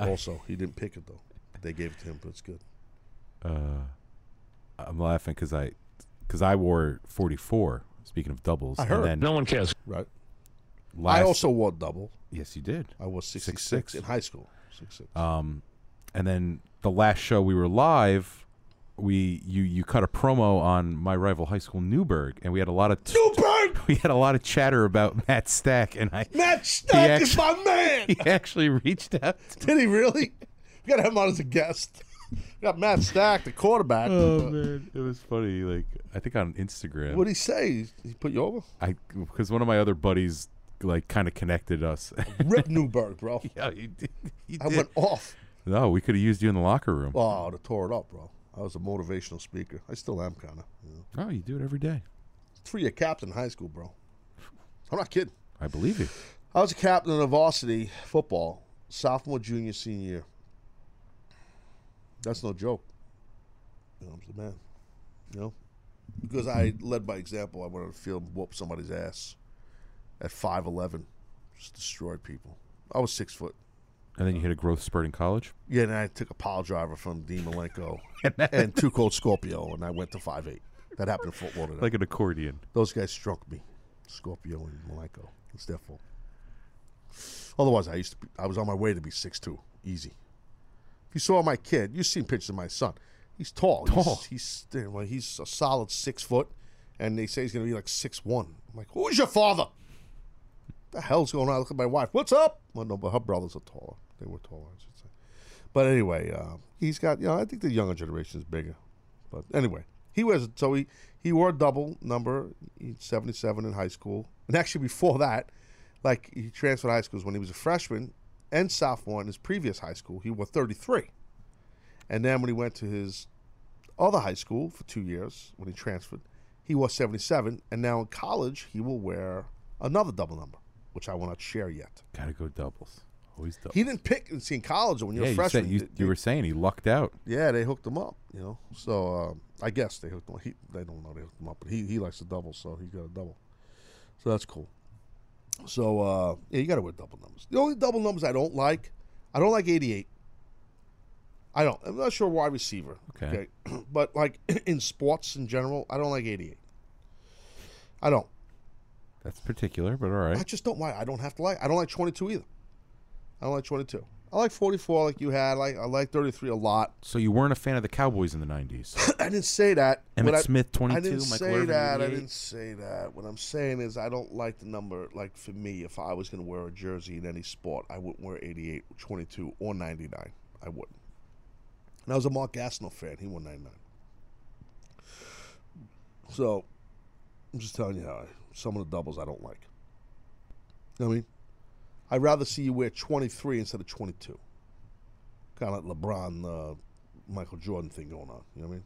Also, he didn't pick it though. They gave it to him, but it's good. Uh, I'm laughing because I, because I wore 44. Speaking of doubles, I heard. And then No one cares. Right. Last, I also wore double. Yes, you did. I was 66 Six, six. in high school. Six, six. Um, and then the last show we were live, we you you cut a promo on my rival high school Newburgh, and we had a lot of t- Newburgh. we had a lot of chatter about Matt Stack, and I Matt Stack is actu- my man. he actually reached out. Did he really? We gotta have him on as a guest. got Matt Stack, the quarterback. Oh man, it was funny. Like I think on Instagram. What did he say? He put you over? I because one of my other buddies like kind of connected us. Rip Newburgh, bro. yeah, you did. You I did. went off. No, we could have used you in the locker room. Oh, I would have tore it up, bro. I was a motivational speaker. I still am, kind of. Oh, you do it every day. Three year captain in high school, bro. I'm not kidding. I believe you. I was a captain of varsity football, sophomore, junior, senior year. That's no joke. You know, I'm the man. You know, because I led by example. I went on the field and whooped somebody's ass at five eleven, just destroyed people. I was six foot. And then you hit a growth spurt in college. Yeah, and I took a pile driver from Dean Malenko and two cold Scorpio, and I went to five eight. That happened in football today. Like an accordion. Those guys struck me, Scorpio and Malenko. It's their fault. Otherwise, I used to. Be, I was on my way to be six two, easy. If you saw my kid, you've seen pictures of my son. He's tall. Tall. He's, he's well, he's a solid six foot, and they say he's going to be like six one. I'm like, who's your father? The hell's going on? Look at my wife. What's up? Well, no, but her brothers are taller. They were taller, I should say. But anyway, uh, he's got. You know, I think the younger generation is bigger. But anyway, he was so he he wore a double number, seventy seven in high school, and actually before that, like he transferred high schools when he was a freshman and sophomore in his previous high school, he wore thirty three, and then when he went to his other high school for two years when he transferred, he wore seventy seven, and now in college he will wear another double number, which I will not share yet. Gotta go doubles. Always doubles. He didn't pick and see in college when you're yeah, a you, freshman. said, you, they- you were saying he lucked out. yeah, they hooked him up, you know. So um, I guess they hooked him. up. He, they don't know they hooked him up, but he, he likes to double, so he got a double. So that's cool. So uh, yeah, you got to wear double numbers. The only double numbers I don't like, I don't like eighty eight. I don't. I'm not sure why receiver. Okay. but like in sports in general, I don't like eighty eight. I don't. That's particular, but all right. I just don't like. I don't have to like. I don't like twenty two either. I don't like twenty two. I like forty four, like you had. I like I like thirty three a lot. So you weren't a fan of the Cowboys in the '90s. I didn't say that. Emmitt I- Smith, 22, I didn't Michael say Irvin, that. I didn't say that. What I'm saying is, I don't like the number. Like for me, if I was going to wear a jersey in any sport, I wouldn't wear 88, 22, or 99. I wouldn't. And I was a Mark Gastineau fan. He won 99. So I'm just telling you how I, some of the doubles I don't like. You know what I mean? I'd rather see you wear 23 instead of 22. Kind of like LeBron, uh, Michael Jordan thing going on. You know what I mean?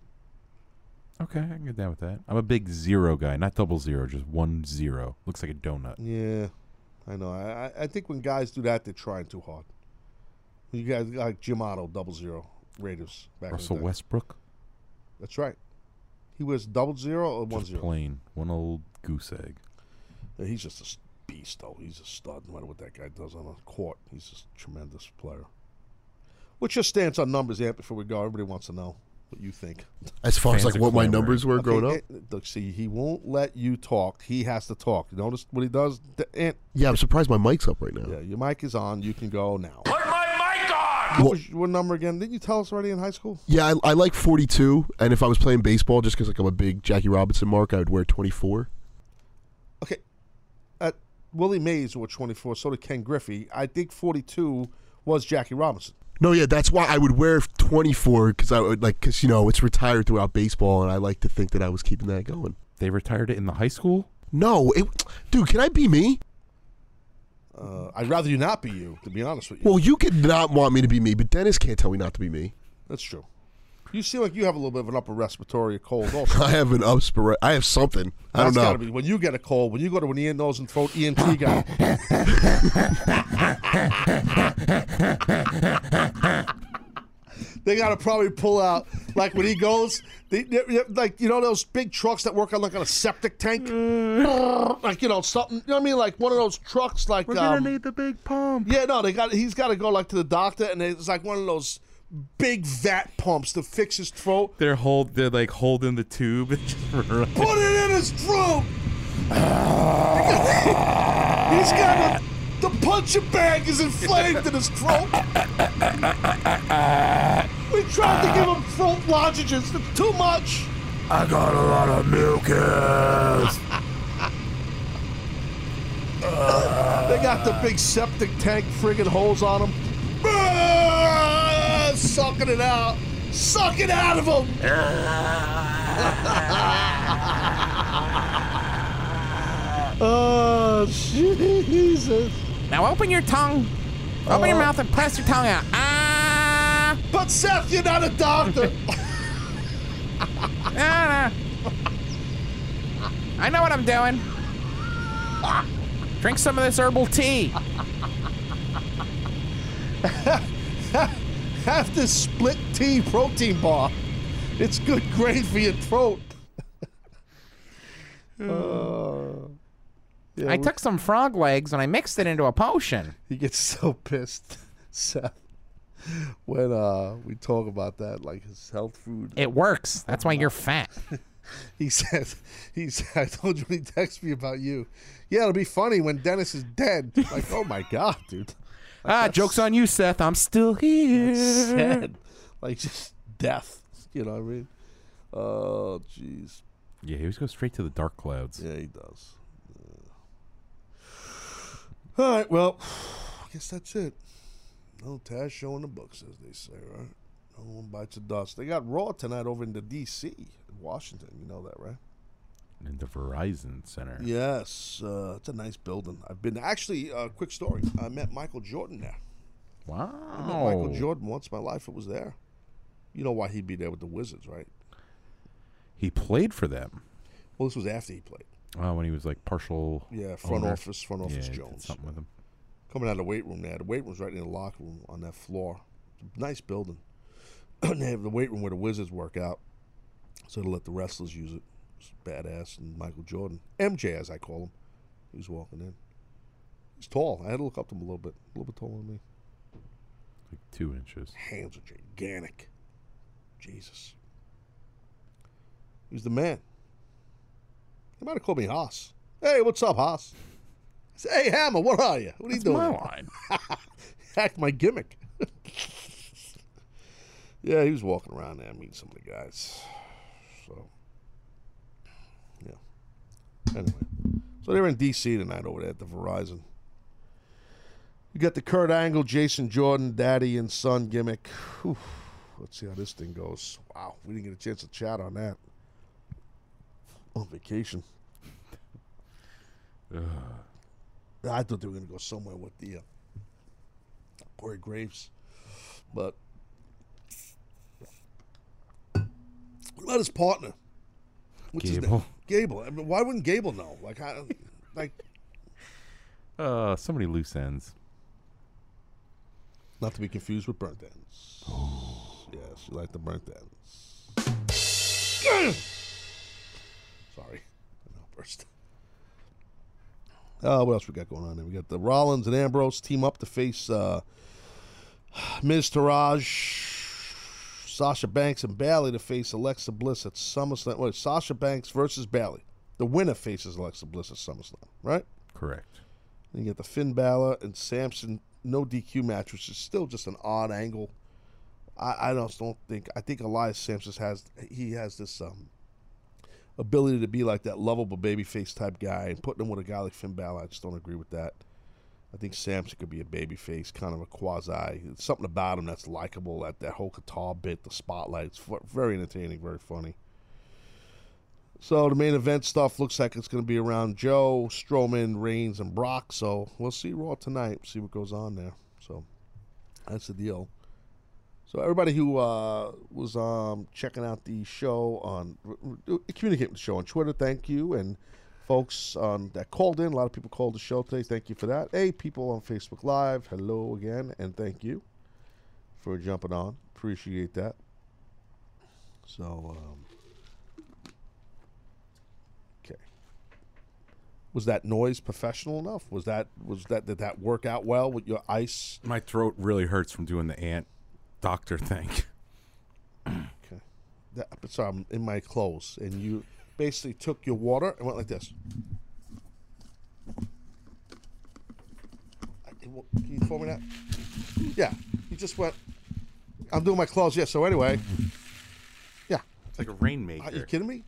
Okay, I can get down with that. I'm a big zero guy, not double zero, just one zero. Looks like a donut. Yeah, I know. I, I- think when guys do that, they're trying too hard. You guys like Jim Otto, double zero Raiders back in the Russell. Westbrook, That's right. He was double zero or just zero. plain one old goose egg. Yeah, he's just a beast, though. He's a stud. No matter what that guy does on a court, he's a tremendous player. What's your stance on numbers, Ant? Before we go, everybody wants to know what you think. As far as, like, what my numbers were growing up? Ant, look, see, he won't let you talk. He has to talk. You notice what he does, D- Ant? Yeah, I'm surprised my mic's up right now. Yeah, your mic is on. You can go now. Put my mic on! What, was, what number again? Didn't you tell us already in high school? Yeah, I, I like 42, and if I was playing baseball, just because like I'm a big Jackie Robinson mark, I would wear 24. Okay. Willie Mays wore 24, so did Ken Griffey. I think 42 was Jackie Robinson. No, yeah, that's why I would wear 24 because I would like because you know it's retired throughout baseball, and I like to think that I was keeping that going. They retired it in the high school. No, it, dude, can I be me? Uh, I'd rather you not be you, to be honest with you. Well, you could not want me to be me, but Dennis can't tell me not to be me. That's true. You seem like you have a little bit of an upper respiratory cold also. I have an upspir. I have something. I don't know. gotta be when you get a cold. When you go to an ear, nose, and throat ENT guy. they gotta probably pull out like when he goes, they, they- like you know those big trucks that work on like on a septic tank, like you know something. You know what I mean? Like one of those trucks, like We're gonna um, need the big pump. yeah, no, they got. He's got to go like to the doctor, and it's like one of those big vat pumps to fix his throat. They're hold. They're like holding the tube. and just running. Put it in his throat. He's got a, the puncher bag is inflamed in his throat. We tried to give him throat lozenges. It's too much. I got a lot of mucus. They got the big septic tank friggin' holes on them. Sucking it out. Suck it out of him! oh, Jesus. Now open your tongue. Open your Oh. mouth and press your tongue out. Ah! But Seth, you're not a doctor. Nah, nah. I know what I'm doing. Drink some of this herbal tea. Have this split tea protein bar. It's good, great for your throat. Uh, yeah, I took some frog legs and I mixed it into a potion. He gets so pissed, Seth, when uh, we talk about that, like his health food. It works. That's why you're fat. he said, he said, I told you when he texted me about you. Yeah, it'll be funny when Dennis is dead. Like, oh my God, dude. Ah, joke's on you, Seth. I'm still here. Sad. Like, just death. You know what I mean? Oh, jeez. Yeah, he always goes straight to the dark clouds. Yeah, he does. Yeah. All right, well, I guess that's it. No Taz show in the books, as they say, right? No one bites the dust. They got Raw tonight over in the D.C. Washington. You know that, right? In the Verizon Center. Yes, uh, it's a nice building. I've been actually. Uh, quick story. I met Michael Jordan there. Wow. I met Michael Jordan once in my life. It was there. You know why he'd be there with the Wizards, right? He played for them. Well, this was after he played. Oh, when he was like partial. Yeah, front owner. office, front office Yeah, Jones. Something with him. Coming out of the weight room there. The weight room's right in the locker room on that floor. Nice building. they have the weight room where the Wizards work out. So to let the wrestlers use it. Badass. And Michael Jordan. MJ, as I call him. He was walking in. He's tall. I had to look up to him a little bit. A little bit taller than me. Like two inches. Hands are gigantic. Jesus. He was the man. He might have called me Hoss. Hey, what's up, Hoss? I said, hey, Hammer, what are you? What are That's you doing? my here?" line. Hacked my gimmick. yeah, he was walking around there meeting some of the guys. So, yeah. Anyway, so they're in D.C. tonight over there at the Verizon. You got the Kurt Angle, Jason Jordan, daddy and son gimmick. Whew. Let's see how this thing goes. Wow, we didn't get a chance to chat on that. On vacation. I thought they were going to go somewhere with the uh, Corey Graves, but what about his partner? What's? Gable. Gable. I mean, why wouldn't Gable know? Like, I, like Uh, so many loose ends. not to be confused with burnt ends. yes, you like the burnt ends. Sorry, I know, burst. Uh, what else we got going on there? We got the Rollins and Ambrose team up to face uh, Miztourage, Sasha Banks, and Bayley to face Alexa Bliss at SummerSlam. Wait, Sasha Banks versus Bayley. The winner faces Alexa Bliss at SummerSlam, right? Correct. Then you get the Finn Balor and Samson no DQ match, which is still just an odd angle. I, I just don't think. I think Elias Samson has he has this um, ability to be like that lovable babyface type guy, and putting him with a guy like Finn Balor, I just don't agree with that. I think Samson could be a babyface, kind of a quasi. Something about him that's likable. That that whole guitar bit, the spotlight, it's very entertaining, very funny. So the main event stuff looks like it's going to be around Joe, Strowman, Reigns, and Brock. So we'll see Raw tonight. See what goes on there. So that's the deal. So everybody who uh, was um, checking out the show on communicate with the show on Twitter, thank you, and folks um, that called in. A lot of people called the show today. Thank you for that. Hey, people on Facebook Live, hello again, and thank you for jumping on. Appreciate that. So. Um, okay. was that noise professional enough? Was that was that did that work out well with your ice? My throat really hurts from doing the ant doctor thing. Okay. That, so I'm in my clothes, and you basically took your water and went like this. Can you tell me that? Yeah, you just went. I'm doing my claws. Yeah. So anyway, yeah. It's like a rainmaker. Are you kidding me?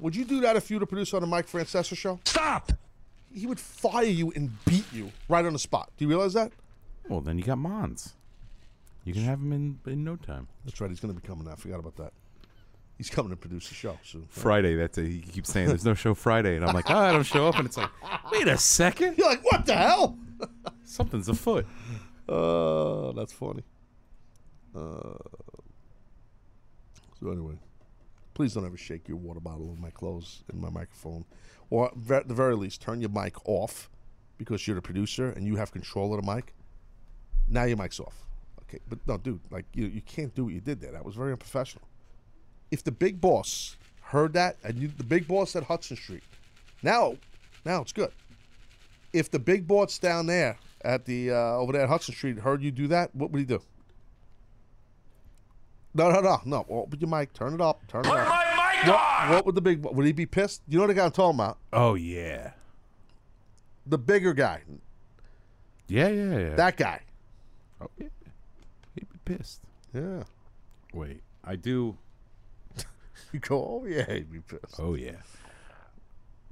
Would you do that if you were the producer on the Mike Francesa show? Stop! He would fire you and beat you right on the spot. Do you realize that? Well, then you got Mons. You can have him in in no time. That's right. He's going to be coming. I forgot about that. He's coming to produce the show soon. Friday. That's a, he keeps saying there's no show Friday, and I'm like, oh, I don't show up, and it's like, wait a second. You're like, what the hell? Something's afoot. Uh, that's funny. Uh, so anyway, please don't ever shake your water bottle in my clothes in my microphone, or at the very least, turn your mic off because you're the producer and you have control of the mic. Now your mic's off. Okay, but no, dude, like you, you can't do what you did there. That was very unprofessional. If the big boss heard that, and you, the big boss at Hudson Street, now, now it's good. If the big boss down there at the uh, over there at Hudson Street heard you do that, what would he do? No, no, no, no. Open your mic. Turn it up. Turn it Put up. my mic what, on! What would the big? Boss? Would he be pissed? You know the guy I'm talking about? Oh yeah. The bigger guy. Yeah, yeah, yeah. That guy. Oh, yeah. He'd be pissed. Yeah. Wait, I do. You go. Oh yeah, he'd be pissed. Oh yeah.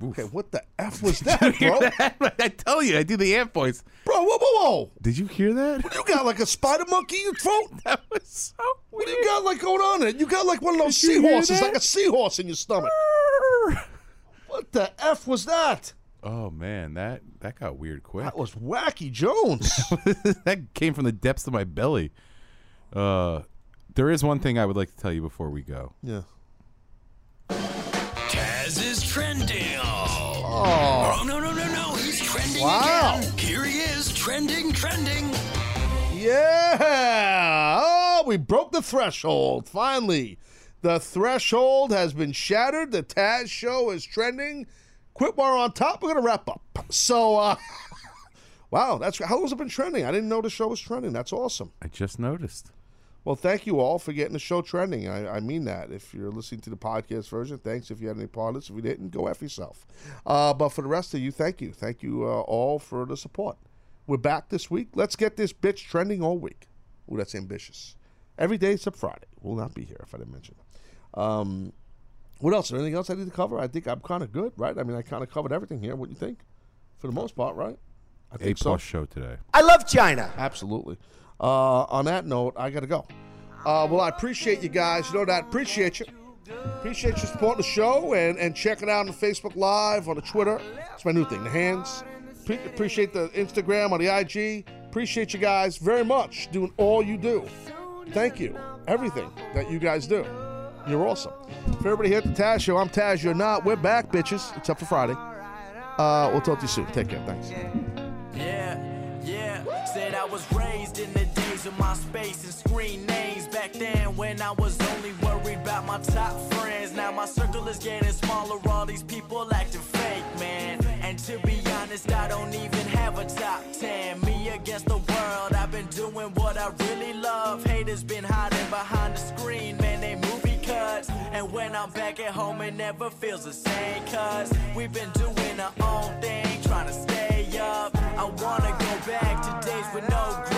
Okay, what the f was that, bro? that? I tell you, I do the amp voice. Bro, whoa, whoa, whoa! Did you hear that? You got like a spider monkey in your throat? That was so weird. What do you got like going on there? You got like one of those Did seahorses, like a seahorse in your stomach. what the f was that? Oh man, that that got weird quick. That was Wacky Jones. that came from the depths of my belly. Uh, there is one thing I would like to tell you before we go. yeah. Oh. Oh, no, no, no, no. He's trending Wow. again. Here he is, trending, trending. Yeah. Oh, we broke the threshold. Finally. The threshold has been shattered. The Taz show is trending. Quit while we're on top. We're going to wrap up. So, uh, wow, that's how long has it been trending? I didn't know the show was trending. That's awesome. I just noticed. Well, thank you all for getting the show trending. I, I mean that. If you're listening to the podcast version, thanks. If you had any part of this, if you didn't, go F yourself. Uh, but for the rest of you, thank you. Thank you uh, all for the support. We're back this week. Let's get this bitch trending all week. Ooh, that's ambitious. Every day except Friday. We will not be here if I didn't mention it. Um, what else? Anything else I need to cover? I think I'm kind of good, right? I mean, I kind of covered everything here. What do you think? For the most part, right? I A think so. plus show today. I love China. Absolutely. Uh, on that note, I got to go. Uh, well, I appreciate you guys. You know that. Appreciate you. Appreciate you supporting the show and, and checking out on Facebook Live, on the Twitter. It's my new thing, the hands. Pre- appreciate the Instagram, on the IG. Appreciate you guys very much doing all you do. Thank you. Everything that you guys do. You're awesome. For everybody here at the Taz Show, I'm Taz. You're not. We're back, bitches, except for Friday. Uh, we'll talk to you soon. Take care. Thanks. Yeah, yeah. Said I was raised in the MySpace and screen names. Back then, when I was only worried about my top friends. Now my circle is getting smaller. All these people acting fake, man. And to be honest, I don't even have a top 10. Me against the world. I've been doing what I really love. Haters been hiding behind the screen, man. They movie cuts. And when I'm back at home, it never feels the same. Cause we've been doing our own thing, trying to stay up. I wanna go back to days with no